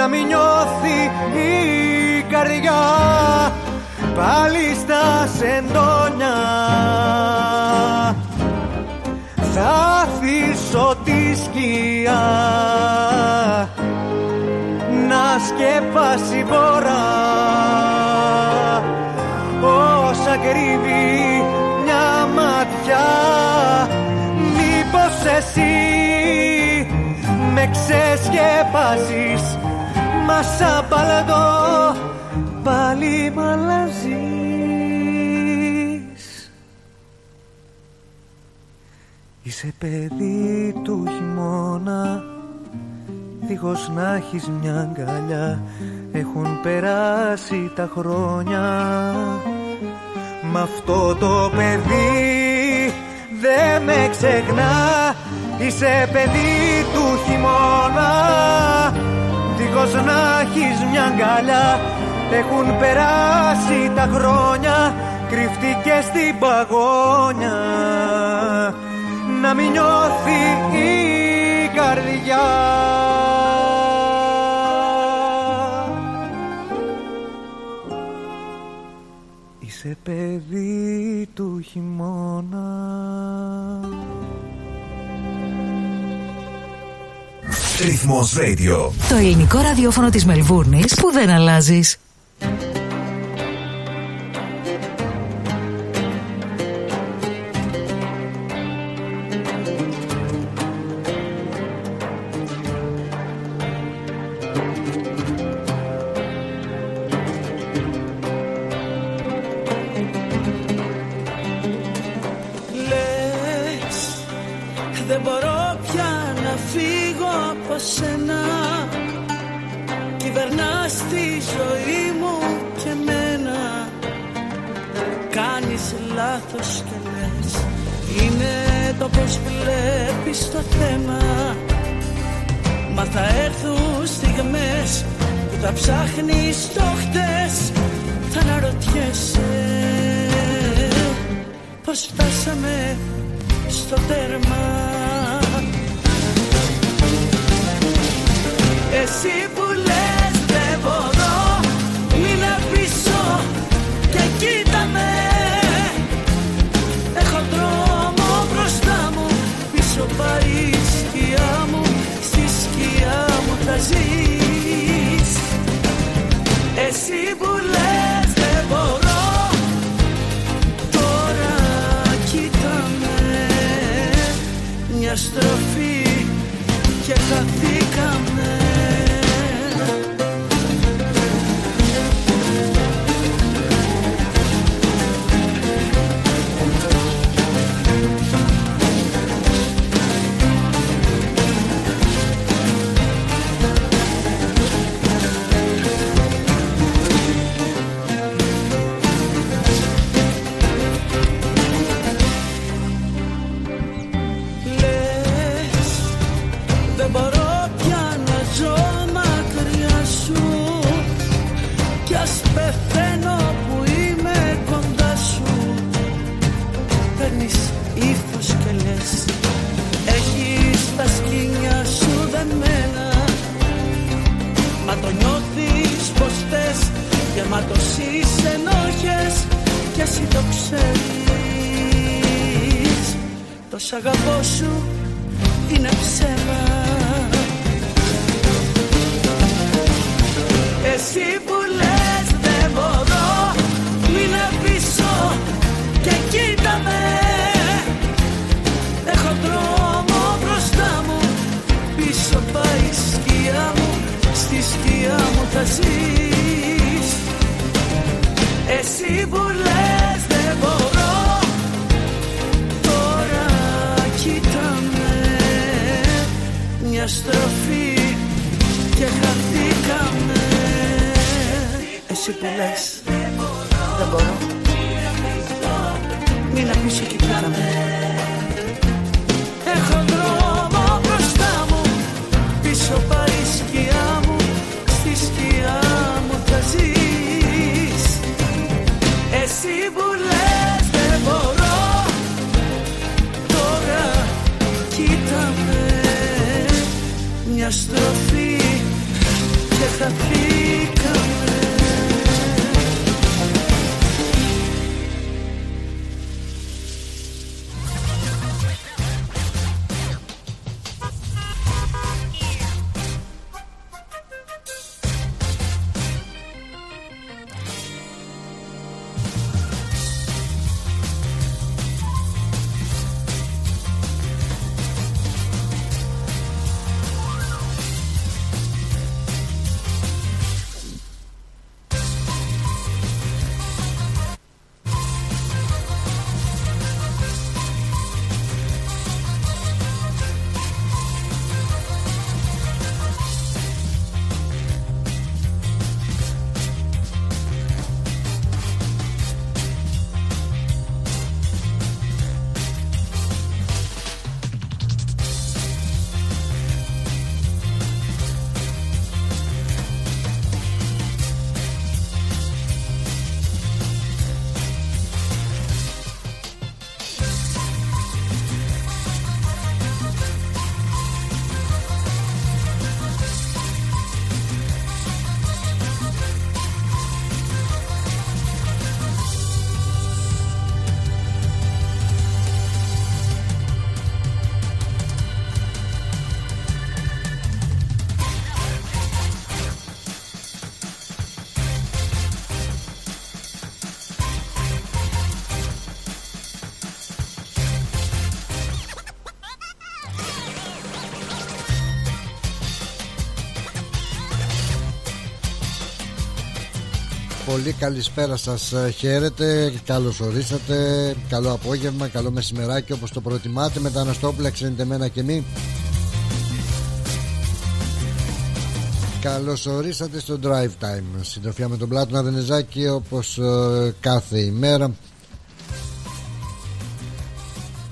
να μην νιώθει η καρδιά. Πάλι στα σεντόνια. Θα αφήσω τη σκιά. Να σκεπάσει μπορά όσα κρύβει μια ματιά. Μήπως εσύ με ξεσκεπάσεις μα σαν παλαδό πάλι μ' αλλάζεις. Είσαι παιδί του χειμώνα δίχως να έχεις μια αγκαλιά. Έχουν περάσει τα χρόνια Μ' αυτό το παιδί δεν με ξεχνά. Είσαι παιδί του χειμώνα Δίχως να έχεις μια αγκαλιά. Έχουν περάσει τα χρόνια Κρυφτήκε στην παγόνια Να μην νιώθει η καρδιά. Είσαι παιδί του χειμώνα Ρυθμός Radio. Το ελληνικό ραδιόφωνο της Μελβούρνης που δεν αλλάζεις. Λάθος και λες. Είναι το πως βλέπεις το θέμα. Μα θα έρθουν στιγμές που θα ψάχνεις το χτες. Θα αναρωτιέσαι πως φτάσαμε στο τέρμα. Εσύ που μου θα ζεις. Εσύ που λες δεν μπορώ Τώρα κοίτα με Μια στροφή και χαθήκαμε Γεμάτος ενόχες Κι εσύ το ξέρεις. Το σ' αγαπώ σου είναι ψέμα. Εσύ που λες δεν μπορώ Μείνε πίσω και κοίτα με Έχω δρόμο μπροστά μου Πίσω πάει η σκιά μου Στη σκιά μου θα ζεις Εσύ που λες δεν μπορώ Τώρα κοίτα με Μια στροφή και χαθήκαμε. Εσύ που λες δεν μπορώ Μην πίσω και κοίτα κοίτα με Μια πολύ. Καλησπέρα σας ε, χαίρετε Καλώς ορίσατε Καλό απόγευμα, καλό μεσημεράκι όπως το προτιμάτε. Με τα Αναστόπουλα ξενιτεμένα και μη Καλώς ορίσατε στο Drive Time. Συντροφιά με τον Πλάτωνα Δενεζάκη Όπως ε, κάθε ημέρα.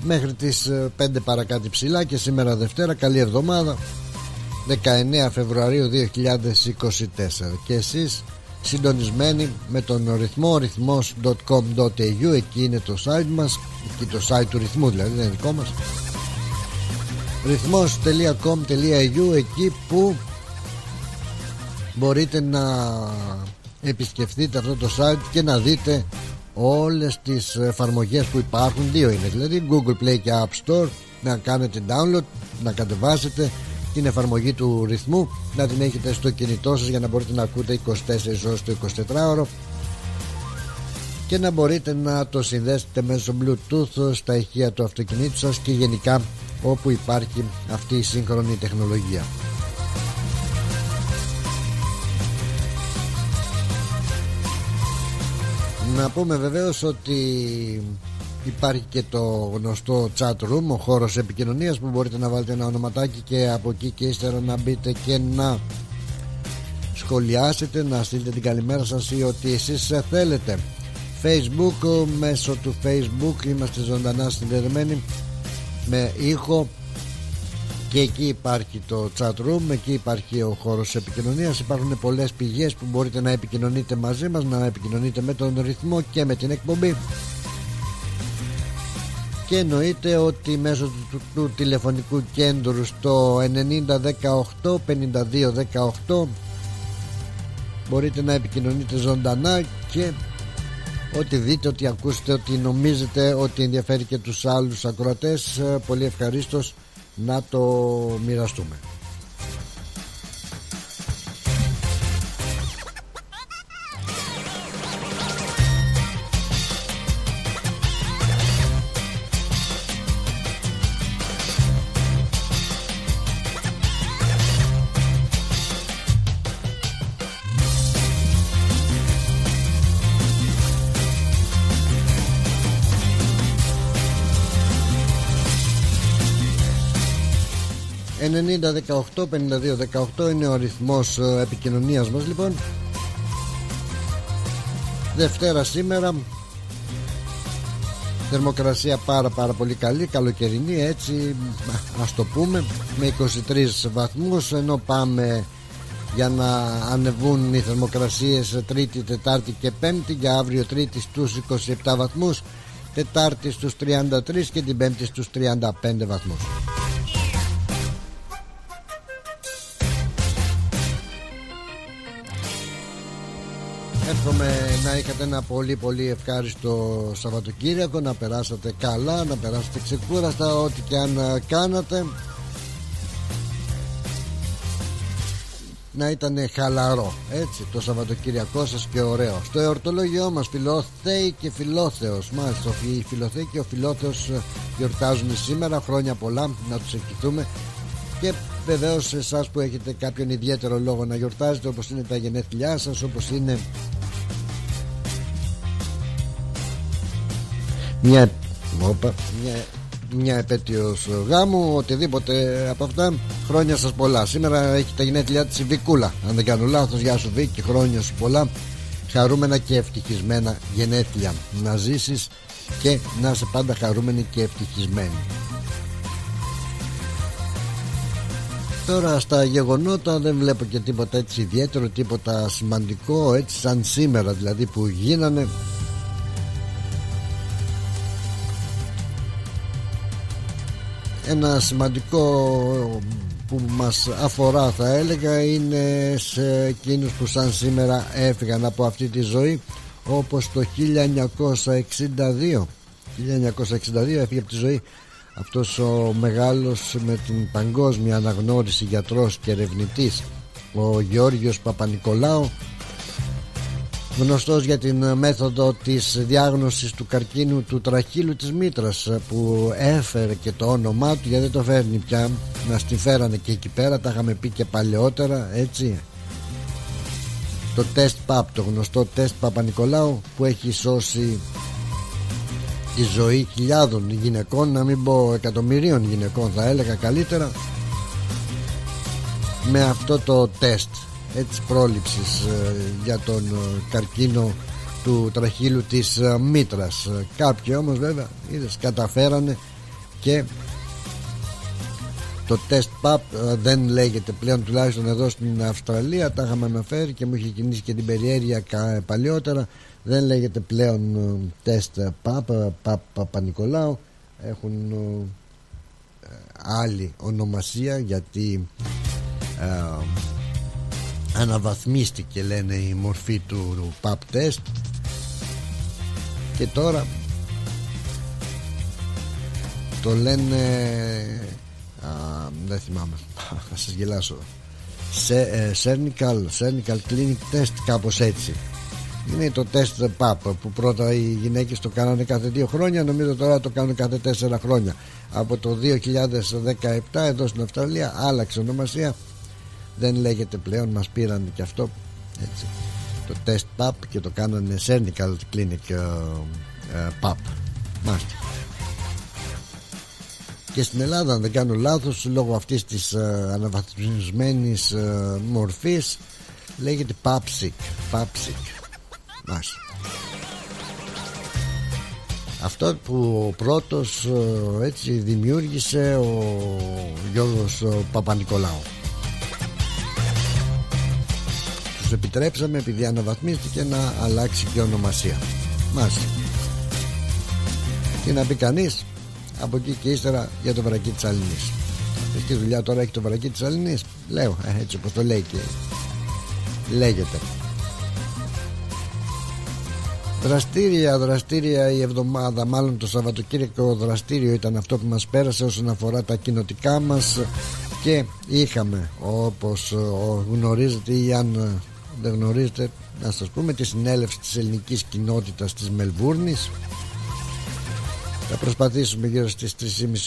Μέχρι τις 5 ε, παρακάτω ψηλά Και σήμερα Δευτέρα Καλή εβδομάδα. 19 Φεβρουαρίου 2024 Και εσείς; Συντονισμένοι με τον ρυθμό ρυθμός.com.au εκεί είναι το site μας εκεί το site του ρυθμού δηλαδή δεν είναι δικό μας. ρυθμός.com.au εκεί που μπορείτε να επισκεφτείτε αυτό το site και να δείτε όλες τις εφαρμογές που υπάρχουν. Δύο είναι δηλαδή Google Play και App Store να κάνετε download να κατεβάσετε την εφαρμογή του ρυθμού να την έχετε στο κινητό σας για να μπορείτε να ακούτε 24 ώρες το 24ωρο και να μπορείτε να το συνδέσετε μέσω bluetooth στα ηχεία του αυτοκινήτου σας και γενικά όπου υπάρχει αυτή η σύγχρονη τεχνολογία. Να πούμε βεβαίως ότι Υπάρχει και το γνωστό chat room, ο χώρος επικοινωνίας που μπορείτε να βάλετε ένα ονοματάκι και από εκεί και ύστερα να μπείτε και να σχολιάσετε, να στείλετε την καλημέρα σας ή ό,τι εσείς θέλετε. Facebook, μέσω του Facebook είμαστε ζωντανά συνδεδεμένοι με ήχο και εκεί υπάρχει το chat room, εκεί υπάρχει ο χώρος επικοινωνίας υπάρχουν πολλές πηγές που μπορείτε να επικοινωνείτε μαζί μας να επικοινωνείτε με τον ρυθμό και με την εκπομπή και εννοείται ότι μέσω του, του, του τηλεφωνικού κέντρου στο 9018 5218 μπορείτε να επικοινωνείτε ζωντανά και ότι δείτε, ότι ακούσετε, ότι νομίζετε ότι ενδιαφέρει και τους άλλους ακροατές ε, πολύ ευχαρίστως να το μοιραστούμε 90 18 52 18 είναι ο αριθμός ε, επικοινωνίας μας λοιπόν. Δευτέρα σήμερα. Θερμοκρασία πάρα πάρα πολύ καλή Καλοκαιρινή έτσι Ας το πούμε Με 23 βαθμούς Ενώ πάμε για να ανεβούν οι θερμοκρασίες Τρίτη, Τετάρτη και Πέμπτη Για αύριο Τρίτη στους 27 βαθμούς Τετάρτη στους 33 και την Πέμπτη στους 35 βαθμούς Εύχομαι να είχατε ένα πολύ πολύ ευχάριστο Σαββατοκύριακο Να περάσατε καλά, να περάσατε ξεκούραστα Ό,τι και αν κάνατε. Να ήταν χαλαρό έτσι το Σαββατοκύριακό σας και ωραίο. Στο εορτολόγιό μας φιλόθεοι και φιλόθεος μάλιστα οι φιλοθέοι και ο φιλόθεος ε, γιορτάζουν σήμερα χρόνια πολλά να τους ευχηθούμε και βεβαίως εσάς που έχετε κάποιον ιδιαίτερο λόγο να γιορτάζετε όπως είναι τα γενέθλιά σας όπως είναι μια, όπα, μια μια επέτειος γάμου οτιδήποτε από αυτά χρόνια σας πολλά. Σήμερα έχει τα γενέθλιά της η Βικούλα αν δεν κάνω λάθος. Γεια σου Βίκη χρόνια σου πολλά. Χαρούμενα και ευτυχισμένα γενέθλια. Να ζήσεις και να είσαι πάντα χαρούμενη και ευτυχισμένη Τώρα στα γεγονότα δεν βλέπω και τίποτα έτσι ιδιαίτερο τίποτα σημαντικό έτσι σαν σήμερα δηλαδή που γίνανε. Ένα σημαντικό που μας αφορά θα έλεγα είναι σε εκείνους που σαν σήμερα έφυγαν από αυτή τη ζωή όπως το 1962 1962 έφυγε από τη ζωή αυτός ο μεγάλος με την παγκόσμια αναγνώριση γιατρός και ερευνητής ο Γιώργος Παπανικολάου γνωστός για την μέθοδο της διάγνωσης του καρκίνου του τραχύλου της μήτρας που έφερε και το όνομά του γιατί δεν το φέρνει πια να στη φέρανε και εκεί πέρα τα είχαμε πει και παλαιότερα έτσι. Το τεστ ΠΑΠ το γνωστό τεστ Παπα-Νικολάου που έχει σώσει τη ζωή χιλιάδων γυναικών να μην πω εκατομμυρίων γυναικών θα έλεγα καλύτερα με αυτό το τεστ έτσι πρόληψης ε, για τον ε, καρκίνο του τραχύλου της ε, μήτρας. Κάποιοι όμως βέβαια είδες, καταφέρανε και το τεστ PAP δεν λέγεται πλέον τουλάχιστον εδώ στην Αυστραλία τα είχαμε αναφέρει και μου είχε κινήσει και την περιέργεια παλιότερα δεν λέγεται πλέον τεστ PAP Παπα-Νικολάου έχουν άλλη ονομασία γιατί αναβαθμίστηκε λένε η μορφή του PAP test και τώρα το λένε α, δεν θυμάμαι θα σας γελάσω. Σε, ε, Cernical, Cernical Clinic Test κάπως έτσι είναι το τεστ PAP που πρώτα οι γυναίκες το κάνανε κάθε δύο χρόνια νομίζω τώρα το κάνουν κάθε τέσσερα χρόνια. Από το 2017 εδώ στην Αυστραλία άλλαξε ονομασία. Δεν λέγεται πλέον μας πήραν και αυτό έτσι, το test pub και το κάνανε Cernical Clinic uh, uh, pub μάλιστα. Και στην Ελλάδα αν δεν κάνω λάθος λόγω αυτής της uh, αναβαθμισμένης uh, μορφής λέγεται Papsic Papsic μάλιστα αυτό που ο πρώτος έτσι δημιούργησε ο Γιώργος Παπα-Νικολάου. Τους επιτρέψαμε επειδή αναβαθμίστηκε να αλλάξει και ονομασία. Μας. Και να πει κανείς από εκεί και ύστερα για το βρακί της Αλληνής. Τι δουλειά τώρα έχει το βρακί της Αλληνής; Λέω ε, έτσι όπως το λέει και λέγεται Δραστήρια, δραστήρια η εβδομάδα Μάλλον το Σαββατοκύριακο δραστήριο ήταν αυτό που μας πέρασε Όσον αφορά τα κοινοτικά μας Και είχαμε όπως γνωρίζετε Ή αν δεν γνωρίζετε να σας πούμε τη συνέλευση της ελληνικής κοινότητας της Μελβούρνης. Θα προσπαθήσουμε γύρω στις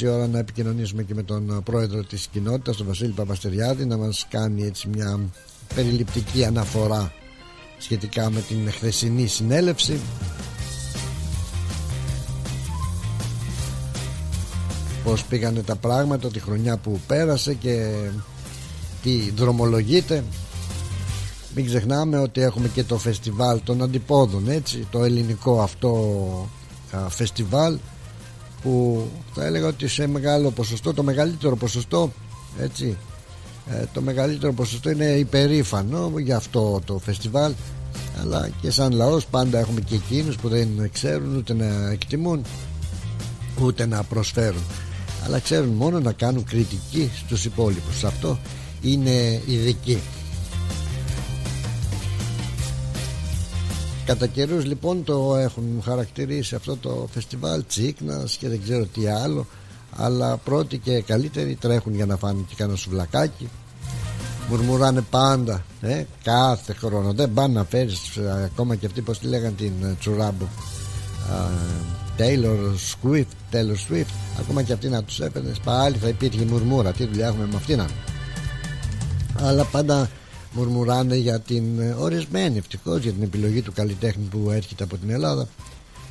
3.30 ώρα να επικοινωνήσουμε και με τον πρόεδρο της κοινότητας τον Βασίλη Παπαστεριάδη να μας κάνει έτσι μια περιληπτική αναφορά σχετικά με την χθεσινή συνέλευση. Πως πήγανε τα πράγματα τη χρονιά που πέρασε και τι δρομολογείται. Μην ξεχνάμε ότι έχουμε και το φεστιβάλ των αντιπόδων έτσι το ελληνικό αυτό α, φεστιβάλ που θα έλεγα ότι σε μεγάλο ποσοστό το μεγαλύτερο ποσοστό έτσι ε, το μεγαλύτερο ποσοστό είναι υπερήφανο για αυτό το φεστιβάλ. Αλλά και σαν λαός πάντα έχουμε και εκείνους που δεν ξέρουν ούτε να εκτιμούν ούτε να προσφέρουν. Αλλά ξέρουν μόνο να κάνουν κριτική στους υπόλοιπους. Αυτό είναι ειδική. Κατά καιρούς λοιπόν το έχουν χαρακτηρίσει αυτό το φεστιβάλ Τσίκνας και δεν ξέρω τι άλλο αλλά πρώτοι και καλύτεροι τρέχουν για να φάνε και κανένα σουβλακάκι. Μουρμουράνε πάντα ε, κάθε χρόνο. Δεν πάνε να φέρεις ε, ακόμα και αυτοί πως τη λέγανε την ε, Τσουράμπο. Taylor Swift Taylor Swift. Ακόμα και αυτοί να τους έφερνες πάλι θα υπήρχε μουρμούρα. Τι δουλειά έχουμε με αυτήν αλλά πάντα μουρμουράνε για την ε, ορισμένη ευτυχώς για την επιλογή του καλλιτέχνη που έρχεται από την Ελλάδα.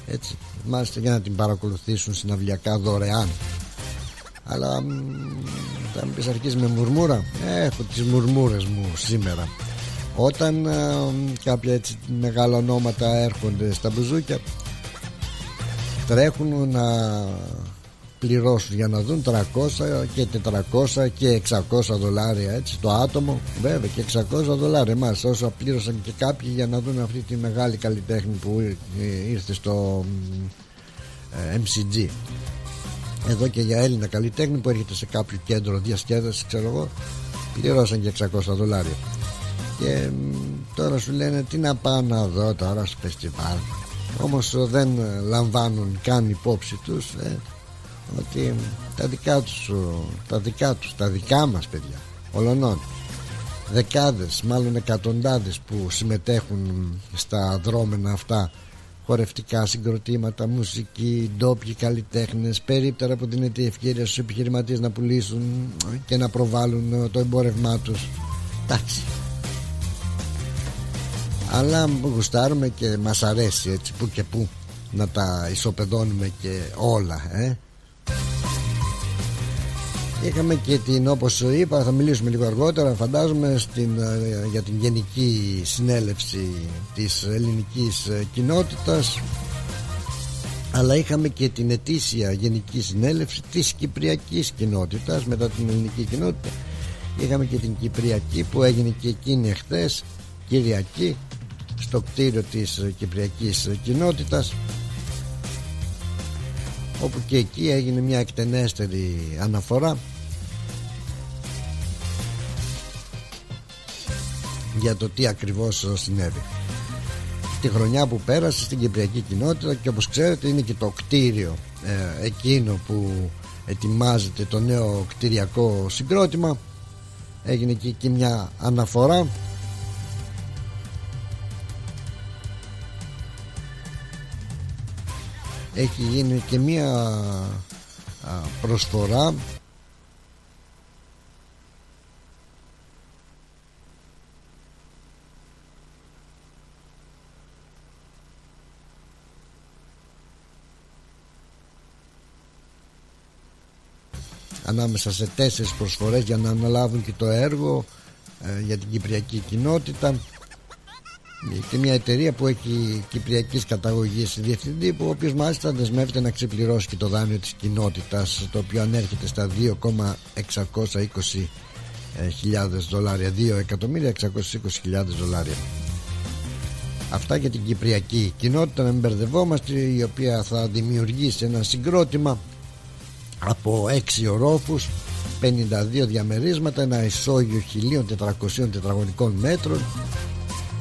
Έτσι μάλιστα για να την παρακολουθήσουν συναυλιακά δωρεάν αλλά θα μου πεις αρχίζεις με μουρμούρα; Έχω τις μουρμούρες μου σήμερα. Όταν α, κάποια έτσι μεγάλα ονόματα έρχονται στα μπουζούκια τρέχουν να πληρώσουν για να δουν 300 και 400 και 600 δολάρια έτσι το άτομο. Βέβαια και 600 δολάρια. Εμάς όσο πλήρωσαν και κάποιοι για να δουν αυτή τη μεγάλη καλλιτέχνη που ήρθε στο MCG εδώ και για Έλληνα καλλιτέχνη που έρχεται σε κάποιο κέντρο διασκέδασης ξέρω εγώ πληρώσαν και 600 δολάρια. Και τώρα σου λένε τι να πάω να δω τώρα στο φεστιβάλ. Όμως δεν λαμβάνουν καν υπόψη τους ε, ότι τα δικά τους τα δικά τους, τα δικά μας παιδιά ολονών δεκάδες μάλλον εκατοντάδες που συμμετέχουν στα δρόμενα αυτά χορευτικά συγκροτήματα, μουσική, ντόπιοι καλλιτέχνες, περίπτερα που δίνεται η ευκαιρία στους επιχειρηματίες να πουλήσουν και να προβάλλουν το εμπόρευμά τους. Εντάξει. Αλλά γουστάρουμε και μας αρέσει έτσι που και που να τα ισοπεδώνουμε και όλα, ε. Είχαμε και την όπως είπα θα μιλήσουμε λίγο αργότερα φαντάζομαι στην, ε, για την γενική συνέλευση της ελληνικής ε, κοινότητας. Αλλά είχαμε και την ετήσια γενική συνέλευση της κυπριακής κοινότητας μετά την ελληνική κοινότητα. Είχαμε και την κυπριακή που έγινε και εκείνη εχθές Κυριακή στο κτίριο της ε, κυπριακής κοινότητας όπου και εκεί έγινε μια εκτενέστερη αναφορά για το τι ακριβώς συνέβη. Τη χρονιά που πέρασε στην Κυπριακή κοινότητα και όπως ξέρετε είναι και το κτίριο ε, εκείνο που ετοιμάζεται το νέο κτηριακό συγκρότημα. Έγινε και εκεί μια αναφορά. Έχει γίνει και μια προσφορά ανάμεσα σε τέσσερις προσφορές για να αναλάβουν και το έργο ε, για την Κυπριακή κοινότητα. Και μια εταιρεία που έχει κυπριακής καταγωγής διευθυντή που ο οποίος μάλιστα δεσμεύεται να ξεπληρώσει και το δάνειο της κοινότητας το οποίο ανέρχεται στα 2,620 χιλιάδες δολάρια 2.620.000 δολάρια. Αυτά για την Κυπριακή κοινότητα να μην μπερδευόμαστε η οποία θα δημιουργήσει ένα συγκρότημα από 6 ορόφους 52 διαμερίσματα ένα ισόγειο 1400 τετραγωνικών μέτρων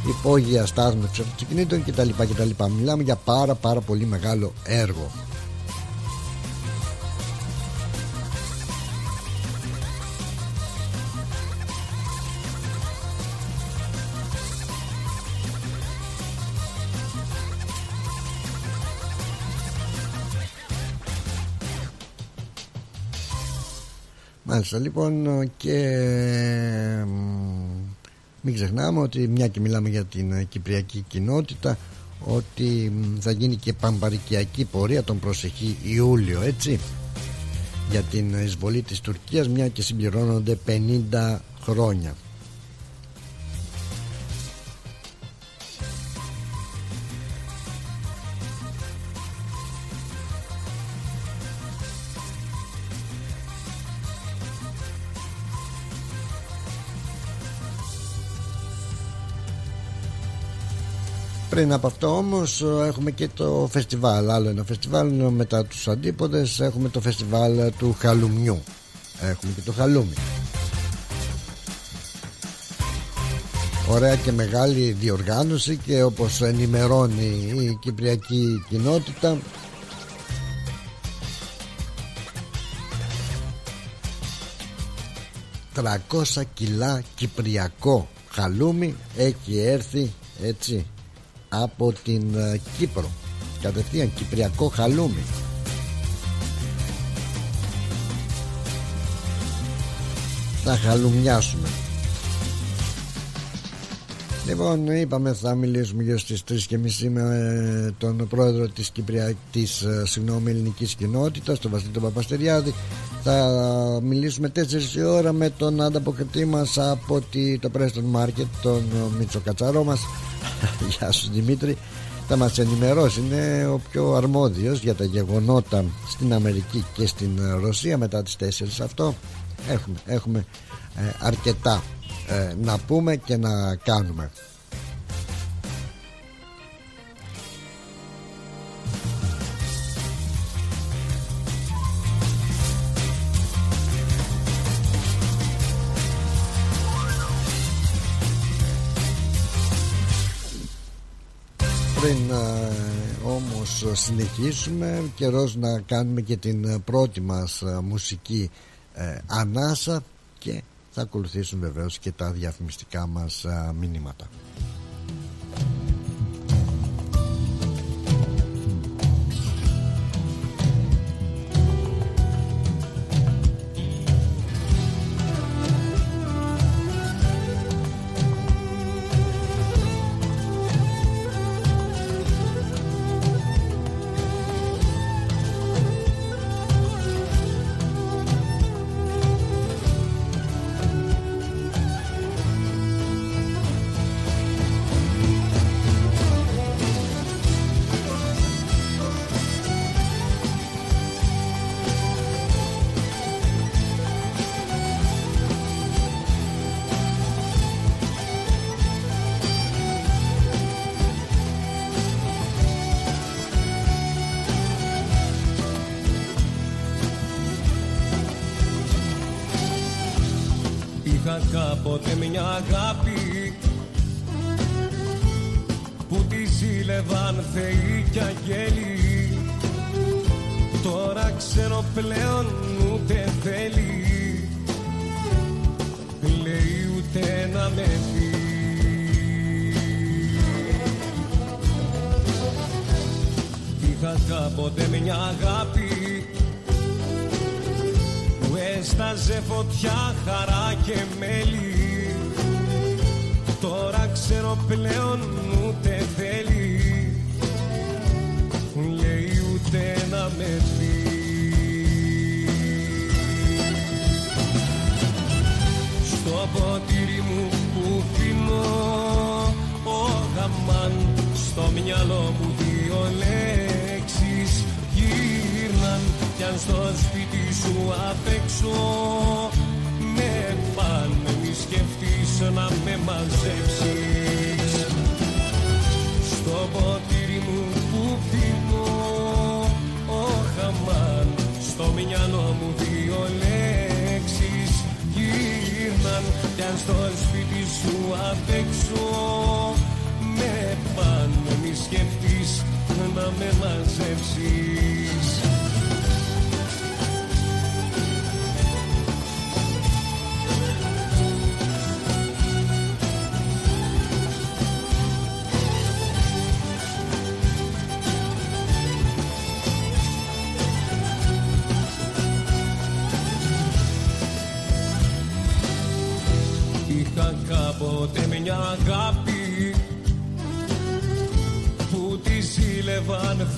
υπόγεια στάθμευση αυτοκινήτων κτλ. κτλ. Μιλάμε για πάρα πάρα πολύ μεγάλο έργο. Μάλιστα λοιπόν και μην ξεχνάμε ότι μια και μιλάμε για την ε, κυπριακή κοινότητα ότι θα γίνει και παμπαρικιακή πορεία τον προσεχή Ιούλιο έτσι για την εισβολή της Τουρκίας μια και συμπληρώνονται 50 χρόνια Πριν από αυτό όμως ε, έχουμε και το φεστιβάλ Άλλο ένα φεστιβάλ μετά τους αντίποδες Έχουμε το φεστιβάλ ε, του χαλουμιού. Έχουμε και το χαλούμι. Ωραία και μεγάλη διοργάνωση και όπως ενημερώνει η κυπριακή κοινότητα. «300 κιλά κυπριακό χαλούμι έχει έρθει έτσι από την ε, Κύπρο. Κατευθείαν κυπριακό χαλούμι. Θα χαλουμιάσουμε. Λοιπόν είπαμε θα μιλήσουμε για στις 3.30 με ε, τον πρόεδρο της, Κυπρια... της ε, συγγνώμη, ελληνικής κοινότητας τον Βασίλη Παπαστεριάδη. Θα μιλήσουμε 4 η ώρα με τον ανταποκριτή μας από τη... το Preston Market τον Μίτσο Κατσαρό μας. Γεια σου Δημήτρη. Θα μας ενημερώσει Είναι ο πιο αρμόδιος για τα γεγονότα Στην Αμερική και στην Ρωσία Μετά τις 4 αυτό Έχουμε, έχουμε ε, αρκετά ε, να πούμε και να κάνουμε. πριν ε, όμως συνεχίσουμε καιρός να κάνουμε και την πρώτη μας ε, μουσική ε, ανάσα και θα ακολουθήσουν βεβαίως και τα διαφημιστικά μας μηνύματα. που τη ζήλευαν θεοί και αγγέλοι. Τώρα ξέρω πλέον ούτε θέλει λέει ούτε να με δει. Είχα κάποτε μια αγάπη που έσταζε φωτιά, χαρά και μέλι Τώρα ξέρω πλέον ούτε θέλει. Λέει ούτε να με Στο ποτήρι μου που πίνω Ο γαμάν στο μυαλό μου δύο λέξεις γύρναν Κι αν στο σπίτι σου απ' έξω να με μαζέψεις Στο ποτήρι μου που πίνω ο χαμάν Στο μυαλό μου δύο λέξεις γύρναν Κι αν στο σπίτι σου απεξω. με πάνε Μη σκεφτείς να με μαζέψεις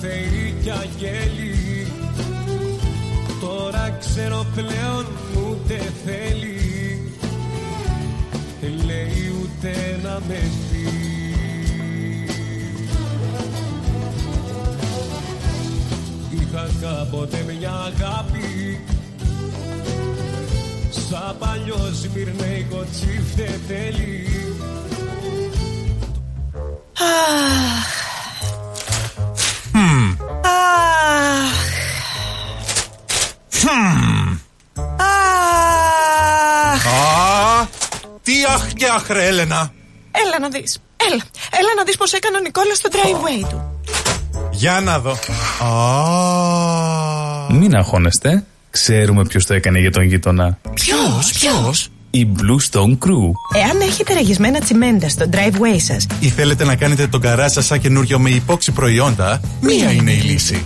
θεοί και αγγέλοι Τώρα ξέρω πλέον ούτε θέλει. Λέει ούτε να με πει Είχα κάποτε μια αγάπη. Σαν παλιό σμυρνέικο τσίφτε τέλει. Αχ, και άχρε, Έλενα. Έλα να δεις. Έλα. Έλα να δεις πώς έκανε ο Νικόλας στο driveway του. Για να δω. Μην αγχώνεστε. Ξέρουμε ποιος το έκανε για τον γείτονα. Ποιος, ποιος; Η Blue Stone Crew. Εάν έχετε ραγισμένα τσιμέντα στο driveway σας ή θέλετε να κάνετε τον καρά σας σαν καινούριο με υπόξη προϊόντα, μία είναι η λύση.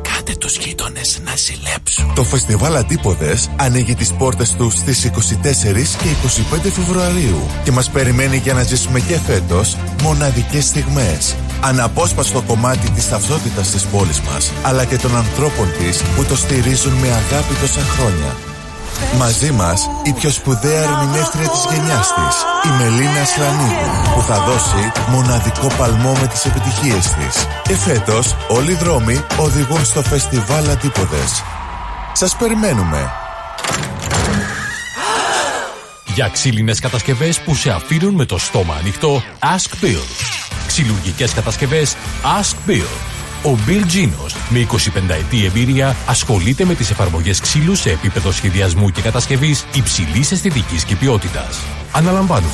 κάτε τους γείτονες να ζηλέψουν. Το φεστιβάλ Αντίποδες ανοίγει τις πόρτες του στις 24 και 25 Φεβρουαρίου και μας περιμένει για να ζήσουμε και φέτος μοναδικές στιγμές. Αναπόσπαστο κομμάτι της ταυτότητας της πόλης μας, αλλά και των ανθρώπων της που το στηρίζουν με αγάπη τόσα χρόνια. Μαζί μας η πιο σπουδαία ερμηνεύτρια της γενιάς της, η Μελίνα Σλανίδου, που θα δώσει μοναδικό παλμό με τις επιτυχίες της. Και φέτος όλοι οι δρόμοι οδηγούν στο φεστιβάλ Αντίποδες. Σας περιμένουμε. Για ξύλινες κατασκευές που σε αφήνουν με το στόμα ανοιχτό, Ask Bill. Ξυλουργικές κατασκευές, Ask Bill. Ο Bill Genos, με 25 ετή εμπειρία, ασχολείται με τις εφαρμογές ξύλου σε επίπεδο σχεδιασμού και κατασκευής υψηλής αισθητικής και ποιότητας. Αναλαμβάνουμε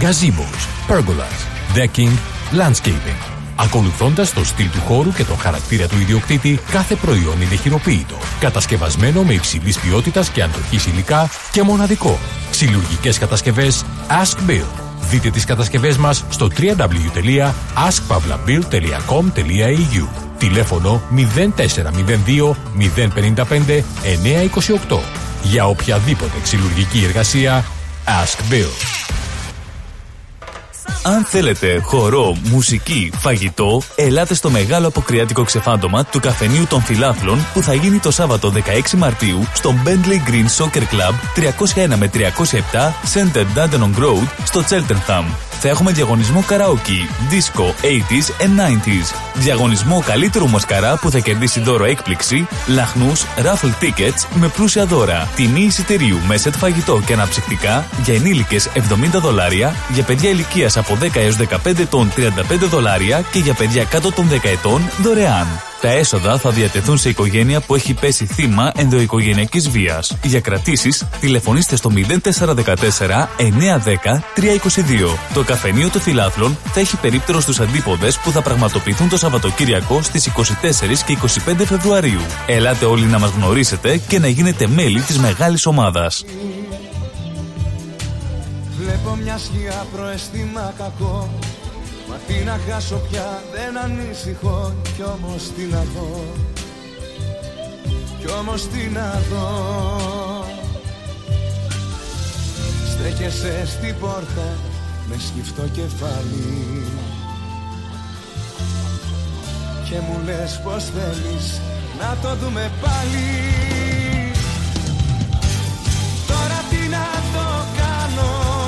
gazebos, pergolas, decking, landscaping. Ακολουθώντας το στυλ του χώρου και τον χαρακτήρα του ιδιοκτήτη, κάθε προϊόν είναι χειροποίητο. Κατασκευασμένο με υψηλής ποιότητας και αντοχής υλικά και μοναδικό. Ξυλουργικές κατασκευές Ask Bill. Δείτε τις κατασκευές μας στο www.askpavlabill.com.au Τηλέφωνο 0402 055 928 Για οποιαδήποτε ξυλουργική εργασία Ask Bill. Αν θέλετε χορό, μουσική, φαγητό, ελάτε στο μεγάλο αποκριάτικο ξεφάντωμα του καφενείου των φιλάθλων που θα γίνει το Σάββατο 16 Μαρτίου στο Bentley Green Soccer Club 301 με 307 Center Dandenong Road στο Cheltenham. Θα έχουμε διαγωνισμό καραόκι, disco, 80s and 90s. Διαγωνισμό καλύτερου μασκαρά που θα κερδίσει δώρο έκπληξη, λαχνούς, raffle tickets με πλούσια δώρα. Τιμή εισιτηρίου με σετ φαγητό και αναψυκτικά για ενήλικες 70 δολάρια, για παιδιά ηλικίας από 10 έως 15 ετών 35 δολάρια και για παιδιά κάτω των 10 ετών δωρεάν. Τα έσοδα θα διατεθούν σε οικογένεια που έχει πέσει θύμα ενδοοικογενειακής βίας. Για κρατήσεις, τηλεφωνήστε στο 0414 910 322. Το καφενείο των φιλάθλων θα έχει περίπτερο στους αντίποδες που θα πραγματοποιηθούν το Σαββατοκύριακο στις 24 και 25 Φεβρουαρίου. Ελάτε όλοι να μας γνωρίσετε και να γίνετε μέλη της μεγάλης ομάδας. Βλέπω μια σκιά προαισθήμα κακό. Μα τι να χάσω πια δεν ανησυχώ Κι όμως τι να δω. Κι όμως τι να δω. Στέκεσαι στην πόρτα με σκυφτό κεφάλι. Και μου λες πως θέλεις να το δούμε πάλι. Τώρα τι να το κάνω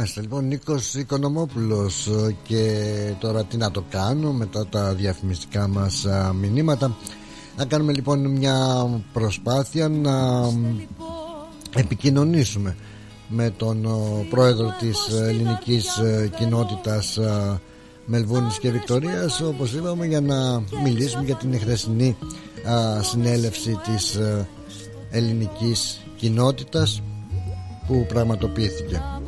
Μάλιστα λοιπόν Νίκος Οικονομόπουλος ε, και τώρα τι να το κάνω μετά τα διαφημιστικά μας α, μηνύματα. Να κάνουμε λοιπόν μια προσπάθεια να μ, επικοινωνήσουμε με τον ο, πρόεδρο της ελληνικής ε, κοινότητας α, Μελβούνης και Βικτορίας όπως είπαμε για να μιλήσουμε για την χθεσινή συνέλευση της α, ελληνικής κοινότητας που πραγματοποιήθηκε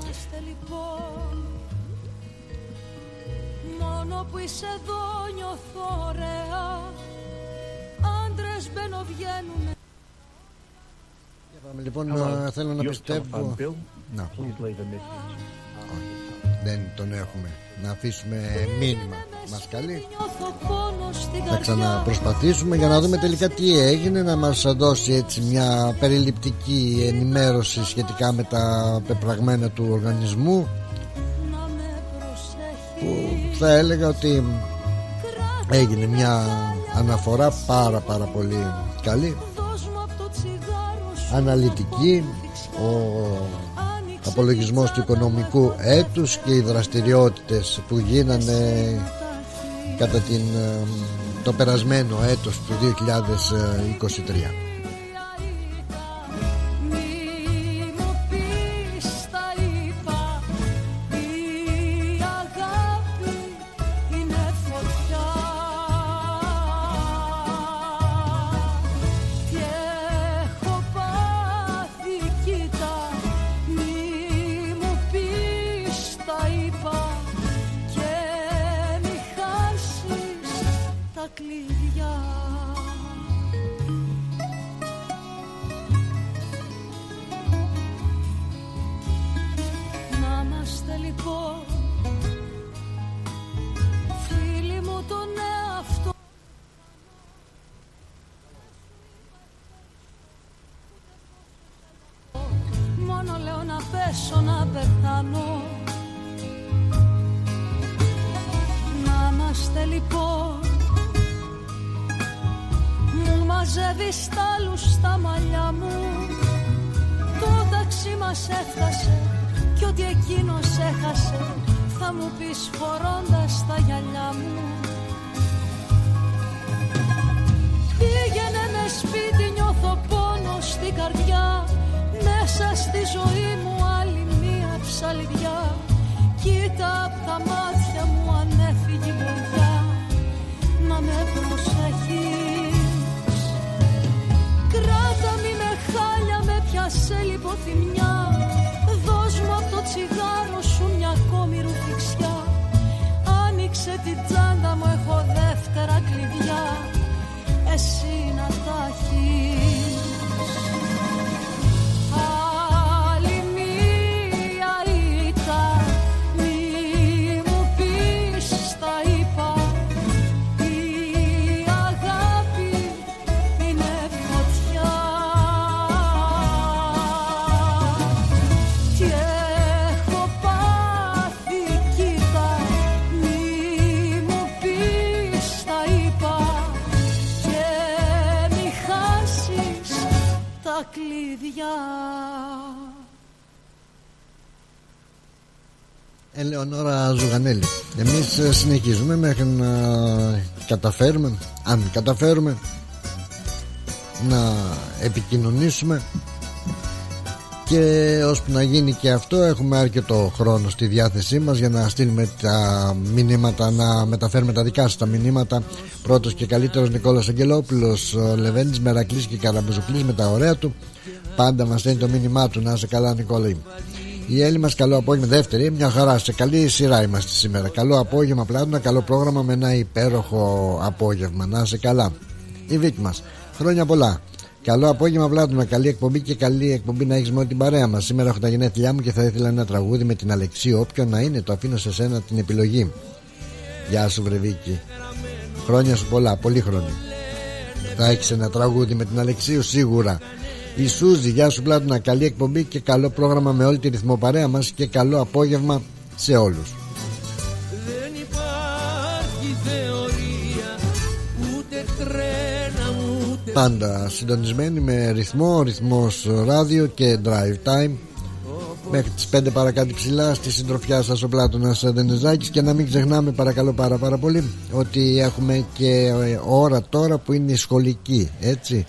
Λοιπόν, θέλω να πιστεύω να. Δεν τον έχουμε. Να αφήσουμε μήνυμα. Μας καλεί. Θα ξαναπροσπαθήσουμε για να δούμε τελικά τι έγινε Να μας δώσει έτσι μια περιληπτική ενημέρωση Σχετικά με τα πεπραγμένα του οργανισμού Που θα έλεγα ότι Έγινε μια αναφορά πάρα πάρα πολύ καλή Αναλυτική Ο απολογισμός του οικονομικού έτους και οι δραστηριότητες που γίνανε κατά την, ε, το περασμένο έτος του 2023 συνεχίζουμε μέχρι να καταφέρουμε Αν καταφέρουμε Να επικοινωνήσουμε. Και ώσπου να γίνει και αυτό έχουμε αρκετό χρόνο στη διάθεσή μας για να στείλουμε τα μηνύματα να μεταφέρουμε τα δικά σας τα μηνύματα. Πρώτος και καλύτερος Νικόλας Αγγελόπουλος Λεβέντης Μερακλής και Καραμπουζουκλής με τα ωραία του. Πάντα μας στέλνει το μήνυμά του. Να είσαι καλά Νικόλα η Έλλη μας, καλό απόγευμα. Δεύτερη, μια χαρά. Σε καλή σειρά είμαστε σήμερα. Καλό απόγευμα, πλάτωνα. Καλό πρόγραμμα με ένα υπέροχο απόγευμα. Να είσαι καλά. Η Βίκη μας. Χρόνια πολλά. Καλό απόγευμα, Βλάτωνα. Καλή εκπομπή και καλή εκπομπή να έχεις με την παρέα μας. Σήμερα έχω τα γενέθλιά μου και θα ήθελα ένα τραγούδι με την Αλεξή. Όποιο να είναι, το αφήνω σε σένα την επιλογή. Γεια σου, Βρεβίκη. Χρόνια σου πολλά, πολύ χρόνια. Θα έχεις ένα τραγούδι με την Αλεξίου σίγουρα. Η Σούζη, γεια σου Πλάτωνα, καλή εκπομπή και καλό πρόγραμμα με όλη τη ρυθμοπαρέα μας και καλό απόγευμα σε όλους. Δεν υπάρχει θεωρία, ούτε τρένα, ούτε... Πάντα συντονισμένοι με ρυθμό, ρυθμός ράδιο και drive time. Μέχρι τις 5 παρακάτω ψηλά στη συντροφιά σας ο Πλάτωνας Δενεζάκης και να μην ξεχνάμε παρακαλώ πάρα πάρα πολύ ότι έχουμε και ώρα τώρα που είναι σχολική έτσι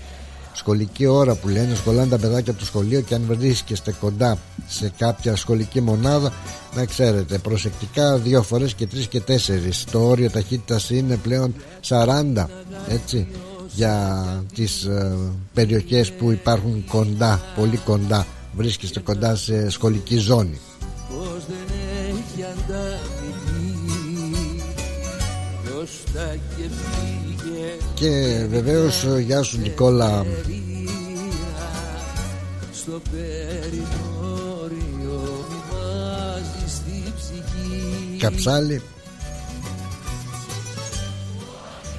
σχολική ώρα που λένε σχολάνε τα παιδάκια από το σχολείο και αν βρίσκεστε κοντά σε κάποια σχολική μονάδα να ξέρετε προσεκτικά δύο φορές και τρεις και τέσσερις. Το όριο ταχύτητας είναι πλέον 40 έτσι για τις ε, περιοχές που υπάρχουν κοντά πολύ κοντά. Βρίσκεστε κοντά σε σχολική ζώνη και βεβαίως γεια σου Νικόλα. Στο Καψάλη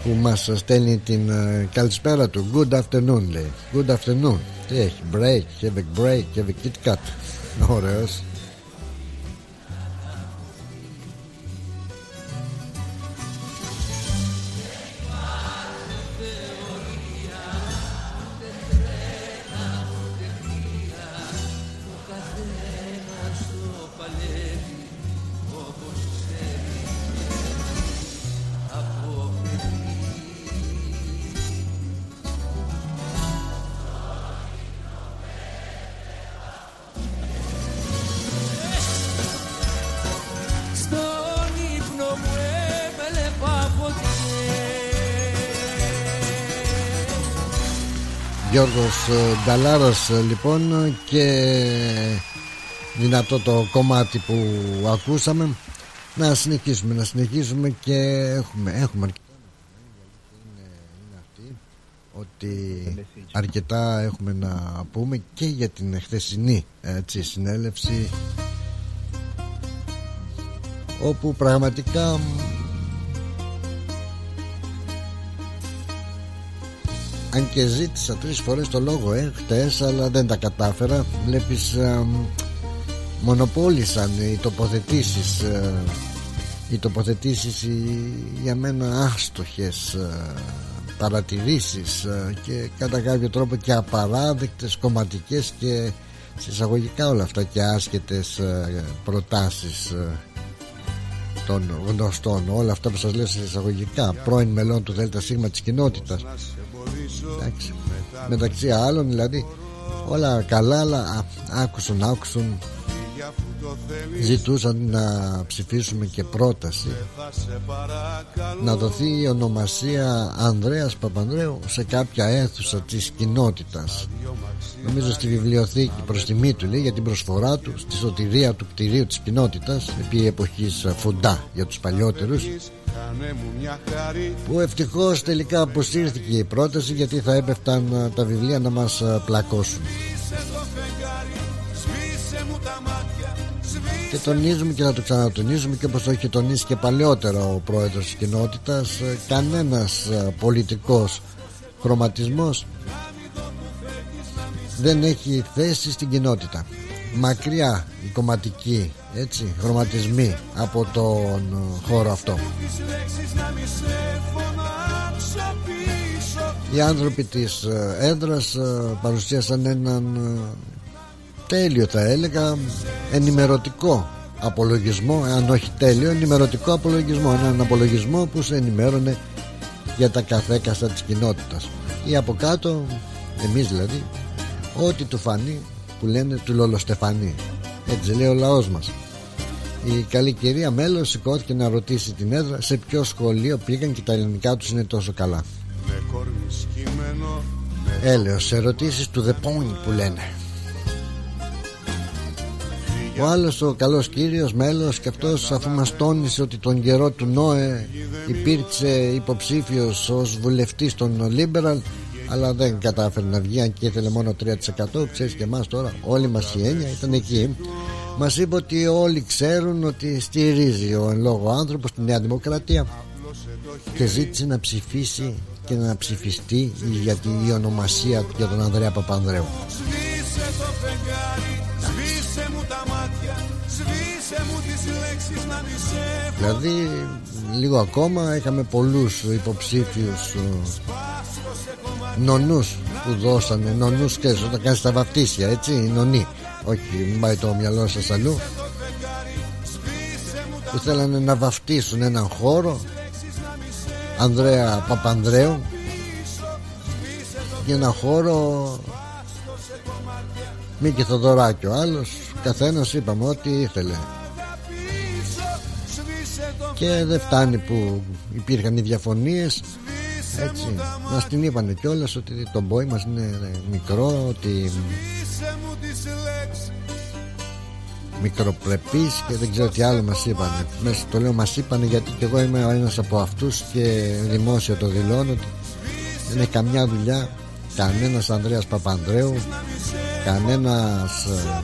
που μας στέλνει την uh, καλησπέρα του. Good afternoon λέει. Good afternoon. Τι έχει break, have a break, have a kit kat. Ωραίος Γιώργος ε, Νταλάρας ε, λοιπόν και δυνατό το κομμάτι που ακούσαμε. Να συνεχίσουμε να συνεχίσουμε και έχουμε, έχουμε αρκετά είναι, είναι αυτή, ότι αρκετά έχουμε να πούμε και για την χθεσινή έτσι, συνέλευση όπου πραγματικά αν και ζήτησα τρεις φορές το λόγο ε, χτες αλλά δεν τα κατάφερα. Βλέπεις ε, μονοπόλησαν οι τοποθετήσεις ε, οι τοποθετήσεις για μένα άστοχες ε, παρατηρήσεις ε, και κατά κάποιο τρόπο και απαράδεκτες κομματικές και συσσαγωγικά όλα αυτά και άσχετες ε, προτάσεις των γνωστών. Όλα αυτά που σας λέω συσσαγωγικά πρώην μελών του ΔΣ της κοινότητας Εντάξει. Μεταξύ άλλων δηλαδή όλα καλά αλλά άκουσαν άκουσαν. Ζητούσαν να ψηφίσουμε και πρόταση. Να δοθεί η ονομασία Ανδρέας Παπανδρέου σε κάποια αίθουσα της κοινότητας. Νομίζω στη βιβλιοθήκη προς τιμή του λέει για την προσφορά του στη σωτηρία του κτηρίου της κοινότητας επί εποχής φουντά για τους παλιότερους που ευτυχώς τελικά αποσύρθηκε η πρόταση γιατί θα έπεφταν τα βιβλία να μας πλακώσουν. Και τονίζουμε και να το ξανατονίζουμε και όπως το έχει τονίσει και παλαιότερα ο πρόεδρος της κοινότητας κανένας πολιτικός χρωματισμός δεν έχει θέση στην κοινότητα μακριά η κομματική έτσι, χρωματισμοί από τον χώρο αυτό. Οι άνθρωποι της ε, έδρας ε, παρουσίασαν έναν ε, τέλειο θα έλεγα ενημερωτικό απολογισμό αν όχι τέλειο ενημερωτικό απολογισμό. Έναν απολογισμό που σε ενημέρωνε για τα καθέκαστα της κοινότητας. Ή από κάτω εμείς δηλαδή ό,τι του φανεί που λένε του Λολοστεφανή έτσι λέει ο λαός μας. Η καλή κυρία μέλος σηκώθηκε να ρωτήσει την έδρα σε ποιο σχολείο πήγαν και τα ελληνικά τους είναι τόσο καλά. Έλεος ερωτήσεις του The Point που λένε. Ο άλλος ο καλός κύριος μέλος και αυτός αφού μας τόνισε ότι τον καιρό του Νόε υπήρξε υποψήφιος ως βουλευτής των Liberal αλλά δεν κατάφερε να βγει αν και ήθελε μόνο 3% ξέρεις και εμάς τώρα όλη μας η έννοια ήταν εκεί. Μας είπε ότι όλοι ξέρουν ότι στηρίζει ο εν λόγω άνθρωπος τη Νέα Δημοκρατία και ζήτησε να ψηφίσει και να ψηφιστεί για η ονομασία για τον Ανδρέα Παπανδρέου. Δηλαδή λίγο ακόμα είχαμε πολλούς υποψήφιους ε, νονούς που δώσανε νονούς και όταν κάνεις τα βαφτίσια έτσι νονοί. Όχι μην πάει το μυαλό σας αλλού. Που θέλανε να βαφτίσουν έναν χώρο Ανδρέα Παπανδρέου για ένα χώρο Μίκη Θοδωράκη ο άλλος. Καθένας είπαμε ό,τι ήθελε. Και δεν φτάνει που υπήρχαν οι διαφωνίες έτσι. Μας την είπανε κιόλας ότι το μπόι μας είναι μικρό ότι μικροπρεπής και δεν ξέρω τι άλλο μας είπανε. Μέσα το λέω μας είπανε γιατί και εγώ είμαι ένας από αυτούς και δημόσια το δηλώνω ότι δεν είναι καμιά δουλειά κανένας Ανδρέας Παπανδρέου κανένας ε,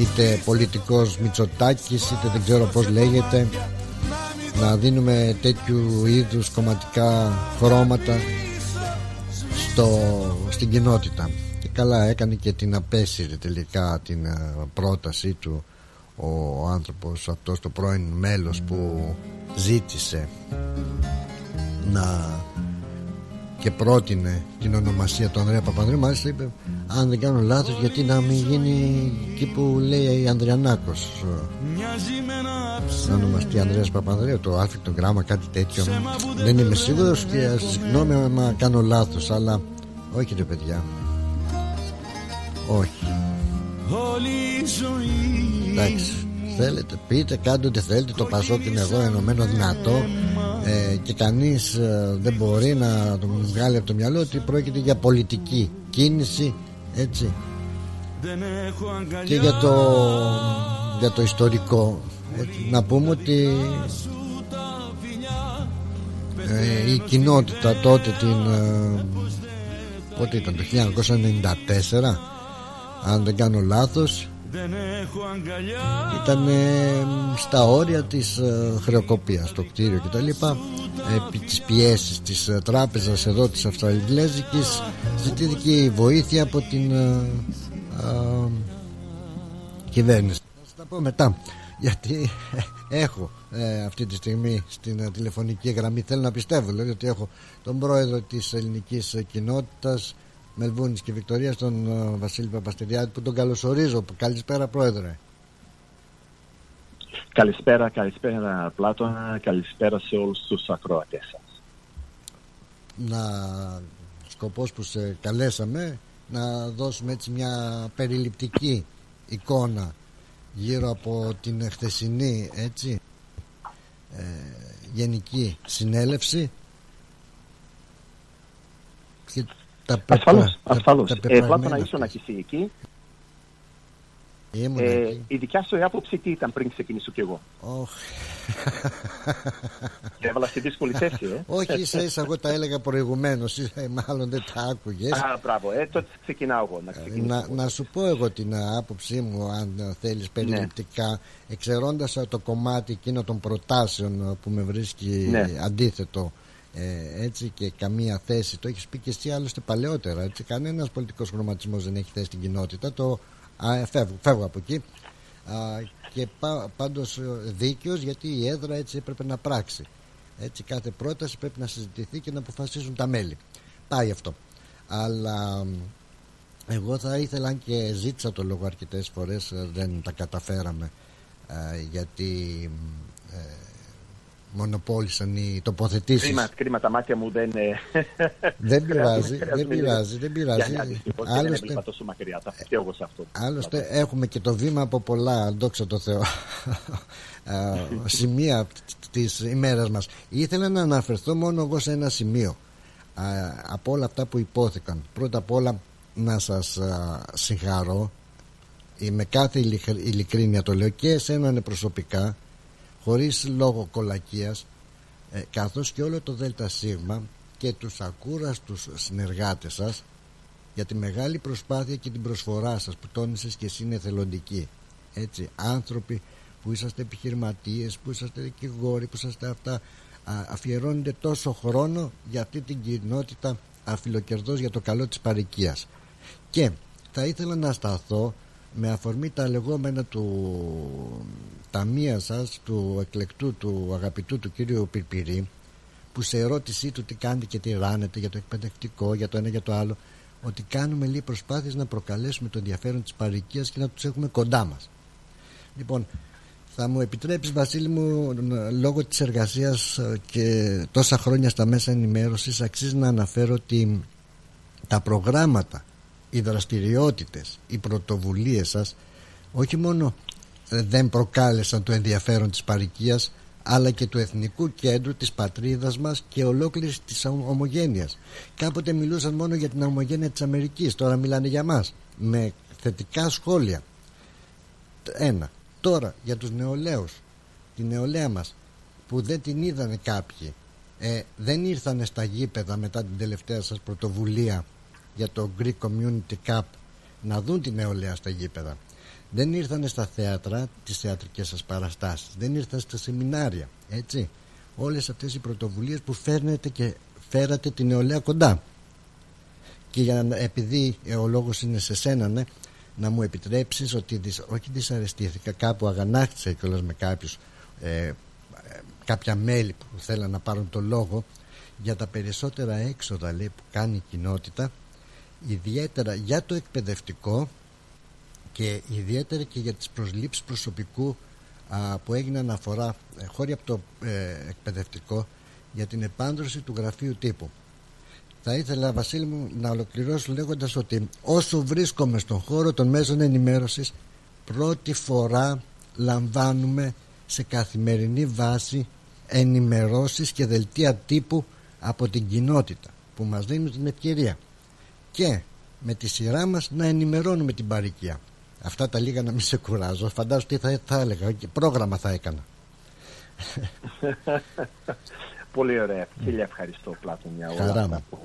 είτε πολιτικός Μητσοτάκης είτε δεν ξέρω πως λέγεται να δίνουμε τέτοιου είδους κομματικά χρώματα στο, στην κοινότητα. Και καλά έκανε και την απέσυρε τελικά την ε, πρότασή του ο άνθρωπος αυτός το πρώην μέλος που ζήτησε να και πρότεινε την ονομασία του Ανδρέα Παπανδρέου μάλιστα είπε αν δεν κάνω λάθος γιατί να μην γίνει εκεί που λέει η Ανδριανάκος να ονομαστεί Ανδρέας Παπανδρέου το άλφικτο γράμμα κάτι τέτοιο. Δεν είμαι σίγουρος και συγγνώμη αν κάνω λάθος αλλά όχι ρε παιδιά. Όχι. Εντάξει θέλετε πείτε κάντε ό,τι θέλετε το Πασόκ είναι εδώ ενωμένο δυνατό ε, και κανείς ε, δεν μπορεί να το βγάλει από το μυαλό ότι πρόκειται για πολιτική κίνηση έτσι. Και για το για το ιστορικό έτσι, να πούμε ότι ε, η κοινότητα τότε την ε, πότε ήταν το 1994 αν δεν κάνω λάθος ήταν στα όρια της ε, χρεοκοπίας στο κτίριο κτλ επί της πιέσης της ε, τράπεζας εδώ της Αυστραλιζικής ζητήθηκε η βοήθεια από την ε, κυβέρνηση. Θα τα πω μετά γιατί έχω αυτή τη στιγμή στην τηλεφωνική γραμμή. Θέλω να πιστεύω δηλαδή ότι έχω τον πρόεδρο της ελληνικής κοινότητας Μελβούνης και Βικτωρίας τον uh, Βασίλη Παπαστηριάδη που τον καλωσορίζω. Καλησπέρα πρόεδρε. Καλησπέρα, καλησπέρα Πλάτωνα, καλησπέρα σε όλους τους ακροατές σας. Να, σκοπός που σε καλέσαμε να δώσουμε έτσι μια περιληπτική εικόνα γύρω από την χθεσινή έτσι ε, γενική συνέλευση Ασφαλώς, ασφαλώς. Ε, να ήσουν και εσύ εκεί. Ε, η δικιά σου άποψη τι ήταν πριν ξεκινήσω κι εγώ; Oh. Έβαλα στη δύσκολη θέση, ε. Όχι, ίσα ίσα εγώ τα έλεγα προηγουμένως. Ε, μάλλον δεν τα άκουγες. Α, μπράβο, ε, τότε ξεκινάω εγώ. Να, να, να σου πω εγώ την άποψή μου, αν θέλεις περιληπτικά, ναι. εξαιρώντας το κομμάτι εκείνο των προτάσεων που με βρίσκει ναι. αντίθετο ε, έτσι και καμία θέση. Το έχεις πει και εσύ άλλωστε παλαιότερα έτσι. Κανένας πολιτικός χρωματισμός δεν έχει θέση στην κοινότητα. Το α, φεύγω, φεύγω από εκεί. Α, και πά, πάντως ε, δίκαιος γιατί η έδρα έτσι έπρεπε να πράξει. Έτσι κάθε πρόταση πρέπει να συζητηθεί και να αποφασίσουν τα μέλη. Πάει αυτό. Αλλά εγώ θα ήθελα αν και ζήτησα το λόγο αρκετές φορές ε, δεν τα καταφέραμε γιατί μονοπόλησαν οι τοποθετήσεις. Κρίμα, κρίμα, τα μάτια μου δεν. δεν πειράζει, δεν πειράζει. Δεν πειράζει. Άλλωστε, δεν τόσο μακριά, τα εγώ σε αυτό. Άλλωστε, έχουμε και το βήμα από πολλά, δόξα τω Θεώ, σημεία της ημέρας μας. Ήθελα να αναφερθώ μόνο εγώ σε ένα σημείο από όλα αυτά που υπόθηκαν. Πρώτα απ' όλα να σας συγχαρώ με κάθε ειλικρίνεια το λέω και εσένα προσωπικά χωρίς λόγο κολακίας ε, καθώς και όλο το ΔΣ και τους ακούραστους συνεργάτες σας για τη μεγάλη προσπάθεια και την προσφορά σας που τόνισες και εσύ είναι θελοντική έτσι άνθρωποι που είσαστε επιχειρηματίες που είσαστε δικηγόροι που είσαστε αυτά αφιερώνετε τόσο χρόνο για αυτή την κοινότητα αφιλοκερδός για το καλό της παρικίας και θα ήθελα να σταθώ με αφορμή τα λεγόμενα του ταμεία σας του εκλεκτού του αγαπητού του κύριου Πυρπυρή που σε ερώτησή του τι κάνετε και τι ράνετε για το εκπαιδευτικό, για το ένα για το άλλο ότι κάνουμε λίγες προσπάθειες να προκαλέσουμε το ενδιαφέρον της παροικίας και να τους έχουμε κοντά μας. Λοιπόν θα μου επιτρέψεις Βασίλη μου λόγω της εργασίας και τόσα χρόνια στα μέσα ενημέρωσης αξίζει να αναφέρω ότι τα προγράμματα, οι δραστηριότητες, οι πρωτοβουλίες σας όχι μόνο ε, δεν προκάλεσαν το ενδιαφέρον της παρικίας αλλά και του Εθνικού Κέντρου της πατρίδας μας και ολόκληρης της ομογένειας. Κάποτε μιλούσαν μόνο για την ομογένεια της Αμερικής, τώρα μιλάνε για μας, με θετικά σχόλια. Ένα. Τώρα για τους νεολαίους, τη νεολαία μας, που δεν την είδανε κάποιοι, ε, δεν ήρθανε στα γήπεδα μετά την τελευταία σας πρωτοβουλία για το Greek Community Cup να δουν την νεολαία στα γήπεδα. Δεν ήρθαν στα θέατρα τις θεατρικές σας παραστάσεις. Δεν ήρθαν στα σεμινάρια έτσι. Όλες αυτές οι πρωτοβουλίες που φέρνετε και φέρατε την νεολαία κοντά. Και για να, επειδή ο λόγος είναι σε σένα ναι, να μου επιτρέψεις ότι δυσ, όχι δυσαρεστήθηκα κάπου αγανάκτησα κιόλας με κάποιους ε, κάποια μέλη που θέλαν να πάρουν το λόγο για τα περισσότερα έξοδα λέει, που κάνει η κοινότητα ιδιαίτερα για το εκπαιδευτικό και ιδιαίτερα και για τις προσλήψεις προσωπικού α, που έγινε αναφορά ε, χώρια από το ε, εκπαιδευτικό για την επάντρωση του γραφείου τύπου. Θα ήθελα Βασίλη μου να ολοκληρώσω λέγοντας ότι όσο βρίσκομαι στον χώρο των μέσων ενημέρωσης πρώτη φορά λαμβάνουμε σε καθημερινή βάση ενημερώσεις και δελτία τύπου από την κοινότητα που μας δίνουν την ευκαιρία και με τη σειρά μας να ενημερώνουμε την παροικία Αυτά τα λίγα να μην σε κουράζω. Φαντάζομαι τι θα, θα έλεγα και πρόγραμμα θα έκανα. Πολύ ωραία. Χίλια ευχαριστώ Πλάτων για όλα αυτά που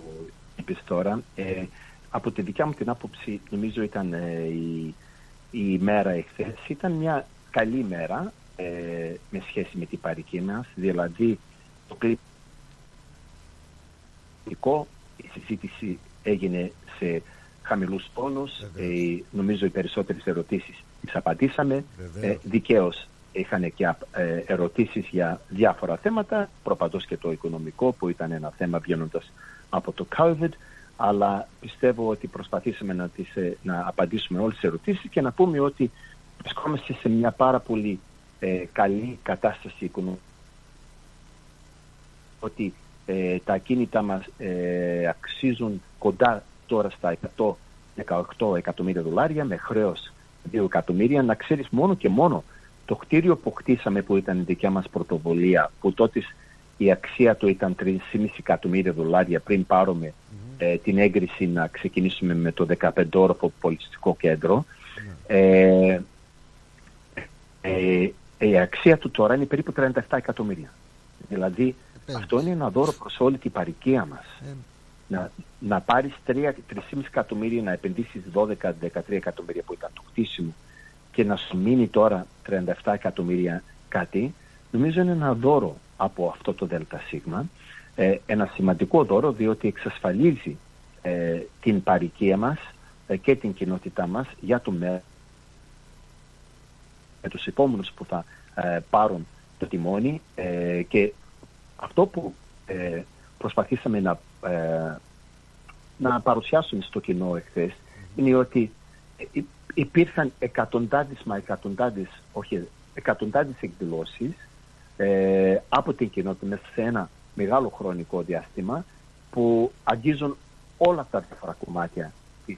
είπες τώρα. Ε, από τη δικιά μου την άποψη νομίζω ήταν ε, η, η μέρα εχθές. Ήταν μια καλή μέρα ε, με σχέση με την παρική μας. Δηλαδή το κλίπ η συζήτηση έγινε σε χαμηλούς τόνου. Ε, νομίζω οι περισσότερες ερωτήσεις τις απαντήσαμε. Ε, Δικαίως είχαν και ε, ερωτήσεις για διάφορα θέματα, προπαντός και το οικονομικό που ήταν ένα θέμα βγαίνοντας από το COVID. Αλλά πιστεύω ότι προσπαθήσαμε να, τις, ε, να απαντήσουμε όλες τις ερωτήσεις και να πούμε ότι βρισκόμαστε σε μια πάρα πολύ ε, καλή κατάσταση οικονομική. Ότι ε, τα ακίνητα μας ε, αξίζουν κοντά τώρα στα 118 εκατομμύρια δολάρια με χρέος 2 εκατομμύρια. Να ξέρεις μόνο και μόνο το κτίριο που χτίσαμε που ήταν η δικιά μας πρωτοβολία που τότε η αξία του ήταν 3,5 εκατομμύρια δολάρια πριν πάρουμε ε, την έγκριση να ξεκινήσουμε με το 15 όροφο πολιτιστικό Ε, ε, η αξία του τώρα είναι περίπου 37 εκατομμύρια. Δηλαδή αυτό είναι ένα δώρο προς όλη την παροικία μας. Ε, να, να πάρεις 3,5 εκατομμύρια να επενδύσεις 12-13 εκατομμύρια που ήταν το κτίσιμο και να σου μείνει τώρα 37 εκατομμύρια κάτι, νομίζω είναι ένα δώρο από αυτό το ΔΣ. Ε, ένα σημαντικό δώρο διότι εξασφαλίζει ε, την παροικία μας ε, και την κοινότητά μας για το μέλλον με τους επόμενους που θα ε, πάρουν το τιμόνι και αυτό που προσπαθήσαμε να ε, να παρουσιάσουμε στο κοινό εχθές είναι ότι υπήρχαν εκατοντάδες μα εκατοντάδες, όχι εκατοντάδες εκδηλώσεις ε, από την κοινότητα μέσα σε ένα μεγάλο χρονικό διάστημα που αγγίζουν όλα αυτά τα διάφορα κομμάτια της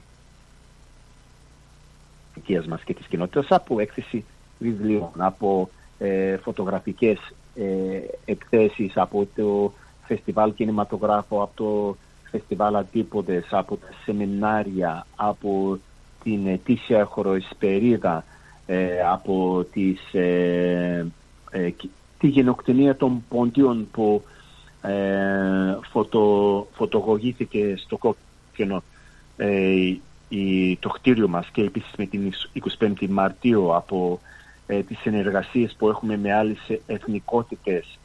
οικίας μας και της κοινότητας από έκθεση βιβλίων, από ε, φωτογραφικές ε, εκθέσεις, από το φεστιβάλ κινηματογράφο, από το φεστιβάλ αντίποδες, από τα σεμινάρια, από την ετήσια χωροεσπερίδα, ε, από τις, ε, ε, τη γενοκτονία των ποντίων που ε, φωτο, φωτογωγήθηκε στο κόκκινο η, το κτίριο μας και επίσης με την 25η Μαρτίου από τις συνεργασίες που έχουμε με άλλες εθνικότητες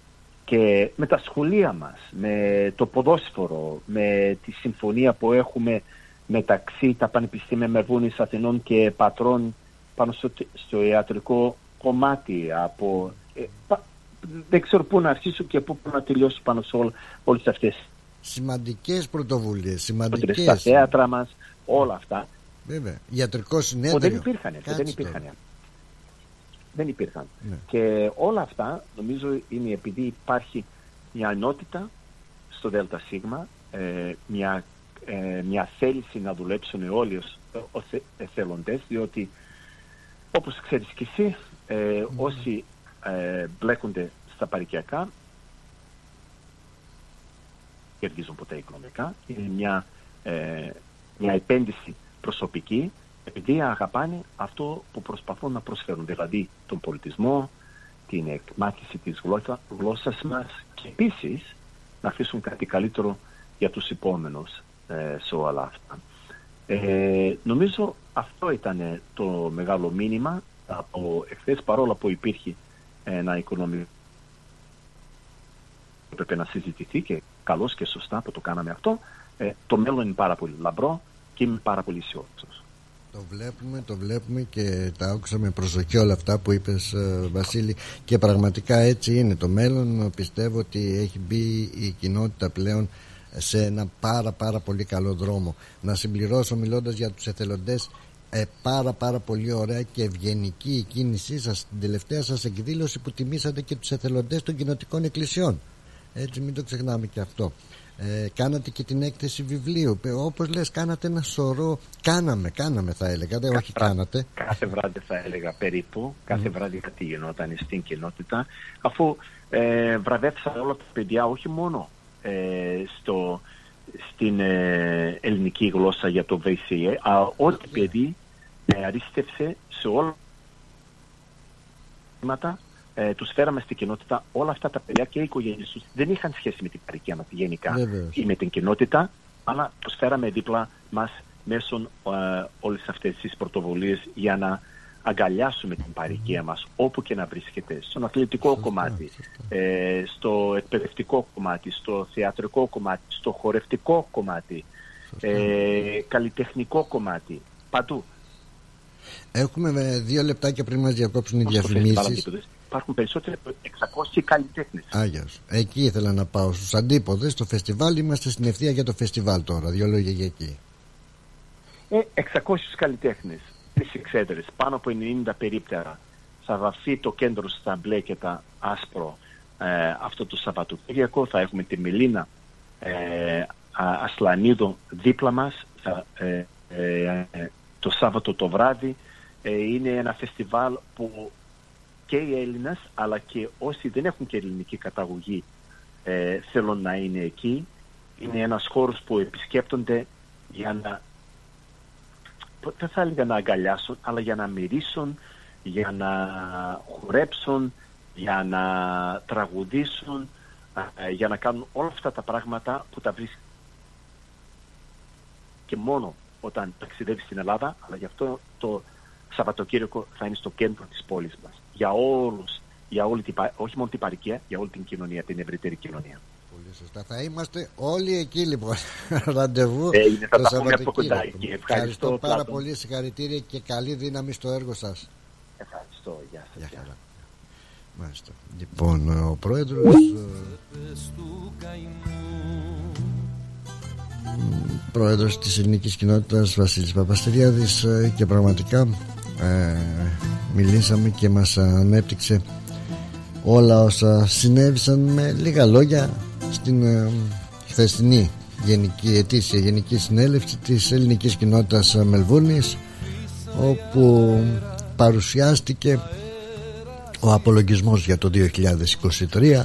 και με τα σχολεία μας, με το ποδόσφαιρο, με τη συμφωνία που έχουμε μεταξύ τα Πανεπιστήμια Μερβούνης Αθηνών και Πατρών πάνω στο, ιατρικό κομμάτι από... Ε, δεν ξέρω πού να αρχίσω και πού να τελειώσω πάνω σε ό, όλες αυτές. Σημαντικές πρωτοβουλίες, σημαντικές. Τα θέατρα μας, όλα αυτά. Βέβαια, ιατρικό συνέδριο. δεν υπήρχαν, δεν υπήρχαν δεν υπήρχαν. Ναι. Και όλα αυτά νομίζω είναι επειδή υπάρχει μια ενότητα στο ΔΣ, ε, μια ε, μια θέληση να δουλέψουν όλοι ως, ως εθελοντές διότι όπως ξέρεις και εσύ ε, όσοι ε, μπλέκονται στα παρικιακά κερδίζουν ποτέ οικονομικά είναι μια, ε, μια επένδυση προσωπική επειδή αγαπάνε αυτό που προσπαθούν να προσφέρουν δηλαδή τον πολιτισμό την εκμάθηση της γλώσσα, γλώσσας μας και επίσης να αφήσουν κάτι καλύτερο για τους επόμενους ε, σε όλα αυτά. Ε, νομίζω αυτό ήταν το μεγάλο μήνυμα από εχθές παρόλο που υπήρχε ένα οικονομικό έπρεπε να συζητηθεί και καλώς και σωστά που το κάναμε αυτό ε, το μέλλον είναι πάρα πολύ λαμπρό και είμαι πάρα πολύ αισιόδοξος. Το βλέπουμε, το βλέπουμε και τα άκουσα με προσοχή όλα αυτά που είπες ε, Βασίλη. Και πραγματικά έτσι είναι το μέλλον. Πιστεύω ότι έχει μπει η κοινότητα πλέον σε ένα πάρα πάρα πολύ καλό δρόμο. Να συμπληρώσω μιλώντας για τους εθελοντές. Ε, πάρα πάρα πολύ ωραία και ευγενική η κίνησή σας στην τελευταία σας εκδήλωση που τιμήσατε και τους εθελοντές των κοινοτικών εκκλησιών. Έτσι μην το ξεχνάμε και αυτό ε, κάνατε και την έκθεση βιβλίου. Όπως λες κάνατε ένα σωρό κάναμε, κάναμε θα έλεγα. Δεν όχι κάνατε. κάθε βράδυ θα έλεγα περίπου. Κάθε βράδυ κάτι γινόταν στην κοινότητα. Αφού ε, βραβεύσα όλα τα παιδιά όχι μόνο ε, στο, στην ε, ελληνική γλώσσα για το VCA αλλά ό,τι παιδί ε, αρίστευσε σε όλα τα ε, τους φέραμε στην κοινότητα. Όλα αυτά τα παιδιά και οι οικογένειες τους δεν είχαν σχέση με την παροικία μας γενικά ή με την κοινότητα αλλά τους φέραμε δίπλα μας μέσω ε, όλες αυτές τις πρωτοβουλίες για να αγκαλιάσουμε την παροικία μας όπου και να βρίσκεται. Στον αθλητικό κομμάτι Ε, στο εκπαιδευτικό κομμάτι στο θεατρικό κομμάτι στο χορευτικό κομμάτι ε, καλλιτεχνικό κομμάτι παντού. Έχουμε δύο λεπτάκια πριν μας διακόψουν οι διαφημίσεις υπάρχουν περισσότεροι από 600 καλλιτέχνες. Άγιο. Εκεί ήθελα να πάω στους αντίποδες. Στο φεστιβάλ είμαστε στην ευθεία για το φεστιβάλ τώρα. Δύο λόγια για εκεί. Ε, 600 καλλιτέχνες. Τι εξέδρες. Πάνω από 90 περίπτερα. Θα βαφεί το κέντρο στα μπλε και τα άσπρο ε, αυτό το Σαββατοκύριακο. Θα έχουμε τη Μιλίνα ε, Ασλανίδο δίπλα μας. Ε, ε, το Σάββατο το βράδυ. Ε, είναι ένα φεστιβάλ που και οι Έλληνες αλλά και όσοι δεν έχουν και ελληνική καταγωγή ε, θέλουν να είναι εκεί. Είναι ένας χώρος που επισκέπτονται για να δεν θα έλεγα να αγκαλιάσουν αλλά για να μυρίσουν, για να χορέψουν, για να τραγουδήσουν, ε, για να κάνουν όλα αυτά τα πράγματα που τα βρίσκουν και μόνο όταν ταξιδεύει στην Ελλάδα, αλλά γι' αυτό το Σαββατοκύριακο θα είναι στο κέντρο της πόλης μας για όλους, για όλη την, όχι μόνο την παροικία, για όλη την κοινωνία, την ευρύτερη κοινωνία. Πολύ σωστά. Θα είμαστε όλοι εκεί λοιπόν. Ραντεβού. Ε, είναι, θα τα πούμε από κοντά εκεί. Ευχαριστώ, Ευχαριστώ πάρα πολύ. Συγχαρητήρια και καλή δύναμη στο έργο σας. Ευχαριστώ. Γεια σας. Γεια χαρά. Μάλιστα. Λοιπόν, ο πρόεδρος. πρόεδρος της ελληνικής κοινότητας Βασίλης Παπαστεριάδης ε, και πραγματικά ε, μιλήσαμε και μας ανέπτυξε όλα όσα συνέβησαν με λίγα λόγια στην ε, χθεσινή γενική ετήσια γενική συνέλευση της ελληνικής κοινότητας Μελβούνης όπου παρουσιάστηκε ο απολογισμός για το 2023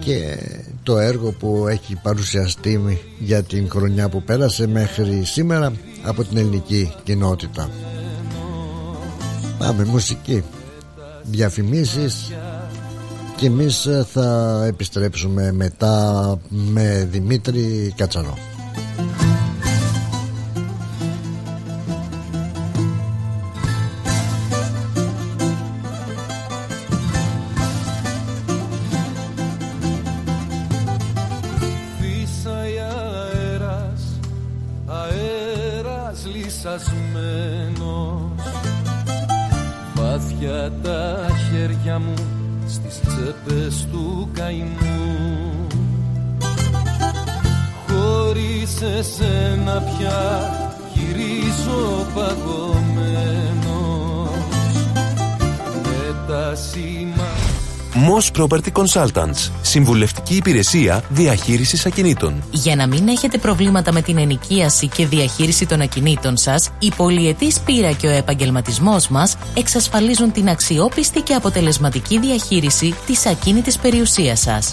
και το έργο που έχει παρουσιαστεί για την χρονιά που πέρασε μέχρι σήμερα από την ελληνική κοινότητα. Πάμε μουσική. Διαφημίσεις. Και εμείς θα επιστρέψουμε μετά με Δημήτρη πια γυρίζω παγωμένος Property Consultants. Συμβουλευτική υπηρεσία διαχείρισης ακινήτων. Για να μην έχετε προβλήματα με την ενοικίαση και διαχείριση των ακινήτων σας, η πολιετή πείρα και ο επαγγελματισμός μας εξασφαλίζουν την αξιόπιστη και αποτελεσματική διαχείριση της ακίνητης περιουσίας σας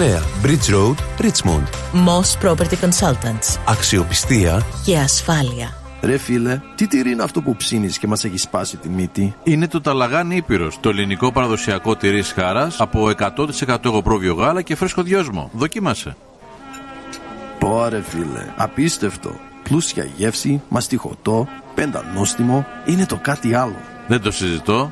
Bridge Road, Richmond. Moss Property Consultants. Αξιοπιστία και ασφάλεια. Ρε φίλε, τι τυρί είναι αυτό που ψήνεις και μας έχει σπάσει τη μύτη; Είναι το ταλαγάνι Ήπειρος, το ελληνικό παραδοσιακό τυρί χάρας από 100% εγωπρόβιο γάλα και φρέσκο δυόσμο. Δοκίμασε. Πόρε φίλε, απίστευτο. Πλούσια γεύση, μαστιχωτό, πεντανόστιμο, είναι το κάτι άλλο. Δεν το συζητώ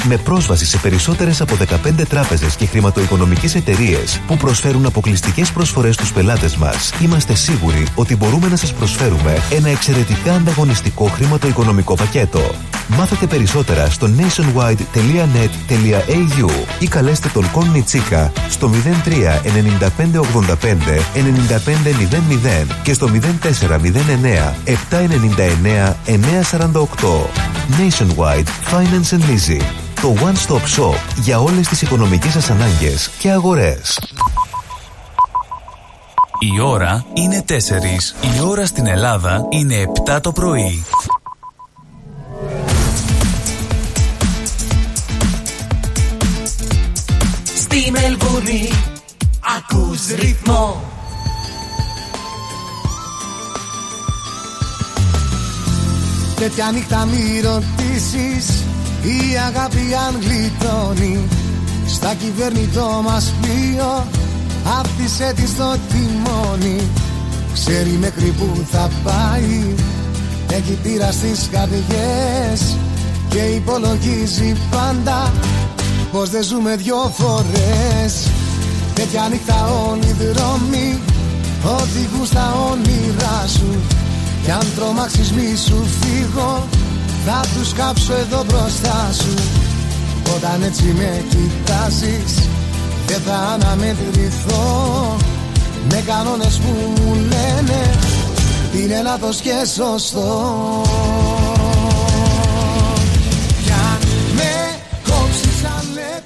Με πρόσβαση σε περισσότερες από 15 τράπεζες και χρηματοοικονομικές οικονομικέ εταιρείες που προσφέρουν αποκλειστικές προσφορές στους πελάτες μας, είμαστε σίγουροι ότι μπορούμε να σας προσφέρουμε ένα εξαιρετικά ανταγωνιστικό χρηματοοικονομικό πακέτο. Μάθετε περισσότερα στο nationwide.net.au ή καλέστε τον Κον Τσίκα στο 03 95 85 9500 και στο 0409 799 948. Nationwide Finance and Leasing το One Stop Shop για όλες τις οικονομικές σας ανάγκες και αγορές. Η ώρα είναι 4. Η ώρα στην Ελλάδα είναι 7 το πρωί. Στη Μελβούνι ακούς ρυθμό Τέτοια νύχτα μη ρωτήσεις η αγάπη αν γλιτώνει Στα κυβερνητό μας πλοίο Άφησε της στο τιμόνι. Ξέρει μέχρι που θα πάει Έχει πείρα στις καρδιές Και υπολογίζει πάντα Πως δεν ζούμε δυο φορές. Τέτοια νύχτα όλοι οι δρόμοι Οδηγούν στα όνειρά σου. Κι αν τρομάξεις μη σου φύγω Θα τους κάψω εδώ μπροστά σου. Όταν έτσι με κοιτάζεις Δεν θα αναμετρηθώ. Με κανόνες που μου λένε Τι είναι λάθος και σωστό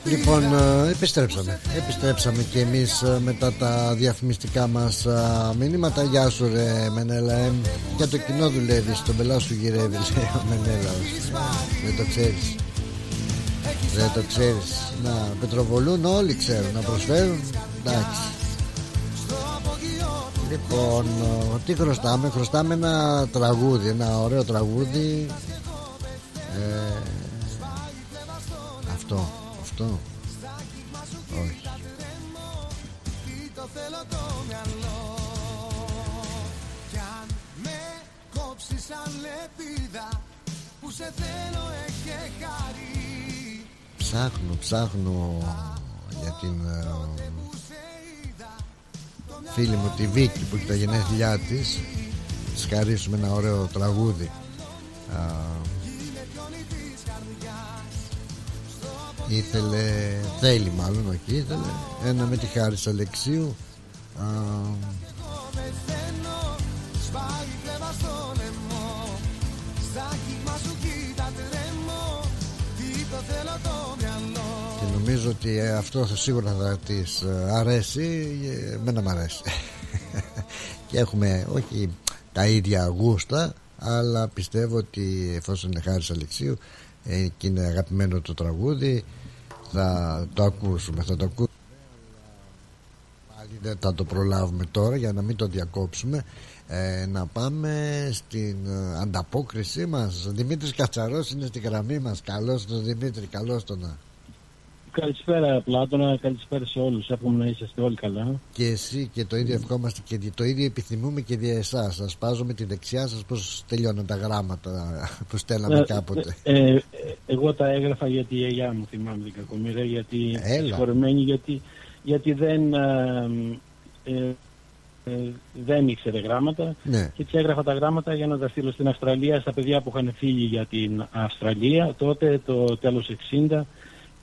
Λοιπόν, ε, επιστρέψαμε. Επιστρέψαμε και εμείς ε, μετά τα διαφημιστικά μας ε, μηνύματα. Γεια σου ρε Μενέλα. Ε, για το κοινό δουλεύεις, στον πελά σου γυρεύεις, λέει ο Μενέλαος. Δεν το ξέρεις. Δεν το ξέρεις. Να πετροβολούν όλοι ξέρουν, να προσφέρουν. Εντάξει. Λοιπόν, ε, τι χρωστάμε, χρωστάμε ένα τραγούδι, ένα ωραίο τραγούδι. Ε, αυτό, αυτό; Όχι. Το θέλω το μυαλό Κι αν με κόψεις σαν λεπίδα Που σε θέλω έχει χαρί Ψάχνω, ψάχνω για την ε, φίλη μου τη Βίκη που έχει τα γενέθλιά της Της χαρίσουμε ένα ωραίο τραγούδι Ήθελε, θέλει μάλλον, όχι ήθελε. Ένα με τη χάρη Αλεξίου. Α, Μεθαίνω Σπάει κλέβα στο λαιμό Στα κύμα σου κοίτα τρέμω Τι το θέλω το μυαλό Και νομίζω ότι ε, αυτό θα σίγουρα θα της ε, αρέσει ε, Εμένα μ' αρέσει. Και έχουμε όχι τα ίδια γούστα Αλλά πιστεύω ότι εφόσον είναι χάρης Αλεξίου ε, Και είναι αγαπημένο το τραγούδι Θα το ακούσουμε Θα το ακούσουμε. Πάλι δεν θα το προλάβουμε τώρα για να μην το διακόψουμε. Ε, να πάμε στην ε, ανταπόκρισή μας. Δημήτρης Κατσαρός είναι στη γραμμή μας. Καλώς τον Δημήτρη, καλώς τον να. Καλησπέρα Πλάτωνα, καλησπέρα σε όλους. Εύχομαι να είσαστε όλοι καλά. Και εσύ και το ίδιο ευχόμαστε και το ίδιο επιθυμούμε και δια εσάς. Σας πάζω με τη δεξιά σας πώς τελειώνουν τα γράμματα που στέλναμε Ε, κάποτε; ε, ε, εγώ τα έγραφα γιατί η γιαγιά μου θυμάμαι την κακομοίρα, γιατί Έλα. συγχωρεμένη, γιατί, γιατί δεν, ε, ε, ε, δεν ήξερε γράμματα Ναι. και της έγραφα τα γράμματα για να τα στείλω στην Αυστραλία στα παιδιά που είχαν φύγει για την Αυστραλία τότε το τέλος 60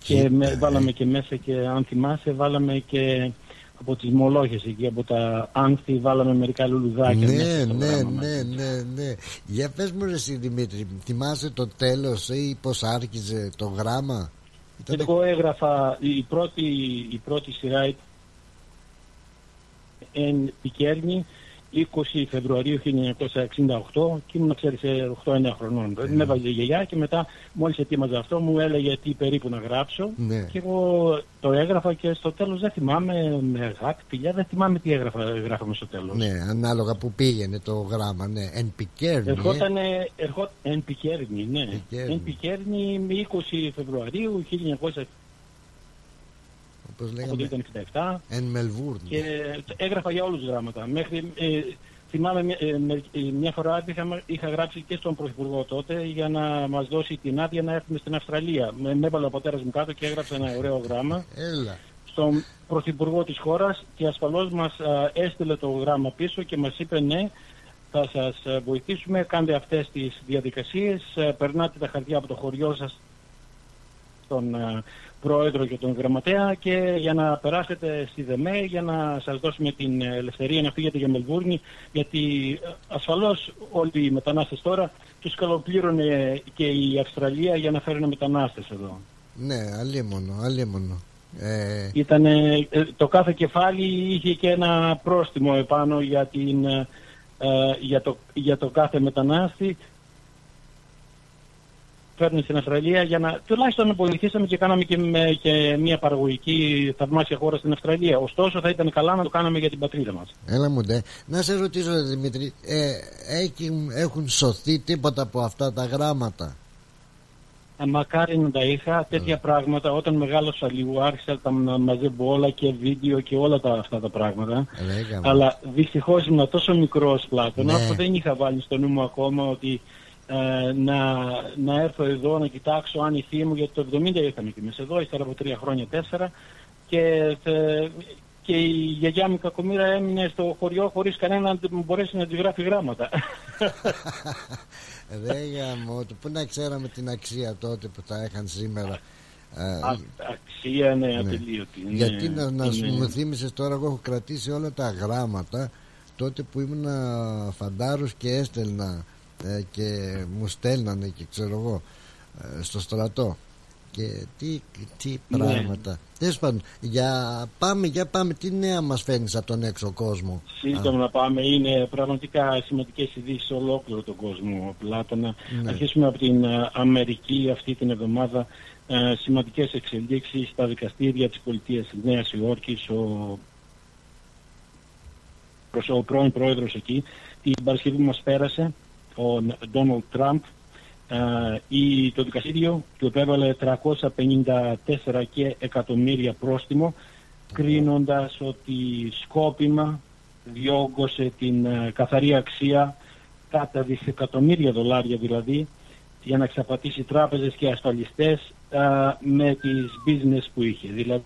και Κοίτα, με, ε. βάλαμε και μέσα και αν θυμάσαι βάλαμε και από τις μολόχες εκεί από τα άνθη βάλαμε μερικά λουλουδάκια Ναι, μέσα στο ναι, γράμμα μας. ναι, ναι, ναι. Για πες μου ρε εσύ Δημήτρη, θυμάσαι το τέλος ή πώς άρχιζε το γράμμα; Ήτανε- Εγώ έγραφα η πρώτη, η πρώτη σειρά ήταν εν Πικέρνη 20 Φεβρουαρίου 1968 και ήμουν ξέρεις 8-9 χρονών. Ναι. Με έβαλε η γιαγιά και μετά μόλις ετοίμαζα αυτό μου έλεγε τι περίπου να γράψω Ναι. και εγώ το έγραφα και στο τέλος δεν θυμάμαι με αγάπη, φιλιά, δεν θυμάμαι τι έγραφα, γράφαμε στο τέλος. Ναι, ανάλογα που πήγαινε το γράμμα, ναι. Εν πικέρνη. ε. Ερχόταν ερχό, εν Πικέρνη, ναι. Πικέρνη. Εν Πικέρνη με 20 Φεβρουαρίου 1900 όπως από λέγαμε, το 1967 εν Μελβούρνη. και έγραφα για όλους γράμματα. Μέχρι, ε, θυμάμαι μια, ε, με- ε, μια φορά είχα, είχα γράψει και στον Πρωθυπουργό τότε για να μας δώσει την άδεια να έρθουμε στην Αυστραλία. Με, με έβαλε ο πατέρας μου κάτω και έγραψα ένα ωραίο γράμμα Έλα. στον Πρωθυπουργό της χώρας και ασφαλώς μας α, έστειλε το γράμμα πίσω και μας είπε ναι, θα σας α, βοηθήσουμε, κάντε αυτές τις διαδικασίες, α, περνάτε τα χαρτιά από το χωριό σας στον α, πρόεδρο και τον γραμματέα και για να περάσετε στη ΔΕΜΕ για να σας δώσουμε την ελευθερία να φύγετε για Μελβούρνη γιατί ε, ασφαλώς όλοι οι μετανάστες τώρα τους καλοπλήρωνε και η Αυστραλία για να φέρουν μετανάστες εδώ. Ναι, αλίμονο, αλίμονο. Ε, Ήτανε, ε, το κάθε κεφάλι είχε και ένα πρόστιμο επάνω για, την, ε, ε, για, το, για το κάθε μετανάστη φέρνει στην Αυστραλία για να τουλάχιστον βοηθήσαμε και κάναμε και, με, και μια παραγωγική θαυμάσια χώρα στην Αυστραλία. Ωστόσο θα ήταν καλά να το κάναμε για την πατρίδα μας. έλα μου ντε. Να σε ρωτήσω ρε Δημήτρη, ε, έχουν, έχουν σωθεί τίποτα από αυτά τα γράμματα; Ε, Μακάρι να τα είχα τέτοια πράγματα όταν μεγάλωσα λίγο άρχισα τα να μαζεύω όλα και βίντεο και όλα τα, αυτά τα πράγματα Λέγαμε. αλλά δυστυχώς ήμουν τόσο μικρός Πλάτωνα Ναι. που δεν είχα βάλει στο νου μου ακόμα ότι ε, να, να έρθω εδώ να κοιτάξω αν η θεία μου γιατί το 70 ήρθαμε και εμείς εδώ ύστερα από τρία χρόνια τέσσερα και, ε, και η γιαγιά μου η κακομήρα έμεινε στο χωριό χωρίς κανένα να μπορέσει να της γράφει γράμματα. Ρε γαμώ του, πού να ξέραμε την αξία τότε που τα είχαν σήμερα. Ε, Α- αξία ναι, ατελείωτη. ναι, γιατί να, να είναι- σου μου θύμισες τώρα, εγώ έχω κρατήσει όλα τα γράμματα τότε που ήμουν φαντάρος και έστελνα ε, και μου στέλνανε και ξέρω εγώ ε, στο στρατό. Και τι, τι Ναι. πράγματα. Τέλος πάντων, για πάμε, για πάμε, τι νέα μας φέρνεις από τον έξω κόσμο; Σύντομα να πάμε, είναι πραγματικά σημαντικές ειδήσεις σε ολόκληρο τον κόσμο, Πλάτωνα. Ναι. Αρχίσουμε από την ε, Αμερική αυτή την εβδομάδα. Ε, σημαντικές εξελίξεις στα δικαστήρια της πολιτείας της Νέας Υόρκης. Ο, προς- ο πρώην πρόεδρος εκεί, την Παρασκευή που μας πέρασε, ο Ντόναλτ Τραμπ, ε, η, το δικαστήριο του επέβαλε 354 και εκατομμύρια πρόστιμο κρίνοντας ότι σκόπιμα διόγκωσε την ε, καθαρή αξία κατά δισεκατομμύρια δολάρια δηλαδή για να εξαπατήσει τράπεζες και ασφαλιστές ε, με τις business που είχε. Δηλαδή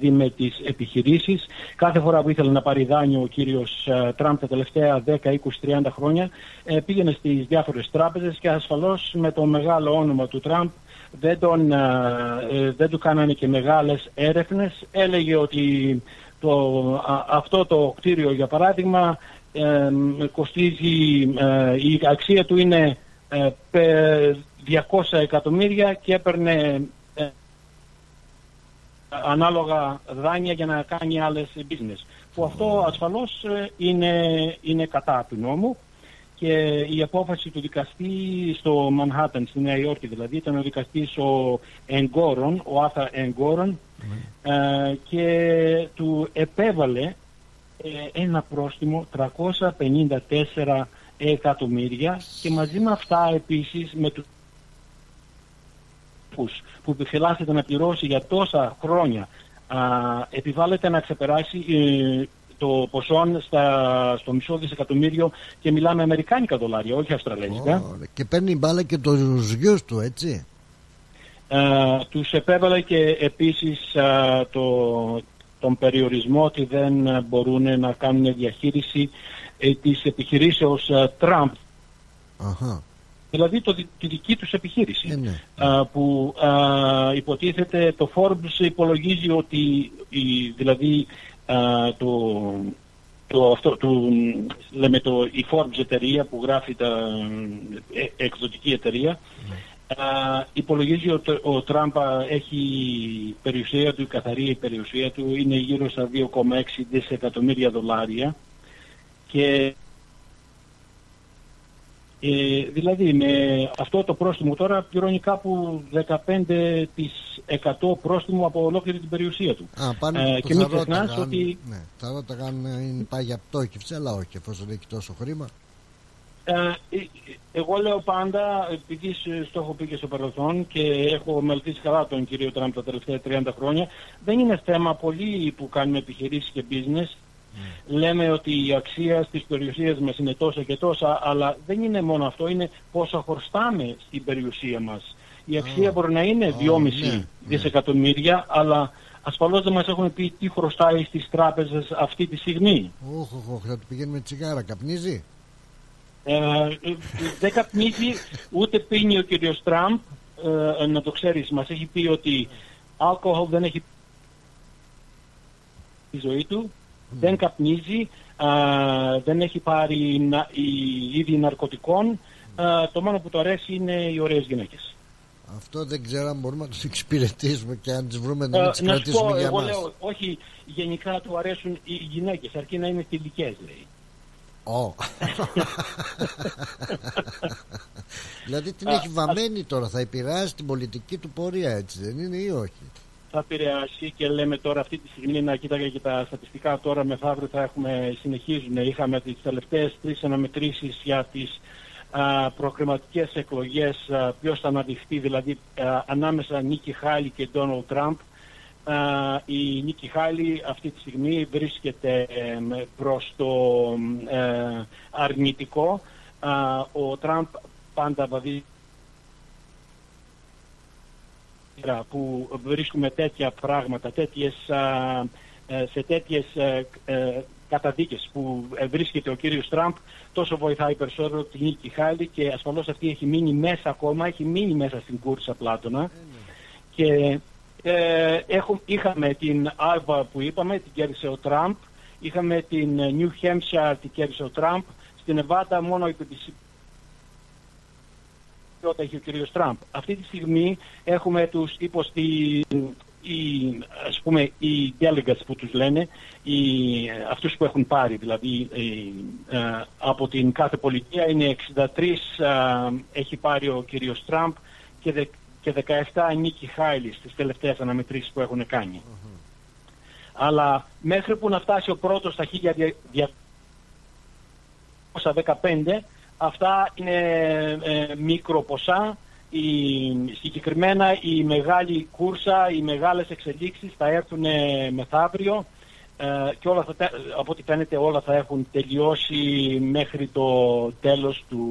με τις επιχειρήσεις. Κάθε φορά που ήθελε να πάρει δάνειο ο κύριος ε, Τραμπ τα τελευταία 10, 20, 30 χρόνια ε, πήγαινε στις διάφορες τράπεζες και ασφαλώς με το μεγάλο όνομα του Τραμπ δεν, τον, ε, ε, δεν του κάνανε και μεγάλες έρευνες. Έλεγε ότι το, α- αυτό το κτίριο για παράδειγμα ε, κοστίζει, ε, η αξία του είναι ε, πε- 200 εκατομμύρια και έπαιρνε ε, ανάλογα δάνεια για να κάνει άλλες business. Που αυτό ασφαλώς ε, είναι, είναι κατά του νόμου και η απόφαση του δικαστή στο Μανχάταν, στη Νέα Υόρκη δηλαδή, ήταν ο δικαστής ο Εγκόρον, ο Άθα Εγκόρον ε, και του επέβαλε ε, ένα πρόστιμο 354 εκατομμύρια και μαζί με αυτά επίσης με τους που- που επιφυλάσσεται να πληρώσει για τόσα χρόνια α, επιβάλλεται να ξεπεράσει ε, το ποσό στα, στο μισό δισεκατομμύριο και μιλάμε αμερικάνικα δολάρια, όχι αυστραλέζικα. Ωραία. Και παίρνει μπάλα και τους γιους του έτσι Ε, τους επέβαλε και επίσης α, το, τον περιορισμό ότι δεν ε, μπορούν να κάνουν διαχείριση ε, της επιχειρήσεως ε, Τραμπ, Αχα. Δηλαδή το, δι- τη δική τους επιχείρηση. Ε, ναι. α, που α, υποτίθεται το Forbes υπολογίζει ότι η, δηλαδή α, το, το, αυτό, το, λέμε το, η Forbes εταιρεία που γράφει τα ε, εκδοτική εταιρεία α, υπολογίζει ότι ο Τραμπ α, έχει η περιουσία του, η καθαρή περιουσία του είναι γύρω στα 2,6 δισεκατομμύρια δολάρια και ε, δηλαδή με αυτό το πρόστιμο τώρα πληρώνει κάπου 15% πρόστιμο από ολόκληρη την περιουσία του. Α, πάνε Ε, που και θα μην ξεχνάς ρώταγαν, ότι ναι, θα ρώταγαν ε, είναι πάει για πτώχευση αλλά όχι εφόσον έχει τόσο χρήμα ε, ε, εγώ λέω πάντα, επειδή σ- στο έχω πει και στο παρελθόν και έχω μελετήσει καλά τον κύριο Τραμπ τα τελευταία 30 χρόνια, δεν είναι θέμα πολλοί που κάνουμε επιχειρήσεις και business. Λέμε ότι η αξία στις περιουσίες μας είναι τόσα και τόσα, αλλά δεν είναι μόνο αυτό, είναι πόσα χρωστάμε στην περιουσία μας. Η αξία μπορεί να είναι 2,5 ναι, δισεκατομμύρια, αλλά ασφαλώς δεν μας έχουν πει τι χρωστάει στις τράπεζες αυτή τη στιγμή. Όχ, όχ, όχ, θα του πηγαίνουμε τσιγάρα. Καπνίζει; Ε, ε, δεν καπνίζει ούτε πίνει ο κύριος Τραμπ. Ε, να το ξέρεις μας έχει πει ότι αλκοόλ δεν έχει η ζωή του δεν καπνίζει α, δεν έχει πάρει να, η, είδη ναρκωτικών. Α, το μόνο που του αρέσει είναι οι ωραίες γυναίκες. Αυτό δεν ξέρω αν μπορούμε να του εξυπηρετήσουμε και αν τις βρούμε να Ε, μην τις να σου κρατήσουμε πω, για εγώ μας. λέω, όχι γενικά του αρέσουν οι γυναίκες αρκεί να είναι θηλυκές λέει. Ω. δηλαδή την έχει βαμμένη τώρα θα επηρεάσει την πολιτική του πορεία έτσι δεν είναι ή όχι; Θα επηρεάσει και λέμε τώρα αυτή τη στιγμή να κοίταγε και τα στατιστικά τώρα μεθαύριο θα έχουμε συνεχίζουν. Είχαμε τις τελευταίες τρεις αναμετρήσεις για τις α, προκριματικές εκλογές α, ποιος θα αναδειχθεί δηλαδή α, ανάμεσα Νίκη Χάλη και Ντόναλτ Τραμπ Α, η Νίκη Χάλη αυτή τη στιγμή βρίσκεται ε, προς το ε, αρνητικό. Α, ο Τραμπ πάντα βαδίζει που βρίσκουμε τέτοια πράγματα, τέτοιες, α, ε, σε τέτοιες ε, ε, καταδίκες που ε, βρίσκεται ο κύριος Τραμπ τόσο βοηθάει περισσότερο την Νίκη Χάλη και ασφαλώς αυτή έχει μείνει μέσα ακόμα, έχει μείνει μέσα στην κούρσα Πλάτωνα και ε, έχουμε, είχαμε την Άρβα που είπαμε, την κέρδισε ο Τραμπ. Είχαμε την ε, New Hampshire, την κέρδισε ο Τραμπ. Στην Εβάτα μόνο υπό τη όταν έχει ο κύριος Τραμπ. Αυτή τη στιγμή έχουμε τους υποστη, οι, ας πούμε, οι delegates που τους λένε, οι, αυτούς που έχουν πάρει, δηλαδή οι, ε, από την κάθε πολιτεία είναι 63 ε, έχει πάρει ο κύριος Τραμπ και δε, και 17 Νίκη Χάιλι στις τελευταίες αναμετρήσεις που έχουν κάνει. Αλλά μέχρι που να φτάσει ο πρώτος στα 1215 αυτά είναι ε, μικροποσά. Η, συγκεκριμένα η μεγάλη κούρσα, οι μεγάλες εξελίξεις θα έρθουν ε, μεθαύριο ε, και όλα θα, τε- από ό,τι φαίνεται όλα θα έχουν τελειώσει μέχρι το τέλος του,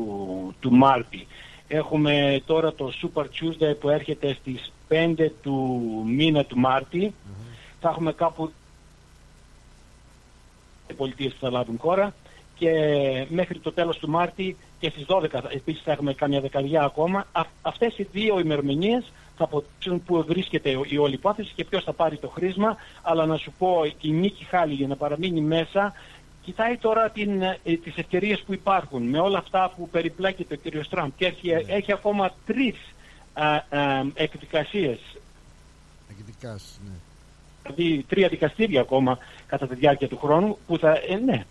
του Μάρτη. Έχουμε τώρα το Super Tuesday που έρχεται στις 5 του μήνα του μαρτη Θα έχουμε κάπου οι πολιτείες που θα λάβουν χώρα και μέχρι το τέλος του Μάρτη και στις 12 θα- επίσης θα έχουμε καμιά δεκαριά ακόμα. Α, αυτές οι δύο ημερομηνίες θα αποδείξουν που βρίσκεται η όλη υπόθεση και ποιος θα πάρει το χρήσμα. Αλλά να σου πω, η Νίκη Χάλη για να παραμείνει μέσα κοιτάει τώρα την, ε, τις ευκαιρίες που υπάρχουν με όλα αυτά που περιπλέκεται ο κ. Τραμπ και έχει, έχει ακόμα τρεις α, α, εκδικασίες Εκδικάσεις, ναι. δηλαδή τρία δικαστήρια ακόμα κατά τη διάρκεια του χρόνου που θα, ε, ναι,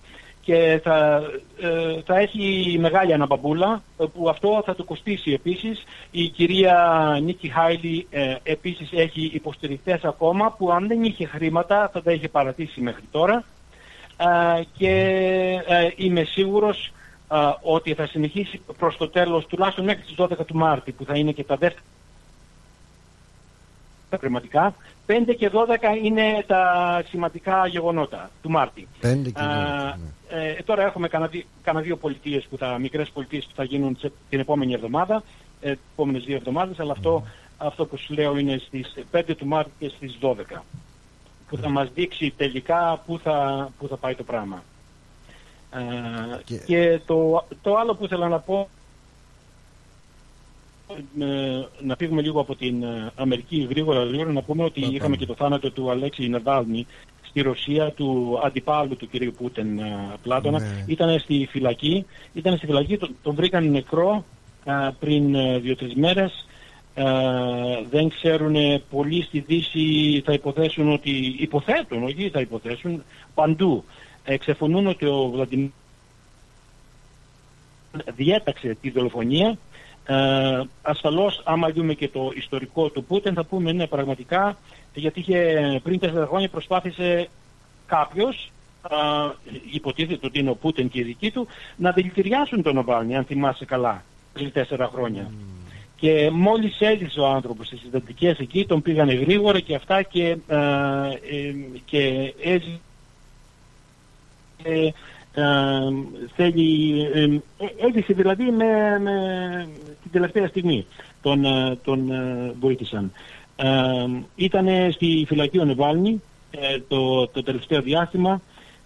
και θα, ε, θα έχει μεγάλη αναμπαμπούλα ε, που αυτό θα το κοστίσει επίσης. Η κυρία Νίκη Χάιλι ε, επίσης έχει υποστηρικτές ακόμα που αν δεν είχε χρήματα θα τα είχε παρατήσει μέχρι τώρα Α, και ε, είμαι σίγουρος α, ότι θα συνεχίσει προς το τέλος τουλάχιστον μέχρι τις 12 του Μάρτη που θα είναι και τα δεύτερα χρηματικά. 5 και 12 είναι τα σημαντικά γεγονότα του Μάρτη. Πέντε και Α, δώδεκα, ναι. ε, τώρα έχουμε κανένα δύ- κανένα δύο πολιτείες που θα, μικρές πολιτείες που θα γίνουν σε- την επόμενη εβδομάδα, ε, τις επόμενες δύο εβδομάδες, αλλά αυτό, αυτό που σου λέω είναι στις 5 του Μάρτη και στις 12 που θα μας δείξει τελικά πού θα, πού θα πάει το πράγμα. Ε, και το, το άλλο που ήθελα να πω ε, να φύγουμε λίγο από την ε, Αμερική γρήγορα, γρήγορα να πούμε ότι είχαμε και το θάνατο του Αλέξη Ναβάλνη στη Ρωσία του αντιπάλου του κυρίου Πούτεν ε, Πλάτωνα. Ναι. Ήταν στη φυλακή, ήταν στη φυλακή, τον, τον βρήκαν νεκρό ε, πριν ε, δύο-τρεις μέρες. Ε, δεν ξέρουν πολλοί στη Δύση θα υποθέσουν ότι υποθέτουν, όχι θα υποθέσουν παντού εξεφωνούν ότι ο Βλαντιμίρ διέταξε τη δολοφονία ε, ασφαλώς άμα δούμε και το ιστορικό του Πούτεν θα πούμε ναι πραγματικά γιατί είχε, πριν τέσσερα χρόνια προσπάθησε κάποιος α, υποτίθεται ότι είναι ο Πούτεν και οι δικοί του να δηλητηριάσουν τον Ναβάλνη αν θυμάσαι καλά πριν τέσσερα χρόνια. Και μόλις έζησε ο άνθρωπος στις συντατικές εκεί τον πήγανε γρήγορα και αυτά και, ε, ε, και έζησε ε, ε, θέλει, ε, ε, έζησε δηλαδή με, με την τελευταία στιγμή τον, ε, τον ε, βοήθησαν. Ε, ήταν στη φυλακή ο Νεβάλνη ε, το, το τελευταίο διάστημα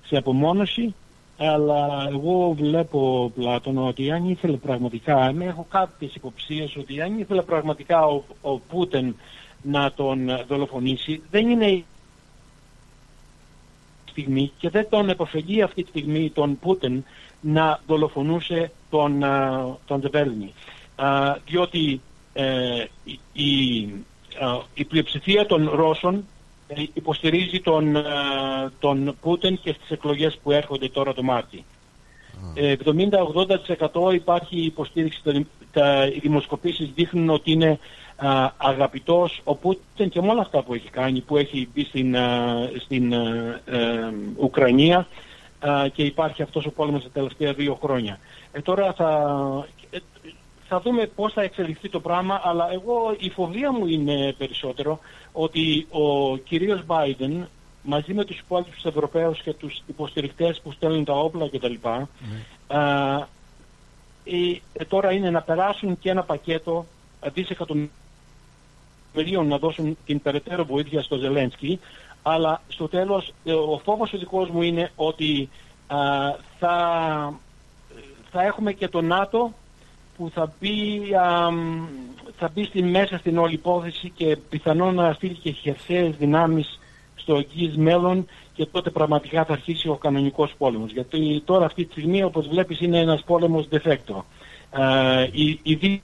σε απομόνωση αλλά εγώ βλέπω Πλάτων ότι αν ήθελε πραγματικά, εμένα έχω κάποιες υποψίες ότι αν ήθελε πραγματικά ο, ο Πούτεν να τον δολοφονήσει δεν είναι η στιγμή και δεν τον επωφελεί αυτή τη στιγμή τον Πούτεν να δολοφονούσε τον, α, τον Ντεβέλνη. Α, διότι ε, η, η, α, η πλειοψηφία των Ρώσων ε, υποστηρίζει τον, α, τον Πούτεν και στις εκλογές που έρχονται τώρα το Μάρτι. Ε, 70-80% υπάρχει υποστήριξη, των- τα, οι δημοσκοπήσεις δείχνουν ότι είναι α, αγαπητός ο Πούτιν και με όλα αυτά που έχει κάνει, που έχει μπει στην, α, στην α, ε, Ουκρανία α, και υπάρχει αυτός ο πόλεμος τα τελευταία δύο χρόνια. Ε, τώρα θα, ε, θα δούμε πώς θα εξελιχθεί το πράγμα, αλλά εγώ η φοβία μου είναι περισσότερο ότι ο κυρίος Biden μαζί με τους υπόλοιπους Ευρωπαίους και τους υποστηρικτές που στέλνουν τα όπλα κτλ. α, ε, ε, τώρα είναι να περάσουν και ένα πακέτο δισεκατομμυρίων να δώσουν την περαιτέρω βοήθεια στο Ζελένσκι αλλά στο τέλος ε, ο φόβος ο δικός μου είναι ότι α, θα, θα έχουμε και το ΝΑΤΟ που θα μπει, α, θα μπει στη μέσα στην όλη υπόθεση και πιθανόν να στείλει και χερσαίες δυνάμεις στο εγγύης μέλλον και τότε πραγματικά θα αρχίσει ο κανονικός πόλεμος. Γιατί τώρα αυτή τη στιγμή όπως βλέπεις είναι ένας πόλεμος de facto. Ε, η, η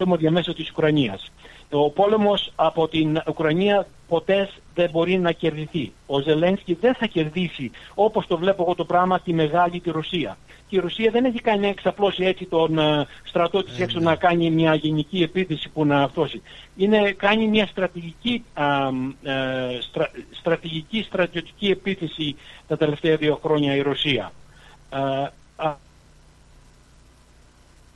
πόλεμο διαμέσου της Ουκρανίας. Ο πόλεμος από την Ουκρανία ποτέ δεν μπορεί να κερδιθεί. Ο Ζελένσκι δεν θα κερδίσει όπως το βλέπω εγώ το πράγμα τη μεγάλη τη Ρωσία και η Ρωσία δεν έχει κάνει εξαπλώσει έτσι τον uh, στρατό της έξω να κάνει μια γενική επίθεση που να αυτόσει. Είναι κάνει μια στρατηγική, στρα, στρατηγική στρατιωτική επίθεση τα τελευταία δύο χρόνια η Ρωσία.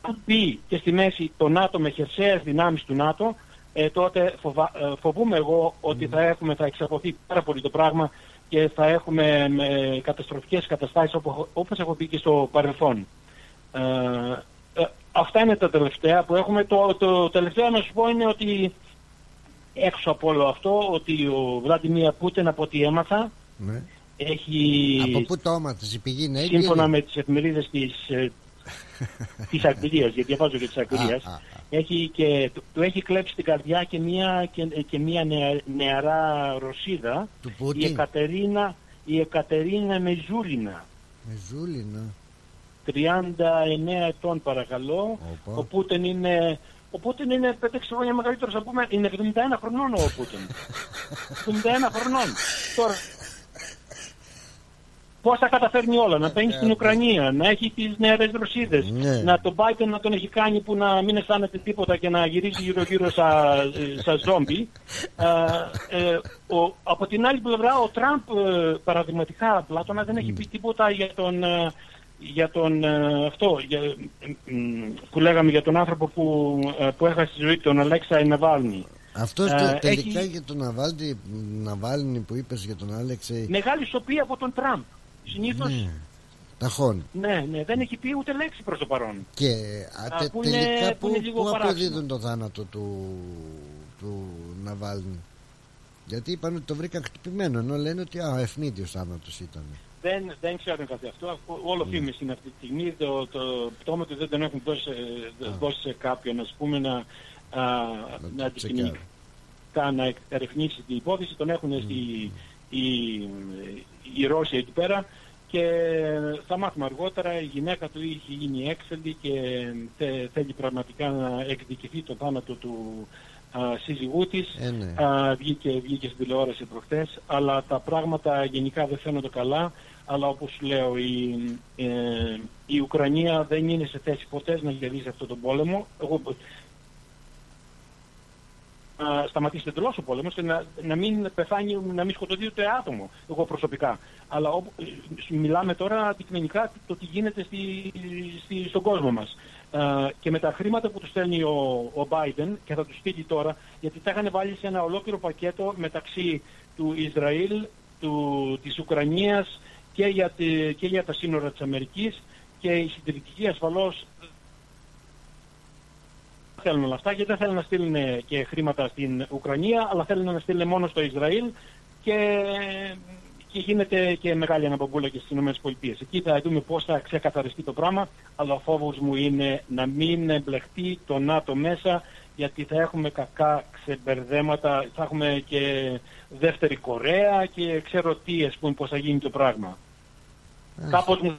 Αν μπει και στη μέση το ΝΑΤΟ με χερσαίες δυνάμεις του ΝΑΤΟ, ε, τότε φοβα, ε, φοβούμαι εγώ ότι θα έχουμε, θα εξαπλωθεί πάρα πολύ το πράγμα και θα έχουμε με καταστροφικές καταστάσεις όπως έχω πει και στο παρελθόν. Ε, ε, αυτά είναι τα τελευταία που έχουμε. Το, το τελευταίο να σου πω είναι ότι έξω από όλο αυτό ότι ο Βλαντιμία Πούτεν από ό,τι έμαθα Ναι. έχει Από πού το έμαθες, η πηγή είναι σύμφωνα έγκυρη; με τις εφημερίδες της, ε, της Αγγλίας, γιατί διαβάζω και της Αγγλίας, Α, α, έχει και, του, του έχει κλέψει την καρδιά και μια, και, και μια νεα- νεαρά Ρωσίδα, Του η Πούτιν. Εκατερίνα, η Εκατερίνα Μεζούλινα. Με ζούλινα. 39 ετών παρακαλώ. Οπα. Ο Πούτιν είναι, ο Πούτιν είναι 5-6 χρόνια μεγαλύτερος από μένα. Είναι 71 χρονών ο Πούτιν. 71 χρονών. Τώρα, πώς θα καταφέρνει όλα, να παίρνει στην Ουκρανία, να έχει τις νεαρές Ρωσίδες, Ναι. να τον Biden να τον έχει κάνει που να μην αισθάνεται τίποτα και να γυρίζει γύρω-γύρω σαν σα ζόμπι. Ε, ε, ο- από την άλλη πλευρά ο Τραμπ ε, παραδειγματικά Πλάτωνα δεν έχει πει τίποτα για τον, ε, για τον ε, αυτό για, ε, μ, που λέγαμε για τον άνθρωπο που, ε, που έχασε τη ζωή του, τον Αλέξα Ναβάλνη. Αυτός Ε, το, τελικά έχει για τον Ναβάλνη, Ναβάλνη που είπες για τον Άλεξε μεγάλη σοπή από τον Τραμπ. Συνήθως ναι, ταχώνει. ναι, ναι, δεν έχει πει ούτε λέξη προς το παρόν. Και Α, α, τε- που είναι- τελικά που που, είναι λίγο που παράξενο. αποδίδουν το θάνατο του, του Ναβάλνη; Γιατί είπαν ότι το βρήκαν χτυπημένο ενώ λένε ότι α, ευνίδιος θάνατος ήταν. Δεν, δεν ξέρουν καθ' αυτό. Αφού Όλο φήμες είναι αυτή τη στιγμή. Το, το πτώμα του δεν τον έχουν δώσει, ε, δώσει σε κάποιον ας πούμε, να, α, να αντικειμενικά να ερευνήσει την υπόθεση. Τον έχουν στη, η, η Ρώσοι εκεί πέρα και θα μάθουμε αργότερα η γυναίκα του είχε γίνει έξαλλη και θε- θέλει πραγματικά να εκδικηθεί το θάνατο του α, σύζυγού της. Ε, ναι. Α, βγήκε, βγήκε στην τηλεόραση προχθές, αλλά τα πράγματα γενικά δεν φαίνονται καλά. Αλλά όπως σου λέω, η, ε, η Ουκρανία δεν είναι σε θέση ποτέ να γυρίσει αυτό τον πόλεμο. Εγώ, να σταματήσει εντελώ ο πόλεμος και να, να μην πεθάνει, να μην σκοτωθεί ούτε άτομο, εγώ προσωπικά. Αλλά όπου, μιλάμε τώρα αντικειμενικά το τι γίνεται στη, στη, στον κόσμο μας. και με τα χρήματα που τους στέλνει ο, ο Biden και θα τους στείλει τώρα, γιατί τα είχαν βάλει σε ένα ολόκληρο πακέτο μεταξύ του Ισραήλ, του, της Ουκρανίας και για, τη, και για τα σύνορα της Αμερικής και η συντηρητική ασφαλώς θέλουν όλα αυτά γιατί δεν θέλουν να στείλουν και χρήματα στην Ουκρανία αλλά θέλουν να στείλουν μόνο στο Ισραήλ και, και γίνεται και μεγάλη αναπομπούλα και στις ΗΠΑ. Εκεί θα δούμε πώς θα ξεκαθαριστεί το πράγμα αλλά ο φόβος μου είναι να μην εμπλεχτεί το ΝΑΤΟ μέσα γιατί θα έχουμε κακά ξεμπερδέματα, θα έχουμε και δεύτερη Κορέα και ξέρω τι ας πούμε πώς θα γίνει το πράγμα. Κάπως μου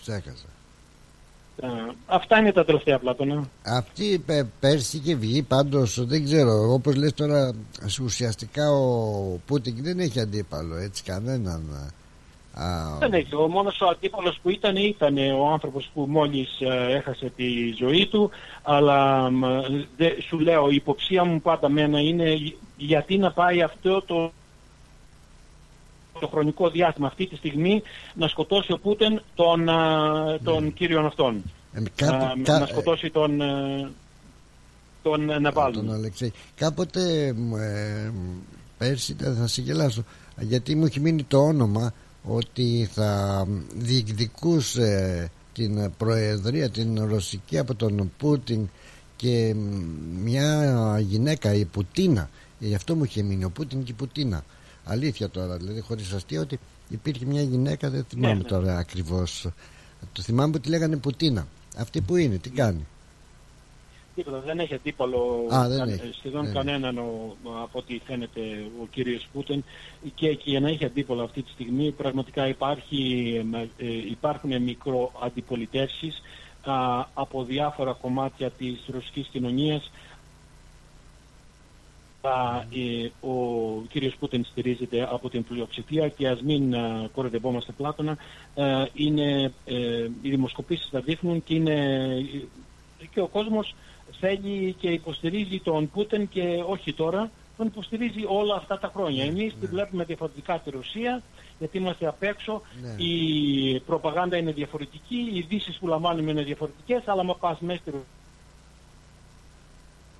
Ξέχασα. Ε, αυτά είναι τα τελευταία πλάτωνα. Αυτή πε- πέρσι είχε βγει πάντως δεν ξέρω όπως λες τώρα ουσιαστικά ο Πούτιν δεν έχει αντίπαλο έτσι κανέναν α, Δεν έχει. Ο μόνος ο αντίπαλος που ήταν ήταν ο άνθρωπος που μόλις ε, έχασε τη ζωή του αλλά μ, δε, σου λέω η υποψία μου πάντα μένα είναι γιατί να πάει αυτό το το χρονικό διάστημα αυτή τη στιγμή να σκοτώσει ο Πούτεν τον, α, τον κύριο αυτόν. Ε, κάπου- Α, κα- να σκοτώσει τον, ε, τον ε, Ναβάλνη. τον Αλεξέη. Κάποτε μ, ε, μ, πέρσι ήταν, θα σε γελάσω γιατί μου έχει μείνει το όνομα ότι θα διεκδικούσε την προεδρία την ρωσική από τον Πούτιν και μ, μια γυναίκα η Πουτίνα γι' αυτό μου είχε μείνει ο Πούτιν και η Πουτίνα αλήθεια τώρα δηλαδή χωρίς αστείο ότι υπήρχε μια γυναίκα δεν θυμάμαι ναι. τώρα ακριβώς. Το θυμάμαι που τη λέγανε Πουτίνα. Αυτή που είναι τι κάνει; Τίποτα, δεν έχει αντίπαλο Α, δεν κα- έχει. σχεδόν Δεν κανέναν ο, από ό,τι φαίνεται ο κύριος Πούτιν. Και, και για να έχει αντίπαλο αυτή τη στιγμή πραγματικά υπάρχει, ε, ε, υπάρχουν μικροαντιπολιτεύσεις α, από διάφορα κομμάτια της ρωσικής κοινωνίας. Α, ε, ο κύριος Πούτιν στηρίζεται από την πλειοψηφία και ας μην α, κοροϊδευόμαστε πλάτωνα ε, είναι, ε, οι δημοσκοπήσεις τα δείχνουν και, είναι, και ο κόσμος θέλει και υποστηρίζει τον Πούτιν και όχι τώρα, τον υποστηρίζει όλα αυτά τα χρόνια. Εμείς τη βλέπουμε διαφορετικά τη Ρωσία, γιατί είμαστε απ' έξω, Ναι. η προπαγάνδα είναι διαφορετική, οι ειδήσεις που λαμβάνουμε είναι διαφορετικές, αλλά άμα πας μέσα στη Ρωσία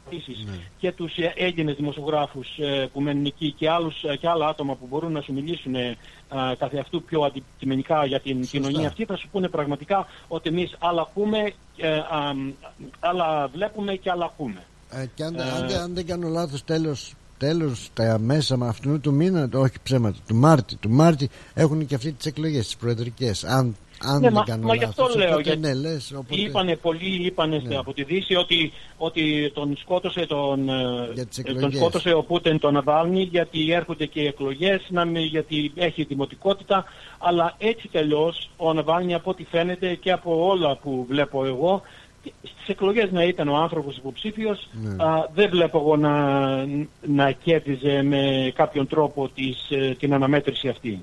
επίσης και τους ε, Έλληνες δημοσιογράφους ε, που μένουν εκεί και, άλλους, ε, και άλλα άτομα που μπορούν να σου μιλήσουν ε, α, καθε αυτού πιο αντικειμενικά για την κοινωνία αυτή θα σου πούνε πραγματικά ότι εμείς άλλα ακούμε, ε, α, μ, άλλα βλέπουμε και άλλα ακούμε. Ε, και αν, Ε, αν, δεν- αν δεν κάνω λάθος τέλος, τέλος τα μέσα με αυτού του μήνα το- όχι ψέματα, του Μάρτη του Μάρτη έχουν και αυτοί τις εκλογές τις προεδρικές αν, αν ναι, δεν μα, κάνω μα γι' αυτό λάθος λέω. οπότε, γιατί ναι, λες, οπότε, Είπανε πολλοί είπανε Ναι. από τη Δύση ότι, ότι τον σκότωσε τον, ε, Για τις ε, τον εκλογές. σκότωσε ο Πούτεν τον Ναβάλνη γιατί έρχονται και οι εκλογές, να μην- γιατί έχει δημοτικότητα. Αλλά έτσι τελειώς ο Ναβάλνη από ό,τι φαίνεται και από όλα που βλέπω εγώ στις εκλογές να ήταν ο άνθρωπος υποψήφιος Ναι. α, δεν βλέπω εγώ να, να κέρδιζε με κάποιον τρόπο της, ε, την αναμέτρηση αυτή.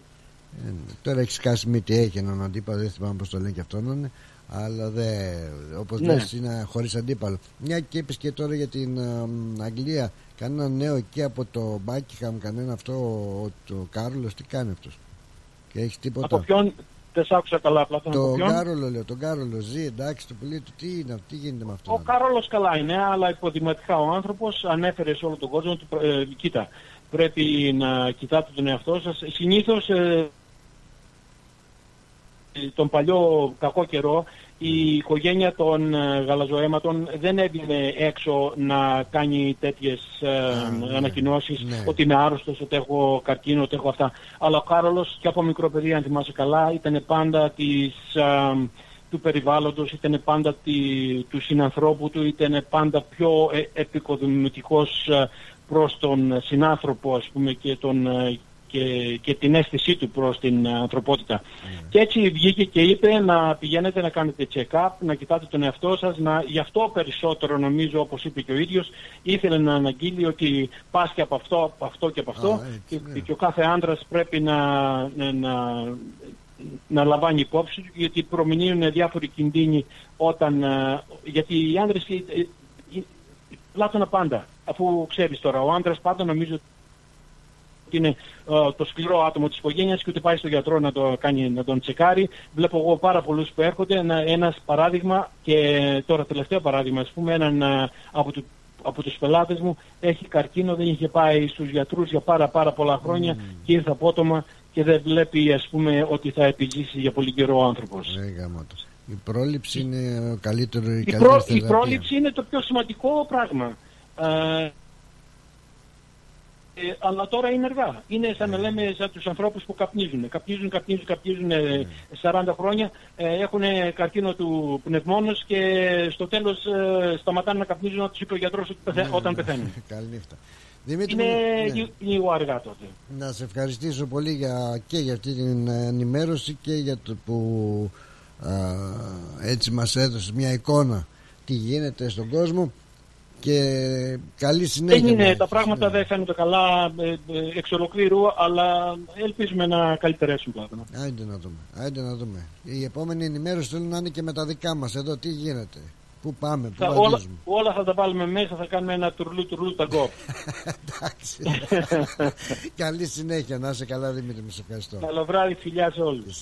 ε, τώρα έχεις σκάσει μύτη έχει έναν αντίπαλο δεν θυμάμαι πως το λένε και αυτόν είναι αλλά δεν, όπως Ναι. λες είναι χωρίς αντίπαλο μια και είπες και τώρα για την ε, μ, Αγγλία κανένα νέο εκεί από το Μπάκιχαμ κανένα αυτό ο, το Κάρολος τι κάνει αυτός; Και έχεις τίποτα; Από ποιον δεν σ' άκουσα καλά απλά τον από Το ποιον. Κάρολο λέω, τον Κάρολο ζει εντάξει το πουλί του, τι είναι, τι γίνεται με αυτό; Ο Κάρολος καλά είναι, αλλά υποδηματικά ο άνθρωπος ανέφερε σε όλο τον κόσμο ότι ε, κοίτα, πρέπει να κοιτάτε τον εαυτό σας. Συνήθως ε, τον παλιό κακό καιρό η οικογένεια των ε, γαλαζοαίματων δεν έβγαινε έξω να κάνει τέτοιες ε, ανακοινώσεις ναι. ότι είμαι άρρωστος, ότι έχω καρκίνο, ότι έχω αυτά. Αλλά ο Κάρολος και από μικρό παιδί αν θυμάσαι καλά ήταν πάντα της, ε, του περιβάλλοντος, ήταν πάντα τη, του συνανθρώπου του, ήταν πάντα πιο ε, επικοδομητικός ε, προς τον συνάνθρωπο ας πούμε και, τον, ε, και, και την αίσθησή του προς την ε, ανθρωπότητα. Και έτσι βγήκε και είπε να πηγαίνετε να κάνετε check-up, να κοιτάτε τον εαυτό σας, να, γι' αυτό περισσότερο νομίζω όπως είπε και ο ίδιος, ήθελε να αναγγείλει ότι πάσχει από αυτό, από αυτό και από αυτό Α, έτσι, και, και ο κάθε άντρας πρέπει να, να, να, να λαμβάνει υπόψη του γιατί προμηνύουν διάφοροι κινδύνοι όταν, ε, γιατί οι άντρες ε, ε, ε, πλάτωνα πάντα. Αφού ξέρεις τώρα ο άντρας πάντα νομίζω ότι είναι ε, το σκληρό άτομο της οικογένειας και ότι πάει στο γιατρό να, το κάνει, να τον τσεκάρει. Βλέπω εγώ πάρα πολλούς που έρχονται. Ένα, ένας παράδειγμα και τώρα τελευταίο παράδειγμα, ας πούμε, έναν ε, από, του, από τους πελάτες μου έχει καρκίνο, δεν είχε πάει στους γιατρούς για πάρα πάρα πολλά χρόνια και ήρθε απότομα και δεν βλέπει ας πούμε ότι θα επιζήσει για πολύ καιρό ο άνθρωπος. Ε, γάμο το. Η πρόληψη είναι ο καλύτερος, η, Η, καλύτερη πρό, η θεραπεία. πρόληψη είναι το πιο σημαντικό πράγμα. Ε, ε, αλλά τώρα είναι αργά. Είναι σαν να λέμε σαν τους ανθρώπους που καπνίζουν. Καπνίζουν, καπνίζουν, καπνίζουν ε, 40 χρόνια, ε, έχουν καρκίνο του πνευμόνος και στο τέλος ε, σταματάνε να καπνίζουν όταν τους είπε ο γιατρός ότι πεθα- όταν πεθαίνουν. Καλή νύχτα. Δημήτρη, είναι μου, ναι. λι- λίγο αργά τότε. να σε ευχαριστήσω πολύ για, και για αυτή την ενημέρωση και για το που α, έτσι μας έδωσες μια εικόνα τι γίνεται στον κόσμο και καλή συνέχεια. Δεν να είναι, έχεις, τα πράγματα ναι. δεν φαίνονται καλά ε, ε, εξ ολοκλήρου, αλλά ελπίζουμε να καλυτερέσουν πλάτωνα. Άιντε να δούμε, άιντε να δούμε. Η επόμενη ενημέρωση θέλω να είναι και με τα δικά μας εδώ τι γίνεται. Πού πάμε, πού Θα, όλα, βαδίζουμε. όλα θα τα βάλουμε μέσα, θα κάνουμε ένα τουρλού τουρλού ταγκό. Εντάξει. Καλή συνέχεια, να είσαι καλά Δημήτρη, μου σε ευχαριστώ. Καλό βράδυ, φιλιά σε όλους.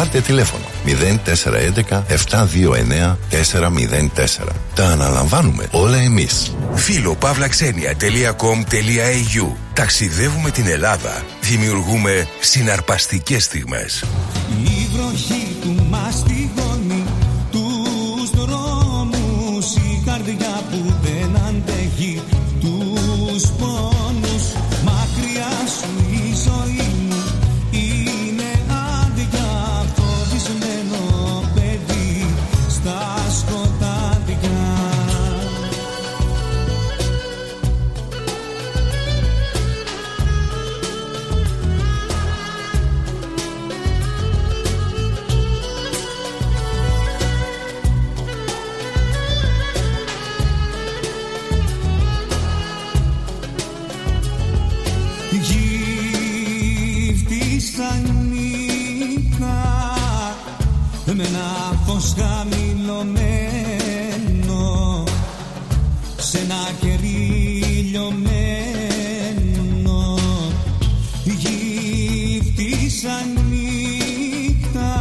Πάρτε τηλέφωνο 0411 729 404. Τα αναλαμβάνουμε όλα εμείς. Φίλο παύλαξενια.com.au Ταξιδεύουμε την Ελλάδα. Δημιουργούμε συναρπαστικές στιγμές. Η βροχή του μαστιγώνει φως χαμηλωμένο σε ένα κερί λιωμένο Γύφτησα νύχτα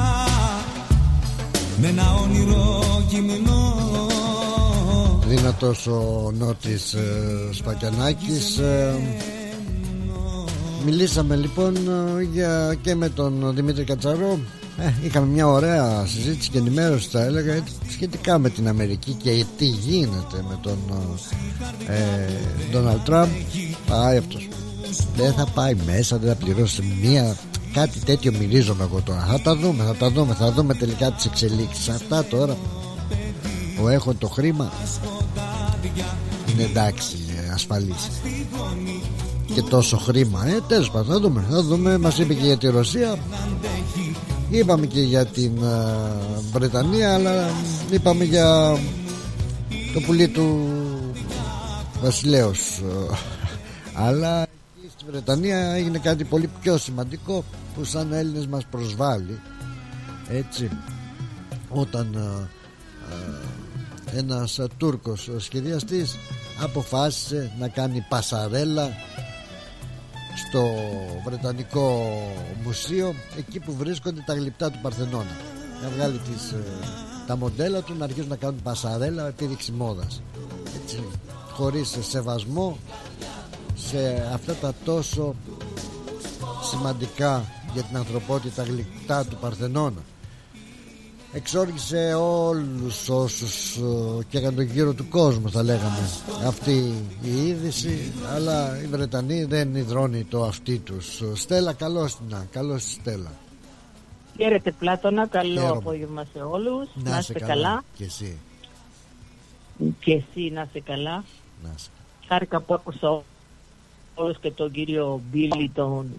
με ένα όνειρο γυμνό. Δυνατός ο Νότης ε, Σπακιανάκης ε, Μιλήσαμε λοιπόν ε, για, και με τον Δημήτρη Κατσαρό ε, Είχαμε μια ωραία συζήτηση και ενημέρωση θα έλεγα ε, σχετικά με την Αμερική και τι γίνεται με τον Ντόναλτ Τραμπ Πάει αυτός. Δεν θα πάει μέσα, δεν θα πληρώσει μία Κάτι τέτοιο μυρίζομαι εγώ τώρα. Θα τα δούμε, θα τα δούμε, θα δούμε τελικά τις εξελίξεις. Αυτά τώρα που έχω το χρήμα είναι εντάξει ε, ασφαλής. Και τόσο χρήμα. Ε, τέλος πάντων θα δούμε, θα δούμε. Μας είπε και για τη Ρωσία είπαμε και για την ε, Βρετανία αλλά είπαμε για το πουλί του βασιλέως. Ε, αλλά εκεί στη Βρετανία έγινε κάτι πολύ πιο σημαντικό που σαν Έλληνες μας προσβάλλει έτσι όταν ε, ε, ένας ε, Τούρκος σχεδιαστής αποφάσισε να κάνει πασαρέλα στο Βρετανικό Μουσείο εκεί που βρίσκονται τα γλυπτά του Παρθενώνα. Να βγάλει τις, ε, τα μοντέλα του να αρχίσουν να κάνουν πασαρέλα επίδειξη μόδας. Έτσι, χωρίς σεβασμό σε αυτά τα τόσο σημαντικά για την ανθρωπότητα γλυπτά του Παρθενώνα εξόργησε όλους όσους ε, και έκανε τον γύρο του κόσμου θα λέγαμε. Αυτή η είδηση αλλά οι Βρετανοί δεν υδρώνει το αυτί τους. Στέλλα καλώς την καλώς τη Στέλλα. Χαίρετε Πλάτωνα, καλό Χαίρομαι. απόγευμα σε όλους. Να, είσαι καλά. και εσύ. Και εσύ να είσαι καλά. Να είσαι. Χάρηκα που άκουσα όλους και τον κύριο Μπίλι τον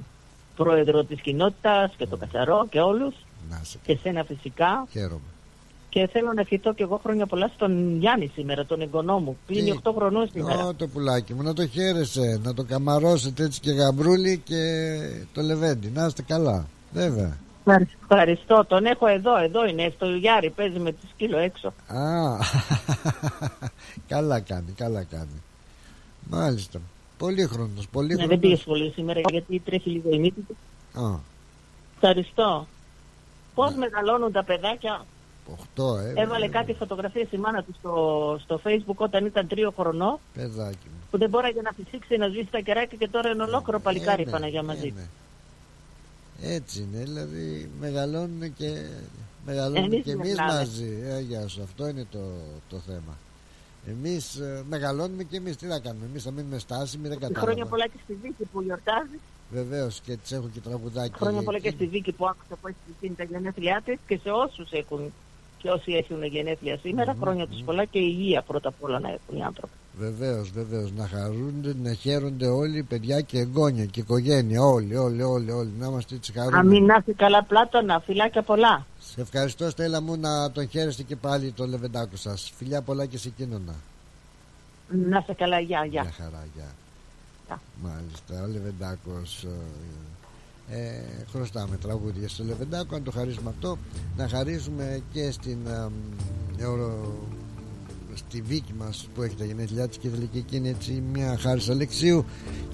πρόεδρο της κοινότητας και τον Κατσαρό και όλους να είσαι και σένα φυσικά χαίρομαι και θέλω να ευχηθώ και εγώ χρόνια πολλά στον Γιάννη σήμερα, τον εγγονό μου. Κλείνει 8 χρονών σήμερα. Ω το πουλάκι μου να το χαίρεσαι Να το καμαρώσετε έτσι και γαμπρούλι Και το λεβέντι Να είστε καλά Βέβαια Ευχαριστώ. Ευχαριστώ. Τον έχω εδώ, εδώ είναι, στο Γιάρι, παίζει με τη σκύλο έξω. Α, καλά κάνει, καλά κάνει. Μάλιστα. Πολύχρονος, Ναι, πολύχρονος. δεν πήγες σχολείο σήμερα γιατί τρέχει λίγο η μύτη του. Α, Ευχαριστώ. Πώς μεγαλώνουν τα παιδάκια; 8, ε. Έβαλε κάτι φωτογραφίες η μάνα του στο, στο facebook όταν ήταν τρίο χρονό. Παιδάκι μου. Που δεν μπόραγε να φυσήξει να σβήσει τα κεράκια και τώρα είναι ολόκληρο παλικάρι Ε, ναι, Παναγία ε, μαζί. ναι. Έτσι είναι, δηλαδή μεγαλώνουν και, μεγαλώνουμε Εμείς και εμείς γελάμε. μαζί. Ε, γεια σου, αυτό είναι το, το θέμα. Εμείς ε, μεγαλώνουμε και εμείς τι θα κάνουμε. Εμείς θα μείνουμε στάσιμοι, δεν Χρόνια κατάλαβα. πολλά και στη Βίκη που γιορτάζει. Βεβαίως και τις έχω και τραγουδάκι. Χρόνια πολλά και εκεί. στη Βίκη που άκουσα που έχει γίνει τα γενέθλιά της και σε όσους έχουν και όσοι έχουν γενέθλια σήμερα. Χρόνια τους πολλά και υγεία πρώτα απ' όλα να έχουν οι άνθρωποι. Βεβαίως, βεβαίως. Να χαρούνται, να χαίρονται όλοι, παιδιά και εγγόνια και οικογένεια. Όλοι, όλοι, όλοι, όλοι. Να είμαστε έτσι Αν χαρούμενοι. μην να είσαι καλά πλάτωνα, φιλάκια πολλά. Σε ευχαριστώ Στέλλα μου να τον χαίρεστε και πάλι το λεβεντάκο σας. Φιλιά πολλά και σε εκείνονα. Να είσαι καλά, γεια, γεια. Μια χαρά, γεια. Μάλιστα, ο Λεβεντάκος ε, ε, χρωστάμε τραγούδια στο Λεβεντάκο. Αν το χαρίσουμε αυτό να χαρίσουμε και στην ε, Εωρο- στη Βίκη μας που έχει τα γενέθλιά της και θέλει και εκείνη έτσι μια χάρη Αλεξίου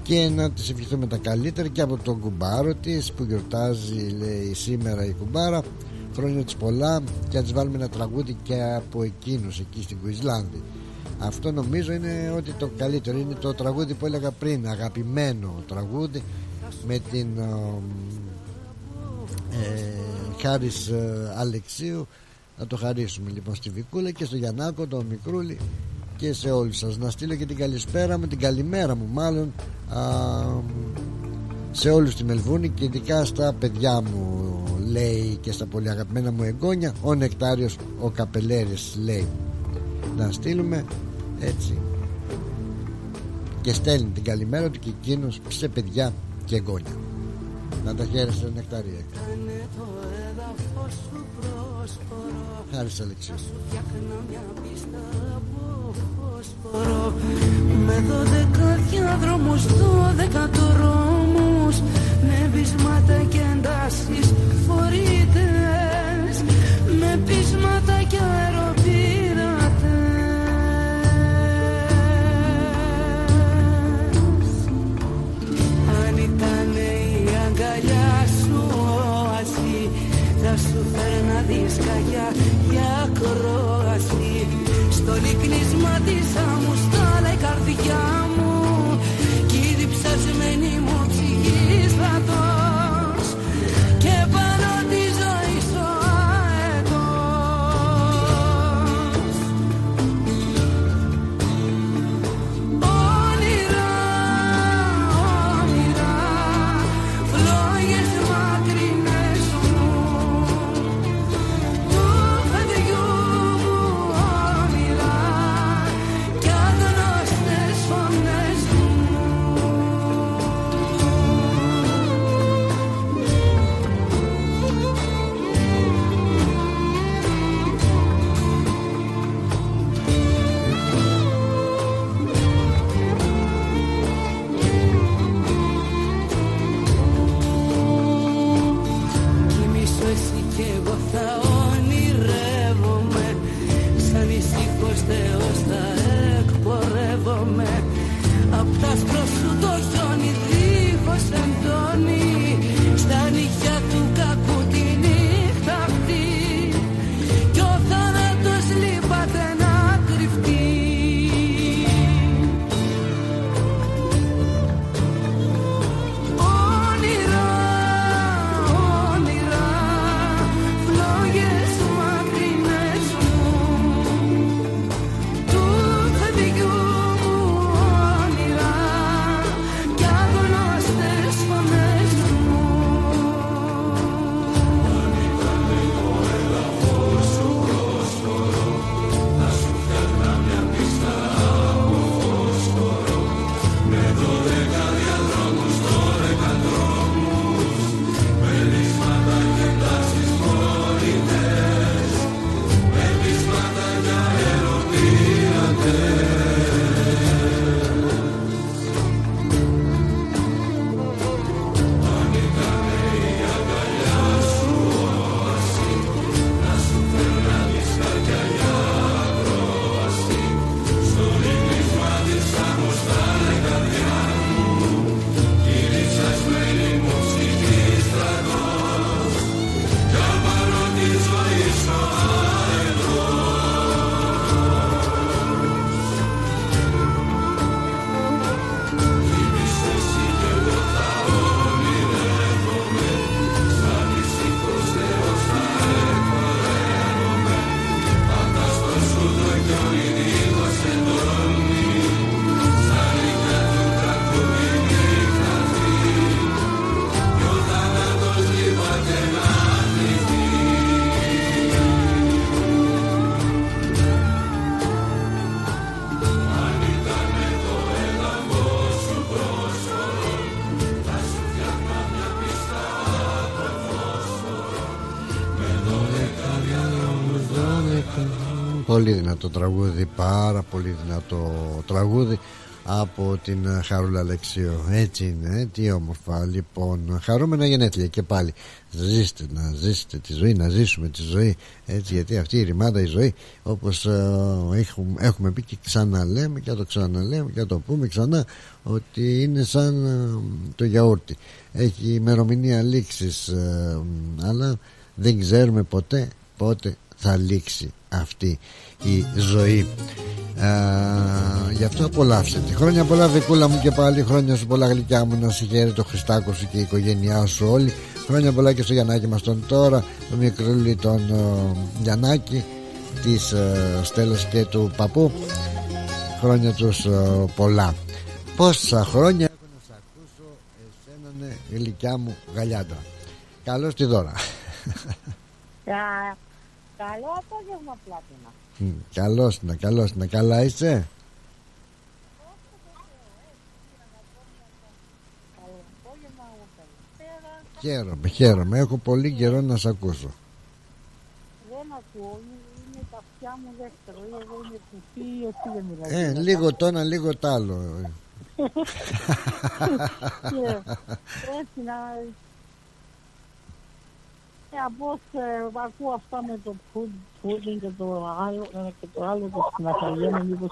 και να της ευχηθούμε τα καλύτερα και από τον κουμπάρο της που γιορτάζει λέει σήμερα η κουμπάρα. Χρόνια της πολλά και να της βάλουμε ένα τραγούδι και από εκείνους εκεί στην Κουισλάνδη αυτό νομίζω είναι ότι το καλύτερο. Είναι το τραγούδι που έλεγα πριν αγαπημένο τραγούδι με την ε, Χάρης ε, Αλεξίου. Να το χαρίσουμε λοιπόν στη Βικούλα και στο Γιαννάκο τον Μικρούλη και σε όλους σας. Να στείλω και την καλησπέρα μου την καλημέρα μου μάλλον α, σε όλους στη Μελβούνη και ειδικά στα παιδιά μου λέει και στα πολύ αγαπημένα μου εγγόνια. Ο Νεκτάριος ο Καπελέρης λέει. Να στείλουμε έτσι. Και στέλνει την καλημέρα του και εκείνος σε παιδιά και εγγόνια να τα χαίρεστε Νεκταρία. Κάνε το έδαφος σου πρόσφορο Χάρης Αλεξίου. Φτιάχνω μια πίστα από φωσφορό. Με δώδεκα διάδρομους, δώδεκα δρόμους Με βυσμάτα και εντάσεις φορείτες Με πείσματα και αεροπειρατές αγκαλιά σου όαση Θα σου φέρνα δισκαγιά για ακρόαση. Στο λυκνίσμα της άμμου στάλα η καρδιά μου δυνατό τραγούδι, πάρα πολύ δυνατό τραγούδι από την ε, Χαρούλα Αλεξίου. Έτσι είναι, ε, τι όμορφα. Λοιπόν, χαρούμενα γενέθλια και πάλι. Ζήστε, να ζήσετε τη ζωή, να ζήσουμε τη ζωή. Έτσι, γιατί αυτή η ρημάδα η ζωή, όπως έχουμε, έχουμε πει και ξαναλέμε και θα το ξαναλέμε και θα το πούμε ξανά, ότι είναι σαν ε, το γιαούρτι. Έχει ημερομηνία λήξης, αλλά δεν ξέρουμε ποτέ πότε θα λήξει αυτή η ζωή. Ε, γι' αυτό απολαύσετε χρόνια πολλά Βικούλα μου και πάλι χρόνια σου πολλά γλυκιά μου να συγχαίρει το Χριστάκο σου και η οικογένειά σου όλοι χρόνια πολλά και στο Γιαννάκη μας τον τώρα το μικρούλι τον uh, Γιαννάκη της uh, Στέλλας και του παππού. Χρόνια τους uh, πολλά. Πόσα χρόνια έχω να σ' ακούσω εσένα ναι, γλυκιά μου γαλιάτα. Καλώς τη δώρα. Καλό απόγευμα πλάτινα. Καλώς να, καλώς να, καλά είσαι; Χαίρομαι, χαίρομαι. Έχω πολύ καιρό να σε ακούσω. Δεν ακούω, είναι τα αυτιά μου δεύτερο. Εγώ είμαι κουφή, εσύ δεν μιλάς. Ε, λίγο το ένα, λίγο το άλλο. Έτσι να ε, πώς ε, ακούω αυτά με το pudding και το άλλο, ε, και το άλλο το συναχαριέμαι μήπως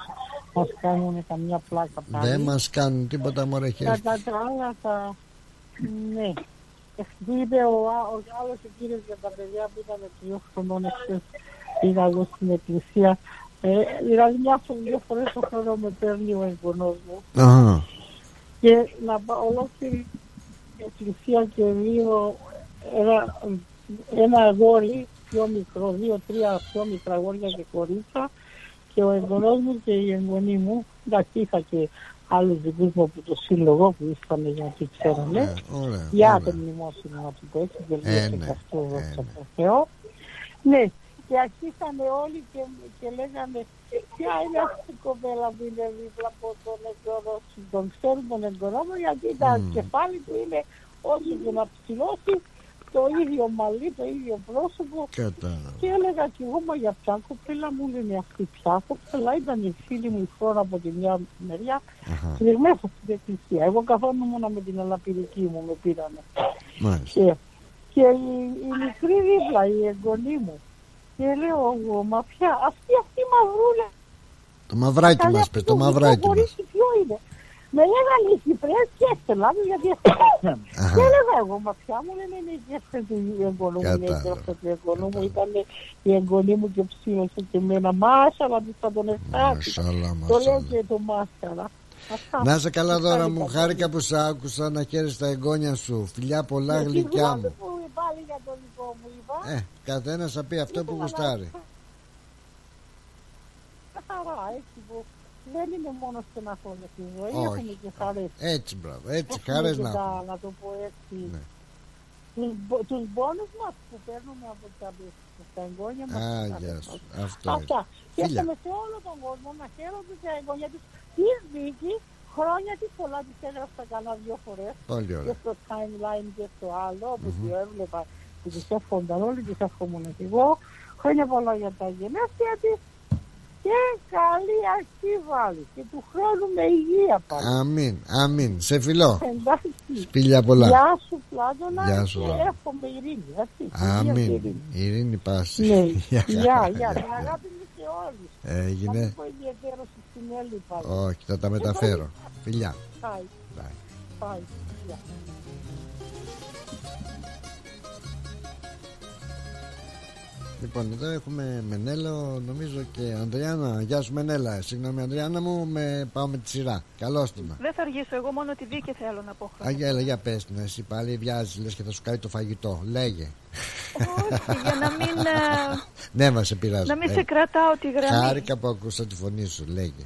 μας κάνουν καμιά πλάκα πάλι. Δεν μας κάνουν τίποτα μωρέ Κατά τα άλλα τα... Ναι. Είπε ο, ο άλλος ο κύριος για τα παιδιά που ήταν δύο χρονών εχθές πήγα εγώ στην εκκλησία. Ε, δηλαδή μια δύο φορές το χρόνο με παίρνει ο εγγονός μου. Αχα. Και να πάω ολόκληρη εκκλησία και δύο ένα ένα αγόρι πιο μικρό, δύο-τρία πιο μικρά αγόρια και κορίτσα και ο εγγονός μου και η εγγονή μου, εντάξει είχα και άλλους δικούς μου από το σύλλογο που ήρθαν για να τη ξέρουν, για το μνημόσυνο να το πω έτσι, δεν ε, και αυτό δόξα τω Θεώ. Ναι, και αρχίσανε όλοι και, και λέγανε ποια είναι αυτή η κοπέλα που είναι δίπλα από τον εγγονό σου, τον ξέρουν τον εγγονό μου γιατί τα κεφάλι του είναι όσο και να ψηλώσει το ίδιο μαλλί, το ίδιο πρόσωπο. Κατάλαβα. Και έλεγα κι εγώ, μα για ποια κοπέλα μου λένε αυτή πια κοπέλα. Ήταν η φίλη μου η χώρα από τη μια μεριά και μέσα στην εκκλησία. Εγώ καθόμουν με την ελαπηρική μου, με πήρανε. Και, και η, η μικρή δίπλα, η εγγονή μου. Και λέω εγώ, μα πια, αυτή, αυτή μαυρούλα. Το μαυράκι μας πες, το μαυράκι μας. Ποιο είναι. Με λέγανε οι Κυπρές και έστελα μου γιατί Και έλεγα εγώ, μα πια μου λένε είναι η γεύση του εγγονού μου, είναι η γεύση του εγγονού μου, ήταν η εγγονή μου και ψήλωσε και εμένα, μάσαλα που θα τον εφτάσει. Το λέω και το μάσκαρα. Να σε καλά δώρα μου, χάρηκα που σ' άκουσα να χαίρεις τα εγγόνια σου. Φιλιά πολλά γλυκιά μου. Πάλι για το δικό μου είπα. Ε, καθένας θα πει αυτό που γουστάρει. Χαρά, έτσι που δεν είναι μόνος στεναχώρια στη ζωή, Όχι. έχουμε και χαρές. Έτσι, μπράβο, έτσι, χαρές να έχουμε. Να το πω έτσι. Ναι. Τους, πόνους μας που παίρνουμε από τα, τα εγγόνια μας. Α, γεια σου. Αυτό Αυτά. Και εύχομαι σε όλο τον κόσμο να χαίρονται τα εγγόνια τους. Τις δίκη, χρόνια της πολλά της έγραψα κανένα δύο φορές. Πολύ ωραία. Και στο timeline και στο άλλο, που mm-hmm. έβλεπα που τις εύχονταν όλοι, τις εύχομουν και εγώ. Χρόνια πολλά για τα γενέθλια της και καλή αρχή βάλει και του χρόνου με υγεία πάλι. Αμήν, αμήν. Σε φιλό. Εντάξει. Σπίλια πολλά. Γεια σου Πλάτωνα Γεια σου, και Λάρα. εύχομαι ειρήνη. Έτσι. Αμήν. Ειρήνη. Ειρήνη πάση. Ναι, Γεια, γεια, γεια. Την αγάπη μου σε όλους. Έγινε. Θα μην πω ιδιαίτερο στην Έλλη πάλι. Όχι, θα τα μεταφέρω. Φιλιά. Πάει. Bye. Πάει. Γεια. Λοιπόν, εδώ έχουμε Μενέλο, νομίζω και Ανδριάννα. Γεια σου, Μενέλα. Συγγνώμη, Ανδριάννα μου, με... πάω με τη σειρά. Καλώ την. Δεν θα αργήσω, εγώ μόνο τη δίκη θέλω να πω. Α, για, για πες την, εσύ πάλι βιάζεις, λες και θα σου κάνει το φαγητό. Λέγε. Όχι, για να μην. ε, ναι, μας σε πειράζει. να μην Ε, σε κρατάω τη γραμμή. Χάρηκα που ακούσα τη φωνή σου, λέγε.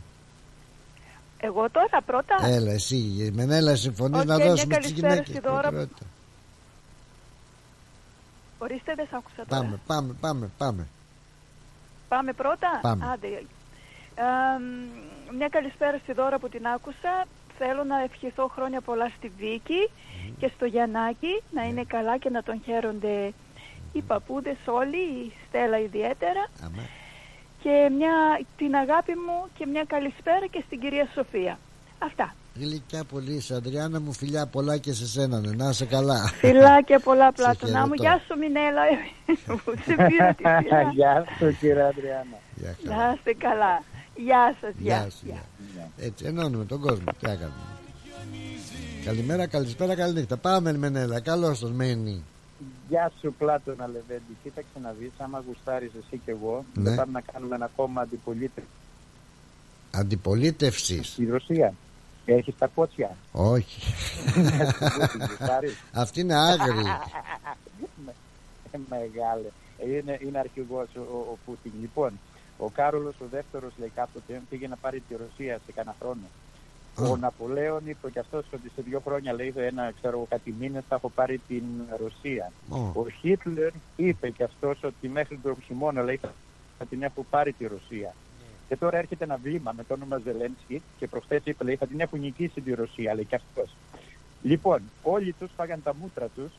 Εγώ τώρα πρώτα; Έλα, εσύ, η Μενέλα, συμφωνείς Οκ, να μια δώσουμε τις καλησπέρα γυναίκες. Στη Δώρα. Ορίστε, δεν σ' άκουσα τώρα. Πάμε, πάμε, πάμε, πάμε. Πάμε πρώτα; Πάμε. Άντε. Ε, μ, μια καλησπέρα στη Δώρα που την άκουσα. Θέλω να ευχηθώ χρόνια πολλά στη Βίκη και στο Γιαννάκη να είναι καλά και να τον χαίρονται οι παππούδες όλοι, η Στέλλα ιδιαίτερα. και μια, την αγάπη μου και μια καλησπέρα και στην κυρία Σοφία. Αυτά. Γλυκιά πολύ είσαι, Αντριάννα μου, φιλιά πολλά και σε σένα, ναι. να είσαι καλά. Φιλάκια πολλά πλάτωνα μου. χαιρετώ. Γεια σου Μινέλα. Μου σε πήρα τη φιλιά. Γεια σου κύριε Αντριάννα. Γεια χαρά. Να είστε καλά. Γεια σας. Γεια Γεια. σου, γεια. Έτσι, ενώνουμε τον κόσμο. Τι να κάνουμε. Καλημέρα, καλησπέρα, καληνύχτα. Πάμε, Μενέλα. Καλώς τον μένει. Γεια σου Πλάτωνα Λεβέντη. Κοίταξε να δεις, άμα γουστάρεις εσύ και εγώ, Ναι. θα πάμε να κάνουμε ένα κόμμα αντιπολίτευσης Αντιπολίτευσης. στη Ρωσία. Έχεις τα κότσια. Όχι. Γουστάρεις. Αυτή είναι άγρη. Ε, Μεγάλε. Είναι, είναι αρχηγός ο, ο, ο Πούτιν. Λοιπόν, ο Κάρολος ο δεύτερος λέει κάποτε πήγε να πάρει τη Ρωσία σε κανένα χρόνο. Ο Ναπολέον είπε και αυτός ότι σε δύο χρόνια λέει ένα ξέρω εγώ κάτι μήνες θα έχω πάρει την Ρωσία. Ο Χίτλερ είπε και αυτός ότι μέχρι τον χειμώνα λέει θα θα την έχω πάρει τη Ρωσία. Και τώρα έρχεται ένα βλήμα με το όνομα Ζελένσκι και προχθές είπε λέει θα την έχουν νικήσει τη Ρωσία λέει και αυτός. Λοιπόν, όλοι τους φάγαν τα μούτρα τους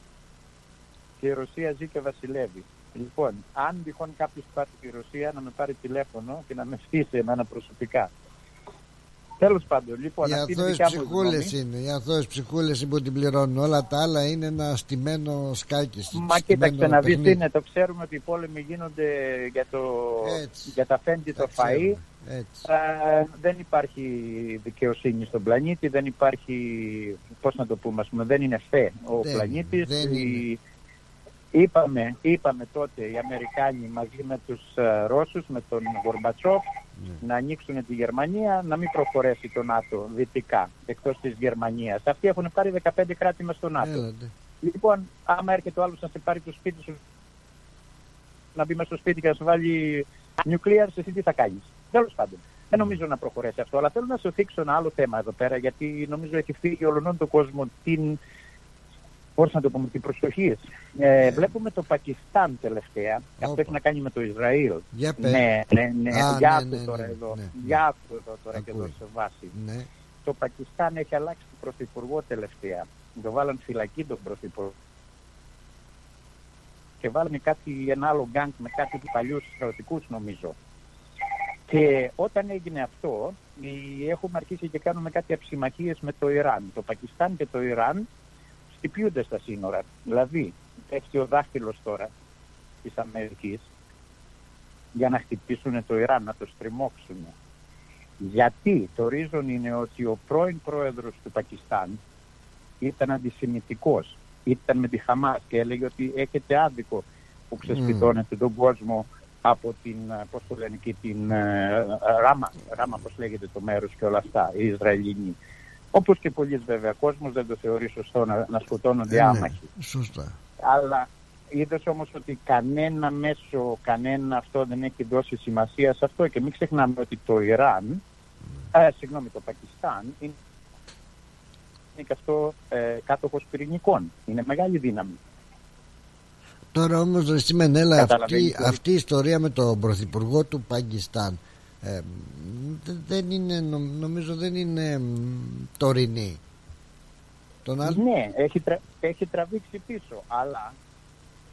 και η Ρωσία ζει και βασιλεύει. Λοιπόν, αν τυχόν κάποιος πάρει τη Ρωσία να με πάρει τηλέφωνο και να με στήσει εμένα προσωπικά. Τέλος πάντων, λοιπόν, Οι αυτή είναι η αθώες δικιά μου ψυχούλες γνώμη. είναι. Οι αθώες ψυχούλες είναι που την πληρώνουν. Όλα τα άλλα είναι ένα στημένο σκάκι. Μα κοίταξε να δεις τι είναι, το ξέρουμε ότι οι πόλεμοι γίνονται για, το, για τα φέντη το φαΐ. Έτσι. Ε, δεν υπάρχει δικαιοσύνη στον πλανήτη, δεν υπάρχει, πώς να το πούμε, ας πούμε, δεν είναι φε ο Δεν πλανήτης. είναι, δεν Η- Είπαμε, είπαμε τότε οι Αμερικάνοι μαζί με τους ε, Ρώσους, με τον Γορμπατσόφ, Ναι. Να ανοίξουν τη Γερμανία, να μην προχωρέσει το ΝΑΤΟ δυτικά, εκτός της Γερμανίας. Αυτοί έχουν πάρει 15 κράτη μες στο ΝΑΤΟ. Έλατε. Λοιπόν, άμα έρχεται ο άλλος να σε πάρει το σπίτι σου, να μπει μέσα στο σπίτι και να σου βάλει nuclear, εσύ τι θα κάνεις. Τέλος πάντων. Δεν νομίζω να προχωρέσει αυτό, αλλά θέλω να σου θίξω ένα άλλο θέμα εδώ πέρα, γιατί νομίζω έχει φύγει όλον τον κόσμο την, πώς να το πούμε, την προσοχή. Ε, βλέπουμε το Πακιστάν τελευταία, αυτό έχει να κάνει με το Ισραήλ. Για πες. Ναι, ναι, ναι, Α, για ναι, άκου ναι, τώρα ναι, εδώ, ναι, ναι. για άκου εδώ τώρα και εδώ Ακούει. σε βάση. Ναι. Το Πακιστάν έχει αλλάξει τον πρωθυπουργό τελευταία. Το βάλαν φυλακή τον πρωθυπουργό. Και βάλανε κάτι, ένα άλλο γκάγκ με κάτι παλιούς στρατιωτικούς νομίζω. Και όταν έγινε αυτό, οι- έχουμε αρχίσει και κάνουμε κάτι αψημαχίες με το Ιράν. Το Πακιστάν και το Ιράν χτυπιούνται στα σύνορα. Δηλαδή, έχει ο δάχτυλος τώρα της Αμερικής για να χτυπήσουν το Ιράν, να το στριμώξουν. Γιατί το reason είναι ότι ο πρώην πρόεδρος του Πακιστάν ήταν αντισημιτικός, ήταν με τη Χαμάς και έλεγε ότι έχετε άδικο που ξεσπιτώνετε τον κόσμο από την, ε, πώς το λένε εκεί, την ε, Ράμα, Ράμα πώς λέγεται το μέρος και όλα αυτά, οι Ισραηλινοί. Όπως και πολλοί βέβαια κόσμος δεν το θεωρεί σωστό να, να σκοτώνονται Ε, ναι, άμαχοι. Σωστά. Αλλά είδες όμως ότι κανένα μέσο, κανένα αυτό δεν έχει δώσει σημασία σε αυτό και μην ξεχνάμε ότι το Ιράν, ε, συγγνώμη, το Πακιστάν είναι, είναι και αυτό ε, κάτοχος πυρηνικών. Είναι μεγάλη δύναμη. Τώρα όμως εσύ Μενέλα Καταλαβαίνεις αυτή, ότι- αυτή η ιστορία με τον πρωθυπουργό του Παγκιστάν ε, δε- δεν είναι νο- νομίζω δεν είναι μ, τωρινή. Τον άλλο Ναι, έχει, τρα, έχει τραβήξει πίσω, αλλά,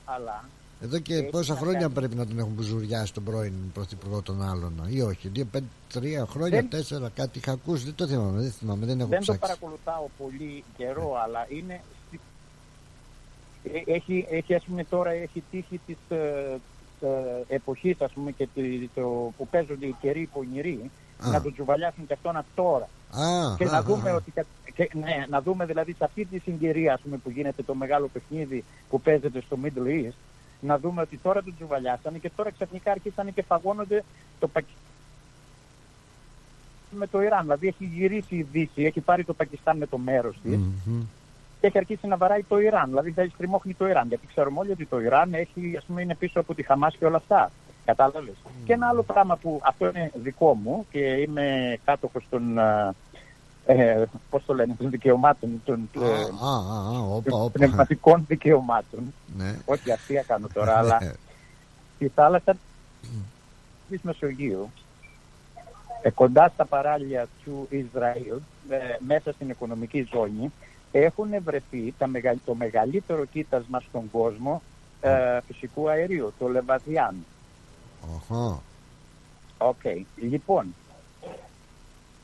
αλλά εδώ και έχει πόσα να χρόνια κάνει- πρέπει να τον έχουν μπουζουριάσει τον πρώην πρωθυπουργό των άλλων ή όχι δύο, πέντε, τρία χρόνια, Δεν- τέσσερα κάτι είχα ακούσει δεν το θυμάμαι δεν θυμάμαι δεν έχω δεν το ψάξει. παρακολουθάω πολύ καιρό, αλλά είναι. στη- Ε, Έχει, έχει ας πούμε τώρα έχει τύχει της ε, ε, εποχής ας πούμε και τη- το, που παίζονται οι καιροί πονηροί Α. να τον τσουβαλιάσουν και αυτόν τώρα. Α, και α, να α, δούμε α. ότι κα- και, ναι, να δούμε δηλαδή σε αυτή τη συγκυρία ας πούμε, που γίνεται το μεγάλο παιχνίδι που παίζεται στο Middle East να δούμε ότι τώρα τον τσουβαλιάσανε και τώρα ξαφνικά αρχίσανε και φαγώνονται το Πακιστάν με το Ιράν. Δηλαδή έχει γυρίσει η Δύση, έχει πάρει το Πακιστάν με το μέρος της Μμμ. Και έχει αρχίσει να βαράει το Ιράν. Δηλαδή θα στριμώχνει το Ιράν. Γιατί ξέρουμε όλοι ότι το Ιράν έχει, ας πούμε, είναι πίσω από τη Χαμάς και όλα αυτά. Κατάλαβες. Και ένα άλλο πράγμα που αυτό είναι δικό μου και είμαι κάτοχος των. ε, Ε, πώς το λένε, των δικαιωμάτων, των, ε, Α, α, α, όπα, των όπα. πνευματικών δικαιωμάτων. Ναι. Όχι αστεία κάνω τώρα, αλλά στη θάλασσα της Μεσογείου, ε, κοντά στα παράλια του Ισραήλ, ε, μέσα στην οικονομική ζώνη, έχουν βρεθεί τα μεγα- το μεγαλύτερο κοίτασμα στον κόσμο ε, φυσικού αερίου, το Λεβιάθαν. Οχα. Οκ. Λοιπόν,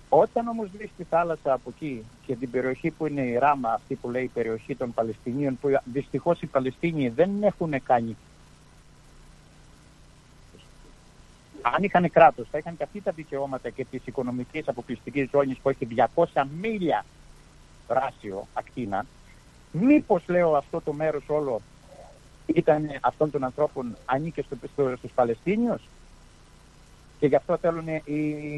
όταν όμως δεις τη θάλασσα από εκεί και την περιοχή που είναι η Ράμα, αυτή που λέει η περιοχή των Παλαιστινίων, που δυστυχώς οι Παλαιστίνοι δεν έχουν κάνει αν είχαν κράτος, θα είχαν και αυτοί τα δικαιώματα και της οικονομικής αποκλειστικής ζώνης που έχει 200 μίλια ράσιο ακτίνα. Μήπως λέω αυτό το μέρος όλο ήταν αυτών των ανθρώπων ανήκε στο, στο, στους Παλαιστίνιους; Και γι' αυτό θέλουν οι,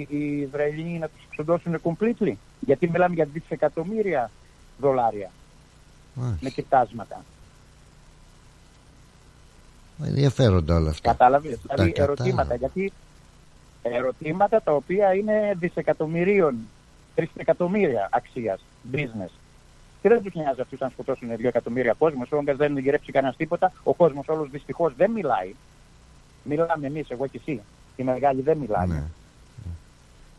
οι Ισραηλοί να τους ξοντώσουν completely. Γιατί μιλάμε για δισεκατομμύρια δολάρια με κοιτάσματα. Ενδιαφέροντα όλα αυτά. Κατάλαβες; Τα Δηλαδή κατάλαβα. ερωτήματα. Γιατί ερωτήματα τα οποία είναι δισεκατομμυρίων, τρισεκατομμύρια αξίας, business. Και δεν τους νοιάζει αυτούς αν σκοτώσουν δύο εκατομμύρια κόσμο. Ο Όγκας δεν γυρέψει κανένας τίποτα. Ο κόσμος όλος δυστυχώς δεν μιλάει. Μιλάμε εμείς, εγώ και εσύ. Οι μεγάλοι δεν μιλάνε. Ναι.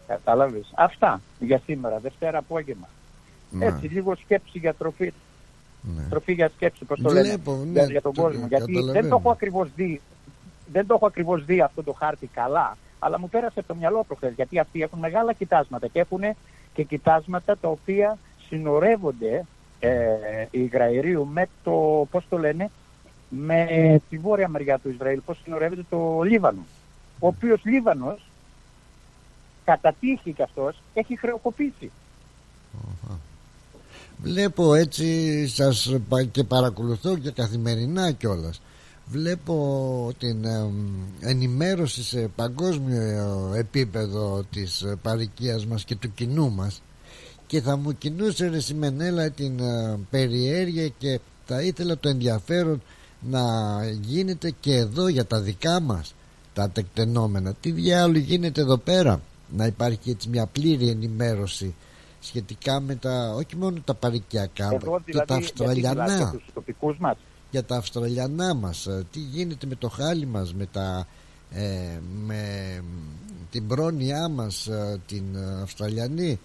Κατάλαβε. Αυτά για σήμερα, Δευτέρα απόγευμα. Ναι. Έτσι, λίγο σκέψη για τροφή. Ναι. Τροφή για σκέψη, πώς το λένε. Βλέπω, ναι, για, για τον το- κόσμο. Γιατί δεν καταλαβαίνω. το έχω ακριβώς δει. Δεν το έχω ακριβώς δει αυτό το χάρτη καλά, αλλά μου πέρασε από το μυαλό προχθές. Γιατί αυτοί έχουν μεγάλα κοιτάσματα και έχουν και κοιτάσματα τα οποία συνορεύονται ε, η Ισραηλίου με το, πώς το λένε, με τη βόρεια μεριά του Ισραήλ, πώς συνορεύεται το Λίβανο. Ο οποίος Λίβανος, κατά τύχη κι αυτός, έχει χρεοκοπήσει. Βλέπω έτσι σας πα- και παρακολουθώ και καθημερινά κιόλας Βλέπω την εμ, ενημέρωση σε παγκόσμιο επίπεδο της ε, παροικίας μας και του κοινού μας και θα μου κινούσε ρε Σιμενέλα την ε, περιέργεια και θα ήθελα το ενδιαφέρον να γίνεται και εδώ για τα δικά μας τα τεκτενόμενα. Τι διάλογο γίνεται εδώ πέρα να υπάρχει έτσι μια πλήρη ενημέρωση σχετικά με τα όχι μόνο τα παρικιακά Εδώ και τα δηλαδή, γιατί μιλάς για αυστραλιανά τους τοπικούς μας. για τα αυστραλιανά μας. Ε, τι γίνεται με το χάλι μας με τα ε, με την πρόνοιά μας ε, την ε, αυστραλιανή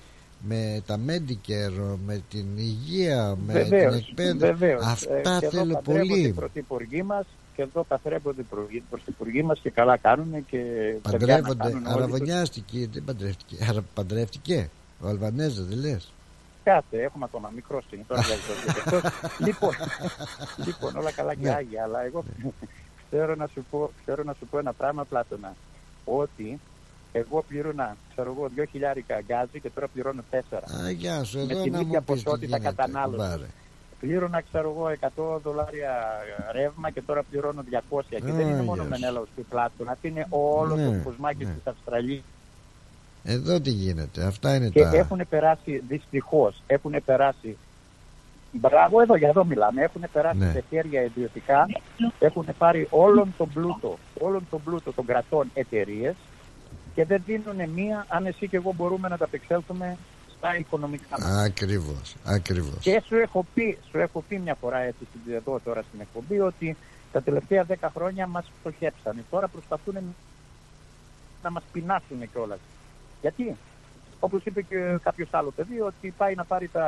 με τα Medicare με την υγεία με Βεβαίως, την εκπαίδευση βεβαίως. αυτά Ε, και εδώ θέλω παντρεύονται πολύ Οι πρωθυπουργοί μας και εδώ παθρεύονται οι πρωθυπουργοί μας και καλά κάνουν και παιδιά να παντρεύονται κάνουν όλοι τους. αραβωνιάστηκε δεν παντρεύτηκε Αρα, παντρεύτηκε ο Αλβανέζα δεν λες Κάτσε, έχουμε ακόμα μικρό είναι τώρα δεν ξέρω. λοιπόν, λοιπόν, όλα καλά και Ναι. άγια, αλλά εγώ ξέρω να σου πω, ξέρω να σου πω ένα πράγμα, Πλάτωνα, ότι εγώ πλήρωνα, ξέρω εγώ, δυο χιλιάρικα γκάζι και τώρα πληρώνω τέσσερα. Α, γεια σου, Με εδώ την να ίδια μου πεις τι ποσότητα γίνεται, κατανάλωση. κουμπάρε. Πλήρωνα, ξέρω εγώ, 100 δολάρια ρεύμα και τώρα πληρώνω 200. Και δεν είναι Α, μόνο γεια σου. Μενέλαος και Πλάτωνα, αυτή είναι όλος Ναι, το κοσμάκι ναι. της Αυστραλίας. Εδώ τι γίνεται, αυτά είναι Και τα έχουν περάσει, δυστυχώς, έχουν περάσει. Μπράβο, εδώ για εδώ μιλάμε. Έχουν περάσει Ναι. σε χέρια ιδιωτικά, έχουν πάρει όλον τον πλούτο, όλον τον πλούτο των κρατών εταιρείες και δεν δίνουν μία, αν εσύ και εγώ μπορούμε να τα απεξέλθουμε στα οικονομικά μας. Ακριβώς, ακριβώς Και σου έχω πει, σου έχω πει μια φορά έτσι στην- εδώ τώρα στην εκπομπή ότι τα τελευταία 10 χρόνια μας φτωχέψανε. Τώρα προσπαθούν να μας πεινάσουν κιόλας. Γιατί, όπως είπε και κάποιος άλλο παιδί, ότι πάει να πάρει τα,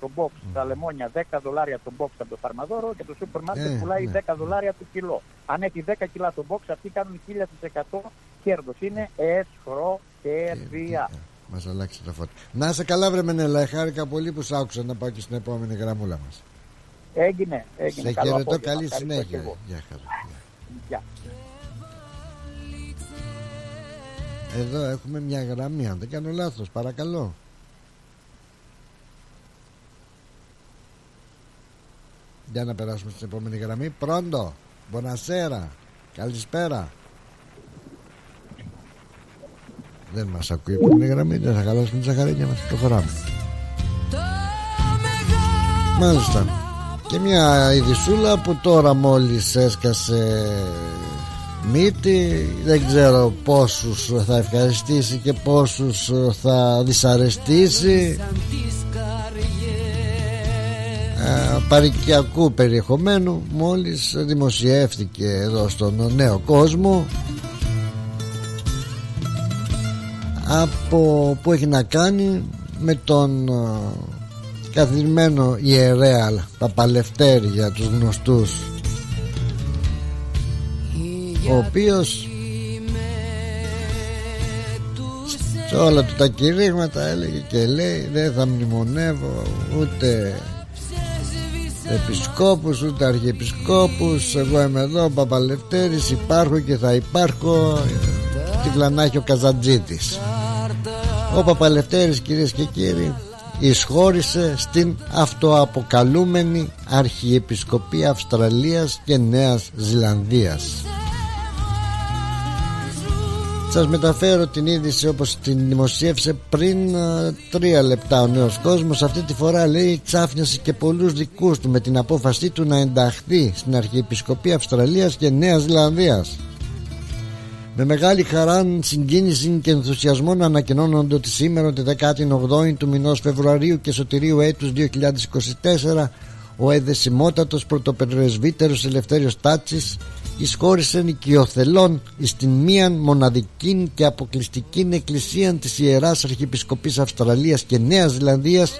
το box, τα λεμόνια 10 δολάρια το box από το φαρμαδόρο και το σούπερ μάρκετ Ε, πουλάει ναι. 10 δολάρια το κιλό. Αν έχει 10 κιλά το box, αυτοί κάνουν 1000% κέρδος. Είναι εσχροκερδία. Μας αλλάξει τα φώτα Να είσαι καλά βρε Μενέλα. Χάρηκα πολύ που σ' άκουσα. Να πάω και στην επόμενη γραμμούλα μας. Έγινε, έγινε. Σε Καλό χαιρετώ. απόγευμα. καλή Ευχαριστώ και συνέχεια εγώ. Γεια χαρά. Γεια. Εδώ έχουμε μια γραμμή αν δεν κάνω λάθος. Παρακαλώ. Για να περάσουμε στην επόμενη γραμμή. Πρόντο, Μπονασέρα. Καλησπέρα Δεν μας ακούει η επόμενη γραμμή Δεν θα χαλάσουμε τη ζαχαρίνια μας Προχωράμε Μάλιστα. Και μια ειδισούλα που τώρα μόλις έσκασε μύτη Δεν ξέρω πόσους θα ευχαριστήσει και πόσους θα δυσαρεστήσει. Ε, παρικιακού περιεχομένου μόλις δημοσιεύτηκε εδώ στον νέο κόσμο από που έχει να κάνει με τον ε, καθισμένο ιερέα Παπαλευτέρη για τους γνωστούς. Ο οποίος σε όλα του τα κηρύγματα έλεγε και λέει δεν θα μνημονεύω ούτε επισκόπους ούτε αρχιεπισκόπους. Εγώ είμαι εδώ ο Παπαλευτέρης υπάρχω και θα υπάρχω. Τη βλανάχει ο Καζαντζίτης ο Παπαλευτέρης κυρίες και κύριοι εισχώρησε στην αυτοαποκαλούμενη Αρχιεπισκοπή Αυστραλίας και Νέας Ζηλανδίας. Σας μεταφέρω την είδηση όπως την δημοσίευσε πριν α, τρία λεπτά ο νέος κόσμος. Αυτή τη φορά λέει ξάφνιασε και πολλούς δικούς του με την απόφασή του να ενταχθεί στην Αρχιεπισκοπή Αυστραλίας και Νέας Ζηλανδίας με μεγάλη χαρά, συγκίνηση και ενθουσιασμό να ανακοινώνονται ότι σήμερα τη 18η του μηνός Φεβρουαρίου και σωτηρίου έτους 2024 ο εδεσιμότατος πρωτοπερεσβύτερος Ελευθέριος Τάτσης εισχώρησε οικειοθελών στην μίαν μοναδική και αποκλειστική εκκλησία της Ιεράς Αρχιεπισκοπής Αυστραλίας και Νέας Ζηλανδίας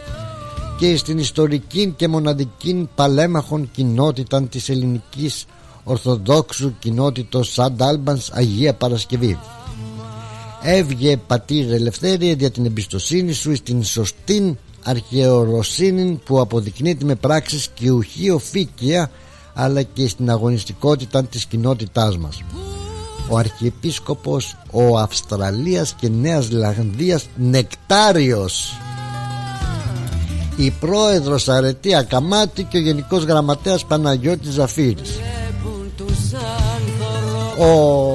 και στην ιστορική και μοναδική παλέμαχων κοινότητα της ελληνικής Ορθοδόξου κοινότητος St Albans Αγία Παρασκευή. Εύγε πατήρ Ελευθέριε για την εμπιστοσύνη σου στην σωστή αρχιεροσύνη που αποδεικνύεται με πράξεις και ουχί οφίκια αλλά και στην αγωνιστικότητα της κοινότητάς μας. Ο Αρχιεπίσκοπος ο Αυστραλίας και Νέας Ζηλανδίας Νεκτάριος. Η πρόεδρος Αρετή Ακαμάτη και ο γενικός γραμματέας Παναγιώτης Ζαφύρης ο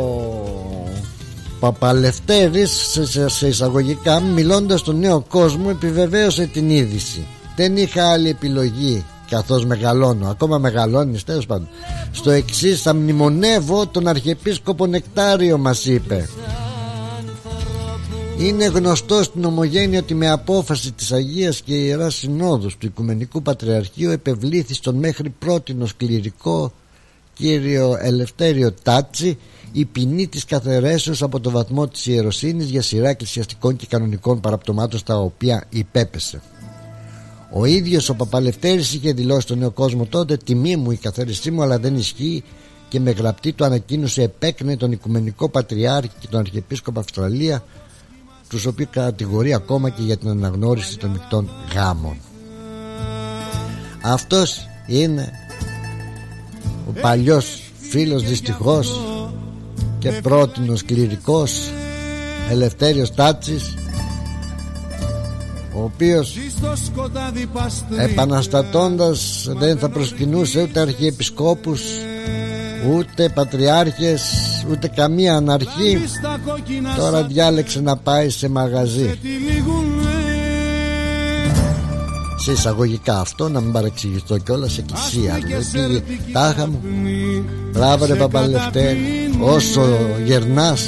Παπαλευτέρης σε, σε εισαγωγικά μιλώντας στον νέο κόσμο επιβεβαίωσε την είδηση. Δεν είχα άλλη επιλογή καθώς μεγαλώνω. Ακόμα μεγαλώνεις τέλος πάντων. Στο εξής θα μνημονεύω τον Αρχιεπίσκοπο Νεκτάριο μας είπε. Είναι γνωστό στην Ομογένεια ότι με απόφαση της Αγίας και Ιεράς Συνόδους του Οικουμενικού Πατριαρχείου επευλήθη στον μέχρι πρότινος κληρικό κύριο Ελευθέριο Τάτσι η ποινή της καθαιρέσεως από το βαθμό της ιεροσύνης για σειρά εκκλησιαστικών και κανονικών παραπτωμάτων στα οποία υπέπεσε. Ο ίδιος ο Παπαλευτέρης είχε δηλώσει στον νέο κόσμο τότε τιμή μου η καθαίρεσή μου αλλά δεν ισχύει και με γραπτή του ανακοίνωσε επέκνε τον Οικουμενικό Πατριάρχη και τον Αρχιεπίσκοπο Αυστραλία τους οποίους κατηγορεί ακόμα και για την αναγνώριση των μεικτών γάμων. Αυτός είναι ο παλιός φίλος δυστυχώς και πρότινος κληρικός Ελευθέριος Τάτσης ο οποίος επαναστατώντας δεν θα προσκυνούσε ούτε αρχιεπισκόπους ούτε πατριάρχες ούτε καμία αναρχή τώρα διάλεξε να πάει σε μαγαζί σε εισαγωγικά αυτό να μην παρεξηγηθώ κιόλας σε εκκλησία δηλαδή τάχα μου. μπράβο ρε Παπαλευτέρη όσο γερνάς.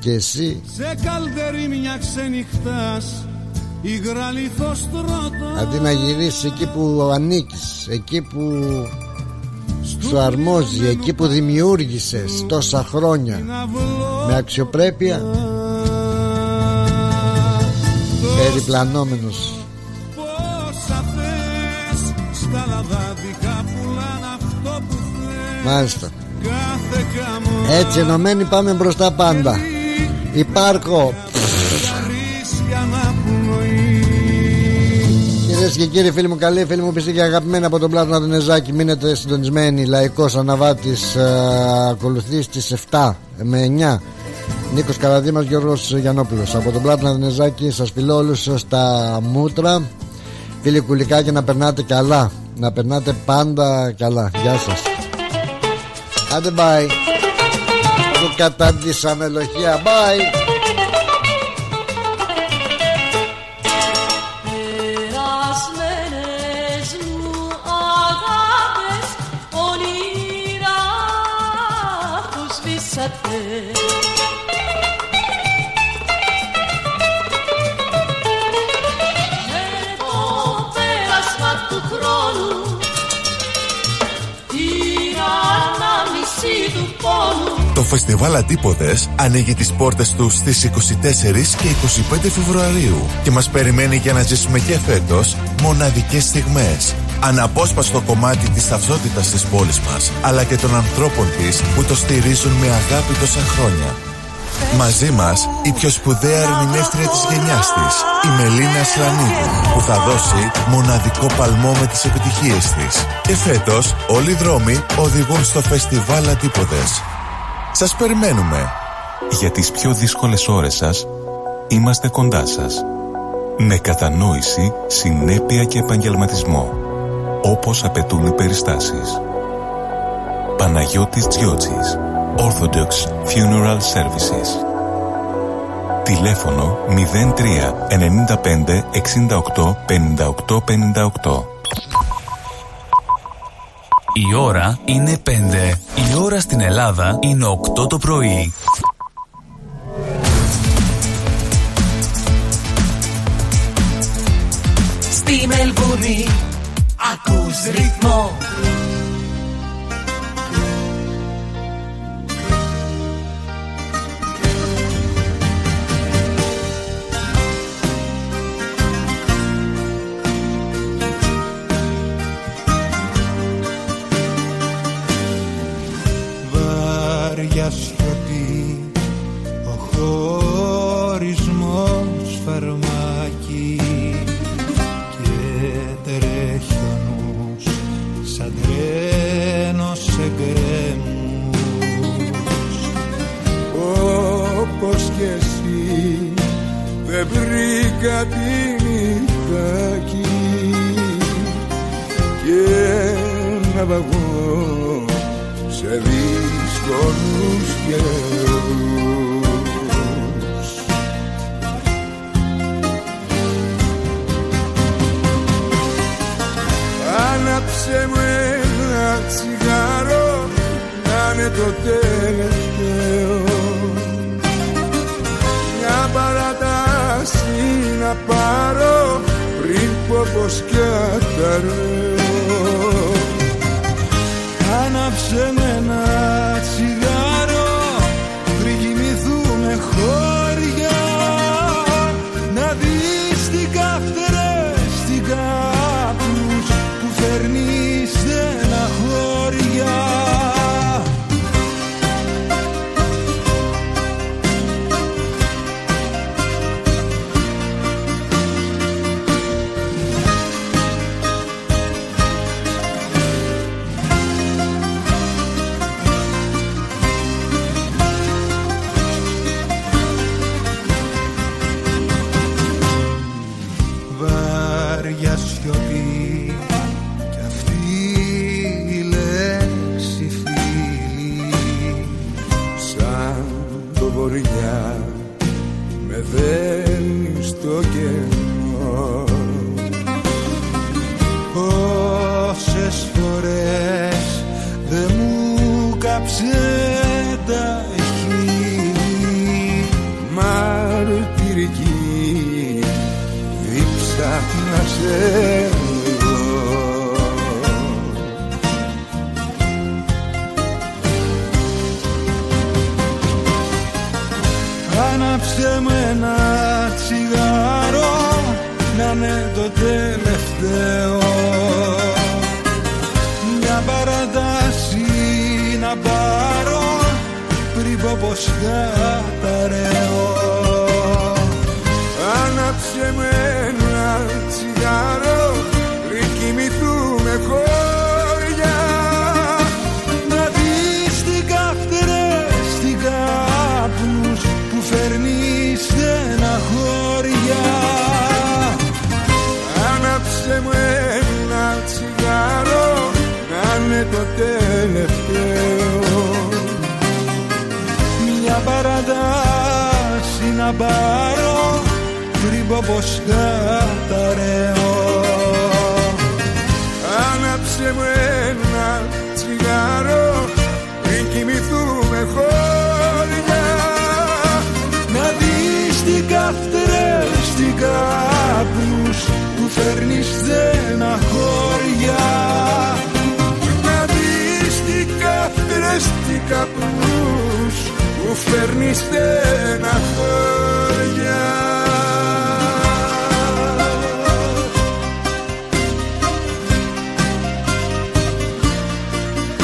Και εσύ. Σε καλτερή μια ξενυχτάς Αντί να γυρίσεις εκεί που ανήκεις Εκεί που σου αρμόζει Εκεί που δημιούργησες τόσα χρόνια Με αξιοπρέπεια Περιπλανόμενος. Μάλιστα. Έτσι ενωμένοι πάμε μπροστά πάντα. Υπάρχω. Κυρίες και κύριοι φίλοι μου καλοί Φίλοι μου πιστοί και αγαπημένοι από τον Πλάτωνα του Νεζάκη Μείνετε συντονισμένοι. Λαϊκός αναβάτης ε, Ακολουθεί στις 7 με 9 Νίκος Καραδίμας Γιώργος Γιαννόπουλος. Από τον Πλάτωνα του Νεζάκη Σας φιλώ όλους στα μούτρα. Φίλοι κουλικά και να περνάτε καλά. Να περνάτε πάντα καλά. Γεια σας. Άντε bye. Του κατάντησα λοχεία. Bye Φεστιβάλ Αντίποδες ανοίγει τις πόρτες του στις 24 και 25 Φεβρουαρίου και μας περιμένει για να ζήσουμε και φέτος μοναδικές στιγμές. Αναπόσπαστο κομμάτι της ταυτότητας της πόλης μας, αλλά και των ανθρώπων της που το στηρίζουν με αγάπη τόσα χρόνια. Μαζί μας η πιο σπουδαία ερμηνεύτρια της γενιάς της, η Μελίνα που θα δώσει μοναδικό παλμό με τις επιτυχίες της. Και φέτος όλοι οι δρόμοι οδηγούν στο φεστιβάλ Αντίποδες. Σας περιμένουμε. Για τις πιο δύσκολες ώρες σας, είμαστε κοντά σας. Με κατανόηση, συνέπεια και επαγγελματισμό. Όπως απαιτούν οι περιστάσεις. Παναγιώτης Τζιότσης. Orthodox Funeral Services. Τηλέφωνο 03 95 68 58 58. Η ώρα είναι 5. Η ώρα στην Ελλάδα είναι 8 το πρωί. Στη Μελβούνι ακούς ρυθμό. για σιωπή. Ο χωρισμός φαρμάκι και τρέχει ο σαν τρένος σε γκρέμους όπως κι εσύ δεν βρήκα τι Vegas.